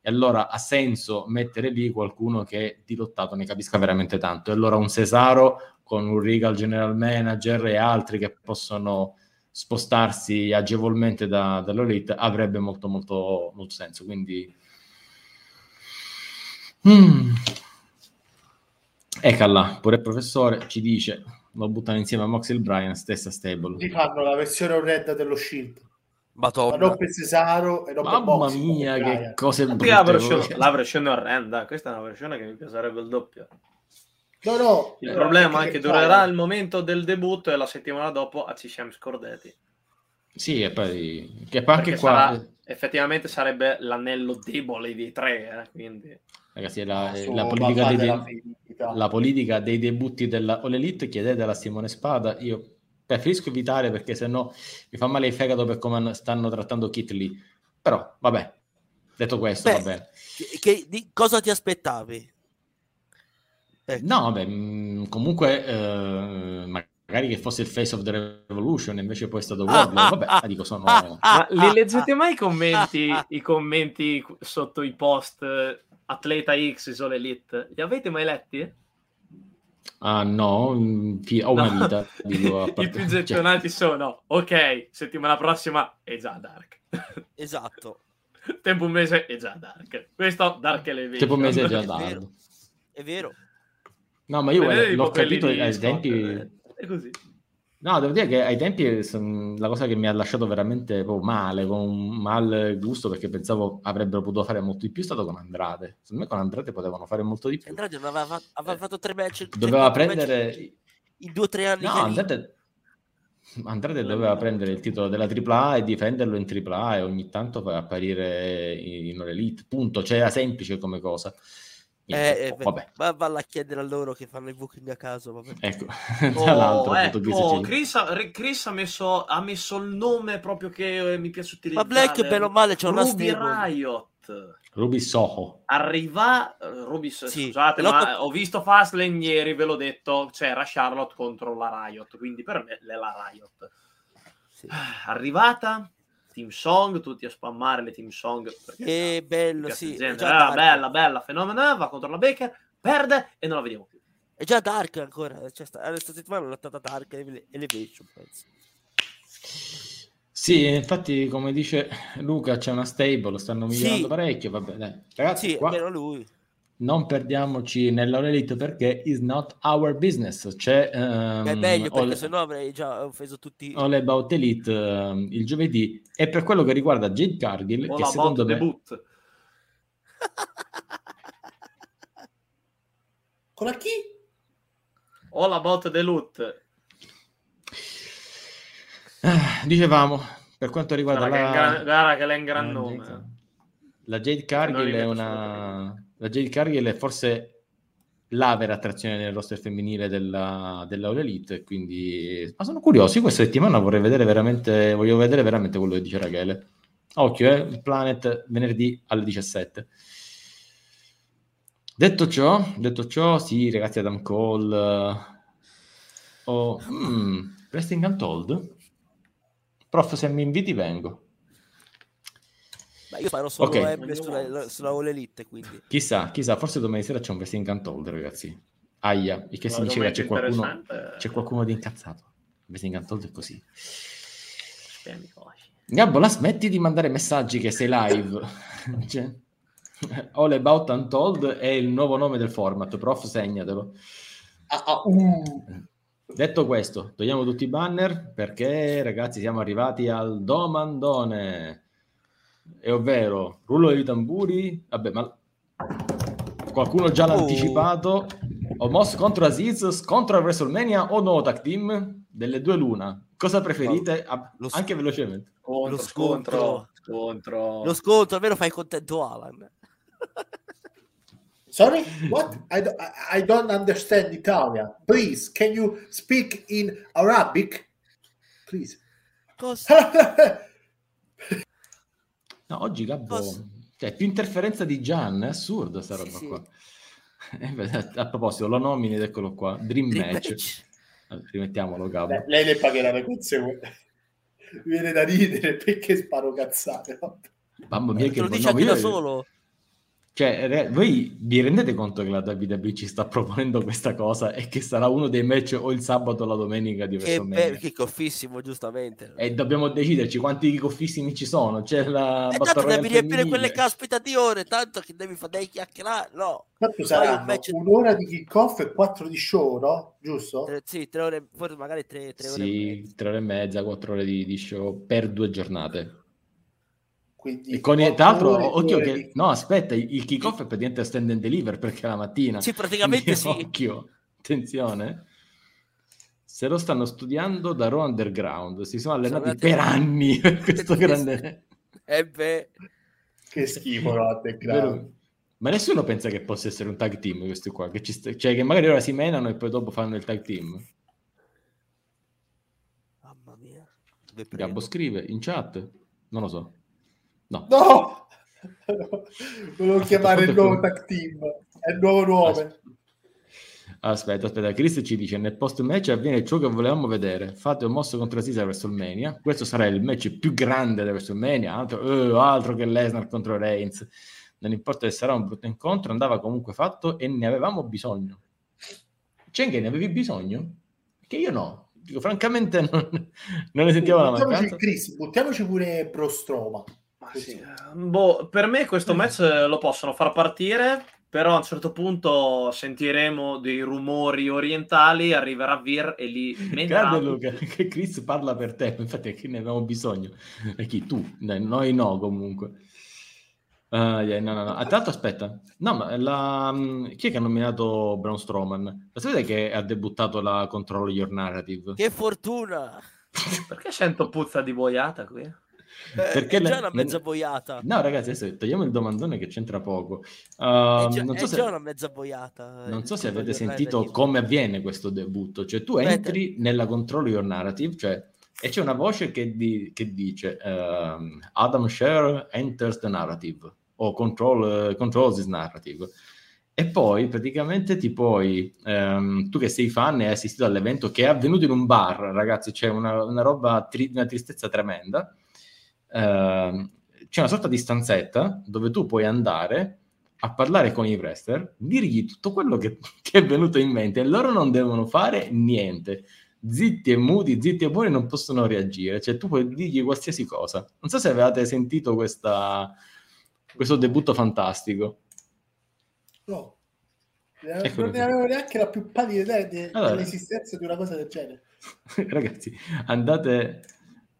e allora ha senso mettere lì qualcuno che di lottato ne capisca veramente tanto. E allora un Cesaro con un Regal General Manager e altri che possono spostarsi agevolmente da, dall'Elite avrebbe molto molto molto senso. Quindi Mm. Ecco là, pure il professore ci dice lo buttano insieme a Moxley Bryan stessa stable. rifanno la versione red dello Shield ma Madonna. non per Cesaro e Mamma ma mia, che Bryan. cose La brutte. versione, la versione orrenda, questa è una versione che mi piacerebbe il doppio. no no Il eh, problema è che durerà il momento del debutto e la settimana dopo ah, ci siamo scordati. Sì, e poi che poi anche qua sarà- effettivamente sarebbe l'anello debole dei tre, eh, quindi ragazzi, la, su la politica dei, la politica dei debutti della All Elite chiedetela a Simone Spada, io preferisco evitare perché sennò mi fa male il fegato per come stanno trattando Kit lì. Però, vabbè, detto questo, Beh, va bene. Che, che- di cosa ti aspettavi? Ecco. No, vabbè, mh, comunque eh, magari che fosse il Face of the Revolution, invece poi è stato Wardlow. Vabbè, ma dico, sono... Ma li leggete mai i commenti, i commenti sotto i post Atleta X, Isole Elite? Li avete mai letti? Ah no, mh, fi- ho una No. vita. [LAUGHS] dico, I più cioè, gettonati sono, ok, settimana prossima è già Dark. [LAUGHS] Esatto, Tempo un mese è già Dark. Questo Dark Elevation. tipo un mese è già È tardi. vero. è vero. No, ma io guarda, i l'ho capito ai Scott, tempi... eh, È così. No, devo dire che ai tempi son- la cosa che mi ha lasciato veramente male, con un mal gusto, perché pensavo avrebbero potuto fare molto di più, è stato con Andrade. Secondo me con Andrade potevano fare molto di più. Andrade aveva, fatto- aveva fatto tre match. Doveva prendere... in due o tre anni. No. Andrade... Andrade doveva prendere il titolo della AAA e difenderlo in AAA e ogni tanto apparire in All Elite. Punto. Cioè, era semplice come cosa. Eh, eh, oh, beh, vabbè, ma valla a chiedere a loro che fanno il booking a caso. Vabbè. ecco. [LAUGHS] Oh, Tra l'altro, ho ecco, avuto questo Chris, ha, Chris ha messo, ha messo il nome proprio che eh, mi piace Ma utilizzare. Black, bene o male, c'è una Ruby. Riot. Ruby Soho. Arriva eh, Ruby, Sì, scusate, ma ho visto Fastlane ieri, ve l'ho detto, c'era Charlotte contro la Riot, quindi per me è la Riot. Sì. Arrivata, Team Song, tutti a spammare le Team Song. Che bello, sì. È Ah, bella, bella, fenomena, va contro la Baker, perde e non la vediamo più. È già Dark ancora. Cioè, sta, questa settimana l'ho lottata Dark Ele- Elevation, penso. Sì, infatti, come dice Luca, c'è una stable, stanno migliorando Sì. parecchio. Vabbè, dai. Ragazzi, Sì, qua almeno lui. Non perdiamoci nella Elite perché is not our business. C'è ehm, È meglio perché All, sennò avrei già offeso tutti. All About Elite ehm, il giovedì. E per quello che riguarda Jade Cargill, All che secondo me debut. [LAUGHS] Con la chi? All about the loot. Ah, dicevamo, per quanto riguarda Guarda, che è la... un gran, guarda che lei è un gran la nome. Jade- La Jade Cargill è una... La Jade Cargill è forse la vera attrazione nel roster femminile della, della All Elite quindi ma sono curioso io questa settimana vorrei vedere veramente voglio vedere veramente quello che dice Rachele. Occhio eh, il Planet venerdì alle 17 detto ciò detto ciò sì ragazzi Adam Cole eh, oh, mm, Wrestling Untold prof se mi inviti vengo Ma io sparo solo Ok. M sulla, sulla All Elite, quindi. chissà chissà forse domani sera c'è un Wrestling Untold ragazzi aia il che significa c'è qualcuno c'è qualcuno di incazzato Wrestling Untold è così. Gabbo, la smetti di mandare messaggi che sei live. [LAUGHS] cioè, All About Untold è il nuovo nome del format, prof, segnatelo. Ah, ah, uh. Detto questo, togliamo tutti i banner perché, ragazzi, siamo arrivati al domandone. E ovvero, rullo dei tamburi. Vabbè, ma qualcuno già l'ha Oh. anticipato. Omos contro Aziz, contro a WrestleMania o no tag team? Delle due l'una. Cosa preferite? Ah, Lo- Anche velocemente. Scontro, Lo scontro. scontro, scontro. Lo scontro, almeno fai contento Alan. [LAUGHS] Sorry? What? I, do- I- I don't understand Italian. Please, can you speak in Arabic? Please. Cosa? [LAUGHS] No, oggi Gabbo, Cosa? cioè più interferenza di Gian, è assurdo sta Sì, roba sì. qua. [LAUGHS] Eh, beh, A proposito, lo nomini ed eccolo qua, Dream, Dream Match. match. Eh, Rimettiamolo Gabbo. Lei- Lei le pagherà le conseguenze. Mi viene da ridere perché sparo cazzate. Mamma mia che lo ma anche io- da solo. Cioè, re- voi vi rendete conto che la WWE ci sta [LAUGHS] proponendo questa cosa e che sarà uno dei match o il sabato o la domenica di WrestleMania? che coffissimo, giustamente. E dobbiamo deciderci quanti coffissimi ci sono. C'è la E Battle tanto devi riempire femminile. quelle caspita di ore, tanto che devi fare dei chiacchierare. No, Tanto un match- un'ora di kick-off e quattro di show, no? Giusto? tre, sì, tre ore, forse magari tre, tre ore. e Sì, mezza. tre ore e mezza, quattro ore di, di show per due giornate. Quindi E con, tra l'altro, ore che... di- No, aspetta, il il kick-off è praticamente stand and deliver perché è la mattina. Sì, praticamente Quindi, sì. Occhio, attenzione. Se lo stanno studiando da Raw Underground, si sono allenati andati- per anni per [LAUGHS] questo grande... E beh, Che schifo, no? Vero? Ma nessuno pensa che possa essere un tag team questo qua, che ci sta- cioè che magari ora si menano e poi dopo fanno il tag team. Vi prego. Gabbo scrive in chat, non lo so. No. No! [LAUGHS] Volevo chiamare il nuovo tag team. È il nuovo nome. Aspetta, aspetta, Chris ci dice nel post match avviene ciò che volevamo vedere. Fate un mosso contro Caesar a WrestleMania. Questo sarà il match più grande da WrestleMania, altro, eh, altro che Lesnar contro Reigns. Non importa se sarà un brutto incontro, andava comunque fatto e ne avevamo bisogno. C'è che ne avevi bisogno? Che io no. Dico, francamente [LAUGHS] non, non ne sentivo la Buttiamoci, mancanza. Chris, buttiamoci pure Pro Stroma. Ma sì, boh, per me questo match eh, lo possono far partire, però a un certo punto sentiremo dei rumori orientali, arriverà Vir e li [LAUGHS] menderà. Grande Luca, che Chris parla per te, infatti è che ne avevamo bisogno. E chi? Tu? Dai, noi no comunque. Ah, yeah, no, no, no. Ah, tra l'altro aspetta, no, ma la, mm, chi è che ha nominato Braun Strowman? Lo sapete che ha debuttato la Control Your Narrative? Che fortuna! Perché sento puzza di boiata qui? Eh, Perché è già una mezza boiata. No, ragazzi, adesso togliamo il domandone che c'entra poco. è Uh, già, non è so se... già una mezza boiata. Non il so se avete sentito come avviene questo debutto, cioè tu entri nella Control Your Narrative, cioè, e c'è una voce che, di- che dice ehm, Adam Sher enters the narrative o control, eh, controls this narrative. E poi praticamente ti puoi, ehm, tu che sei fan e hai assistito all'evento che è avvenuto in un bar, ragazzi, c'è una, una roba, tri- una tristezza tremenda. Ehm, c'è una sorta di stanzetta dove tu puoi andare a parlare con i wrestler, dirgli tutto quello che, [LAUGHS] che è venuto in mente e loro non devono fare niente. Zitti e muti, zitti e buoni non possono reagire, cioè tu puoi dirgli qualsiasi cosa. Non so se avevate sentito questa, questo debutto fantastico. No. Ecco non ne avevo neanche la più pallida idea de- Allora. dell'esistenza di una cosa del genere. [LAUGHS] Ragazzi, andate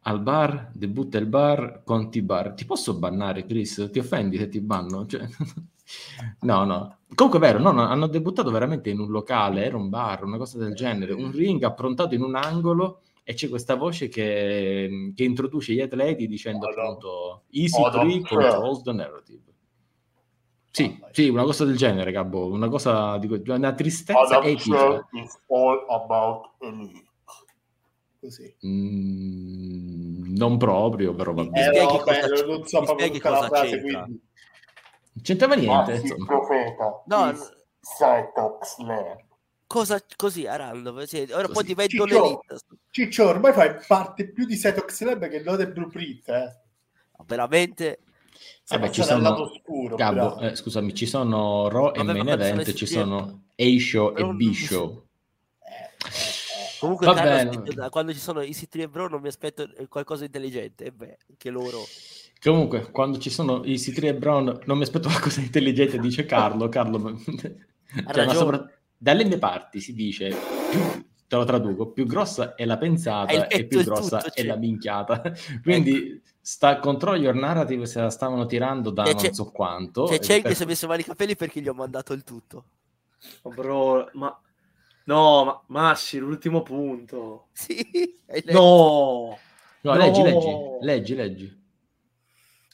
al bar, debutta il bar, conti bar. Ti posso bannare, Chris? Ti offendi se ti banno? Cioè, [LAUGHS] no, no. Comunque è vero, no, no, hanno debuttato veramente in un locale, era un bar, una cosa del genere, un ring approntato in un angolo e c'è questa voce che, che introduce gli atleti dicendo Madonna. appunto Easy Madonna. 3 controls the narrative. Sì, sì, una cosa del genere, Gabbo, una cosa di una tristezza epica. is all about elite. Così. Mm, non proprio, però va bene. Eh, no, beh, c- non so proprio cosa frase, c'entra? quindi... Non c'entrava niente. Ah, sì, profeta. No, Land. Cosa così a random? Sì, ora Così. poi divento Ciccio. l'elite. Ciccio, ormai fai parte più di Cytox Lab che non del Blueprint, eh. Veramente Sei Vabbè, ci passato al sono- lato oscuro, Gabbo, eh, scusami, ci sono Raw e Vabbè, Main ma penso Event, alle ci sono A-Show e non- B-Show. Comunque, Va Carlo, bene. quando ci sono i Citri e Bro non mi aspetto qualcosa di intelligente. E beh, anche loro. Comunque, quando ci sono i C3 e Brown, non mi aspetto [LAUGHS] qualcosa di intelligente, dice Carlo. Carlo, [LAUGHS] ma- cioè, sopra- dalle mie parti si dice, più- te lo traduco, più grossa è la pensata e più grossa tutto, è cioè. la minchiata. [LAUGHS] Quindi sta Control Your Narrative se la stavano tirando da Cioè, non so quanto. Cioè, c'è per- che si è messo male i capelli perché gli ho mandato il tutto. Oh, bro, ma... No, ma Massi, l'ultimo punto. Sì, hai letto. No! No, No! leggi, leggi, leggi, leggi.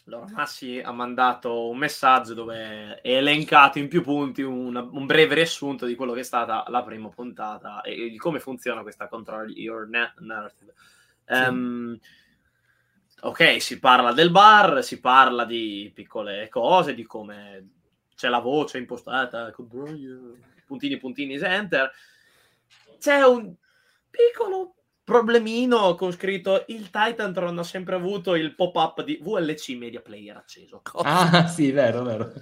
Allora, Massi ha mandato un messaggio dove è elencato in più punti una- un breve riassunto di quello che è stata la prima puntata e di come funziona questa Control Your Na- Narrative. Ehm, ok, si parla del bar, si parla di piccole cose, di come c'è la voce impostata, puntini, puntini, enter. C'è un piccolo problemino con scritto il Titantron ha sempre avuto il pop-up di VLC Media Player acceso. Cosa? [LAUGHS] Ah, sì, vero, vero.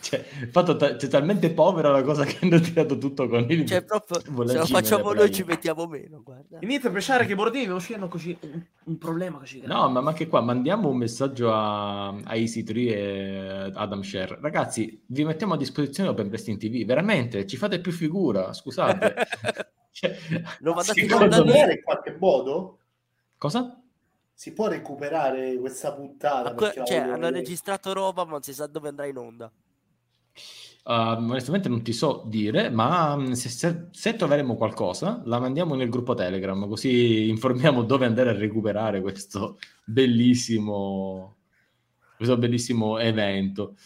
Cioè, fatto ta- cioè, talmente povera la cosa che hanno tirato tutto con il... Cioè, proprio, [LAUGHS] se lo facciamo noi ci mettiamo meno, guarda. Inizio a pensare che i bordini non siano così un, un problema così grande. No, ma, ma che qua mandiamo un messaggio a, a Easy3 e Adam Share. Ragazzi, vi mettiamo a disposizione Open Wrestling TV. Veramente, ci fate più figura, scusate. [LAUGHS] Cioè, Lo mandate si in può recuperare in qualche modo? cosa? Si può recuperare questa puntata? Que- cioè, voglio hanno registrato roba, ma non si sa dove andrà in onda. Uh, onestamente non ti so dire, ma mm, se, se- se troveremo qualcosa, la mandiamo nel gruppo Telegram, così informiamo dove andare a recuperare questo bellissimo, questo bellissimo evento.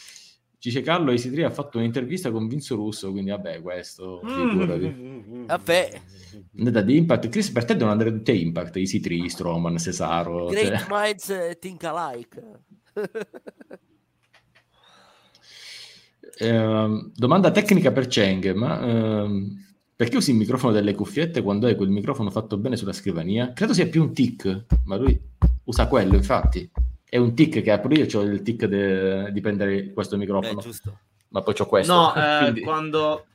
Dice Carlo Easy ha fatto un'intervista con Vinzo Russo, quindi vabbè, questo figurati. Mm. Vabbè, Andata di Impact. Chris, per te devono andare tutte a Impact, Easy 3, Strowman, Cesaro. great cioè. minds eh, think alike. [LAUGHS] Ehm, domanda tecnica per Cheng, ma ehm, perché usi il microfono delle cuffiette quando hai quel microfono fatto bene sulla scrivania? Credo sia più un tic, ma lui usa quello, infatti. È un tic che apro io, ho il tic de- di prendere questo Eh, microfono, giusto. ma poi ho questo. No, [LAUGHS] eh, quindi- quando...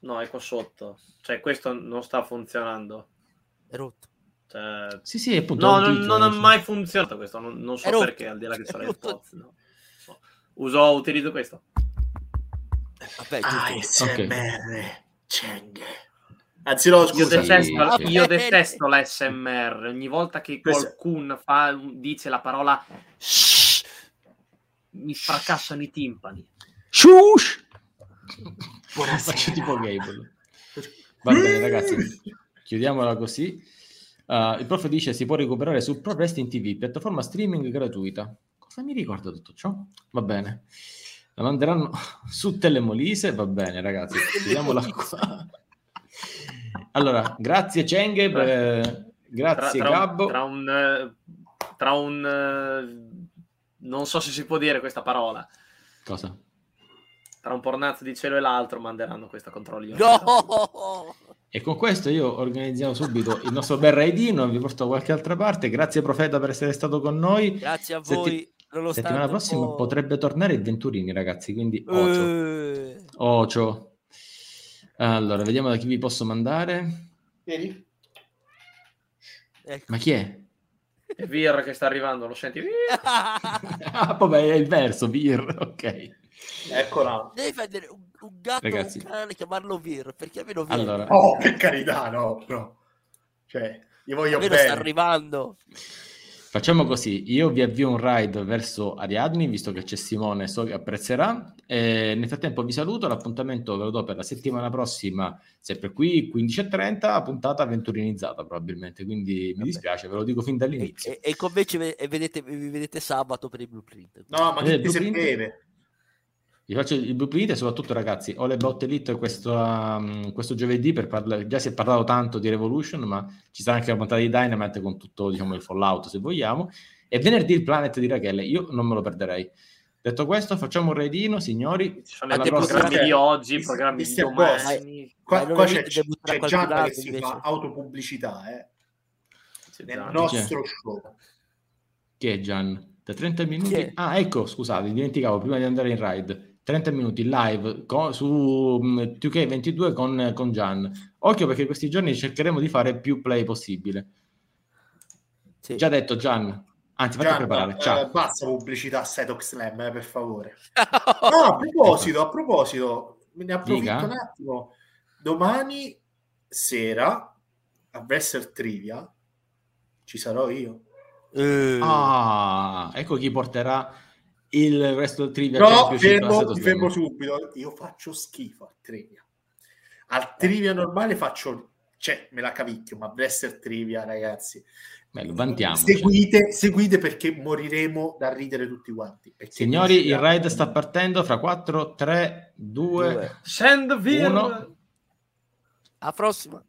No, è qua sotto. Cioè, questo non sta funzionando. È rotto. Cioè, Sì, sì, appunto. No, non, tic, non ha mai funzionato questo, non, non so perché, al di là che [LAUGHS] le rotto. No. So. Uso, utilizzo questo. Vabbè, Ah, giusto. ASMR. Anzi, no, Io scusa. detesto, sì. io detesto l'SMR. Ogni volta che qualcuno fa, dice la parola "shh", mi fracassano i timpani. Shush! Buonasera. Faccio tipo Gable. Va bene, ragazzi, chiudiamola così. Uh, il prof dice si può recuperare su Pro Wrestling TV, piattaforma streaming gratuita. Cosa mi ricorda tutto ciò? Va bene. La manderanno [LAUGHS] su Telemolise, va bene, ragazzi. Chiudiamola [LAUGHS] qua. Allora, grazie Cenghe, per- Tra, grazie tra un, Gabbo. tra un, eh, tra un, eh, non so se si può dire questa parola. Cosa? Tra un pornazzo di cielo e l'altro manderanno questa controllo. No! E con questo io organizziamo subito il nostro bel raidino, vi porto da qualche altra parte. Grazie Profeta per essere stato con noi. Grazie a Setti- voi. nonostante Settimana un prossima po'- potrebbe tornare il Venturini, ragazzi, quindi ocio. Eh, Ocio. Allora, vediamo da chi vi posso mandare. Vedi? ecco. Ma chi è? È Vir che sta arrivando, lo senti? [LAUGHS] ah, vabbè, è il verso, Vir, ok. Eccola. Devi prendere un, un gatto Ragazzi. un cane e chiamarlo Vir, perché almeno viene. Allora, Oh, per carità, no, no. Cioè, io voglio almeno bene. sta arrivando. Facciamo così. Io vi avvio un ride verso Ariadne, visto che c'è Simone, so che apprezzerà. E nel frattempo vi saluto, l'appuntamento ve lo do per la settimana prossima, sempre qui, 15.30, puntata avventurinizzata probabilmente, quindi mi Vabbè. dispiace, ve lo dico fin dall'inizio. e, e e vedete, vi vedete sabato per il blueprint. No, ma Eh, che ti se Blueprint? beve? Vi faccio il blueprint e soprattutto ragazzi, ho le botte elite questo, um, questo giovedì per parlare, già si è parlato tanto di Revolution, ma ci sarà anche la puntata di Dynamite con tutto diciamo, il fallout se vogliamo, e venerdì il Planet di Rachele, io non me lo perderei. Detto questo, facciamo un raidino, signori. Ci sono Alla i programmi di oggi, i programmi di domani. Qua, Ma non qua è c'è, c'è qualcun Gianna che si invece. fa autopubblicità, eh, C'è nel già- nostro show. Che è Gian? Da 30 minuti? Ah, ecco, scusate, dimenticavo prima di andare in ride. 30 minuti live co- su mm, 2K22 con, con Gian. Occhio perché questi giorni cercheremo di fare più play possibile. Sì. Già detto Gian, anzi fatti Gianna, preparare. eh, Ciao. basta pubblicità a Setox Slam, eh, per favore. [LAUGHS] No, a proposito, a proposito, me ne approfitto Dica. un attimo. Domani sera a Wrestle Trivia ci sarò io. Eh, Ah, ecco chi porterà il resto del trivia No, fermo, fermo subito. Io faccio schifo a trivia. Al trivia normale faccio, cioè, me la cavicchio, ma Wrestler Trivia, ragazzi. Bello, vantiamoci. Seguite, seguite perché moriremo da ridere tutti quanti. Signori, il ride sta partendo fra 4, 3, 2. due. Send Vir. Uno. A prossima.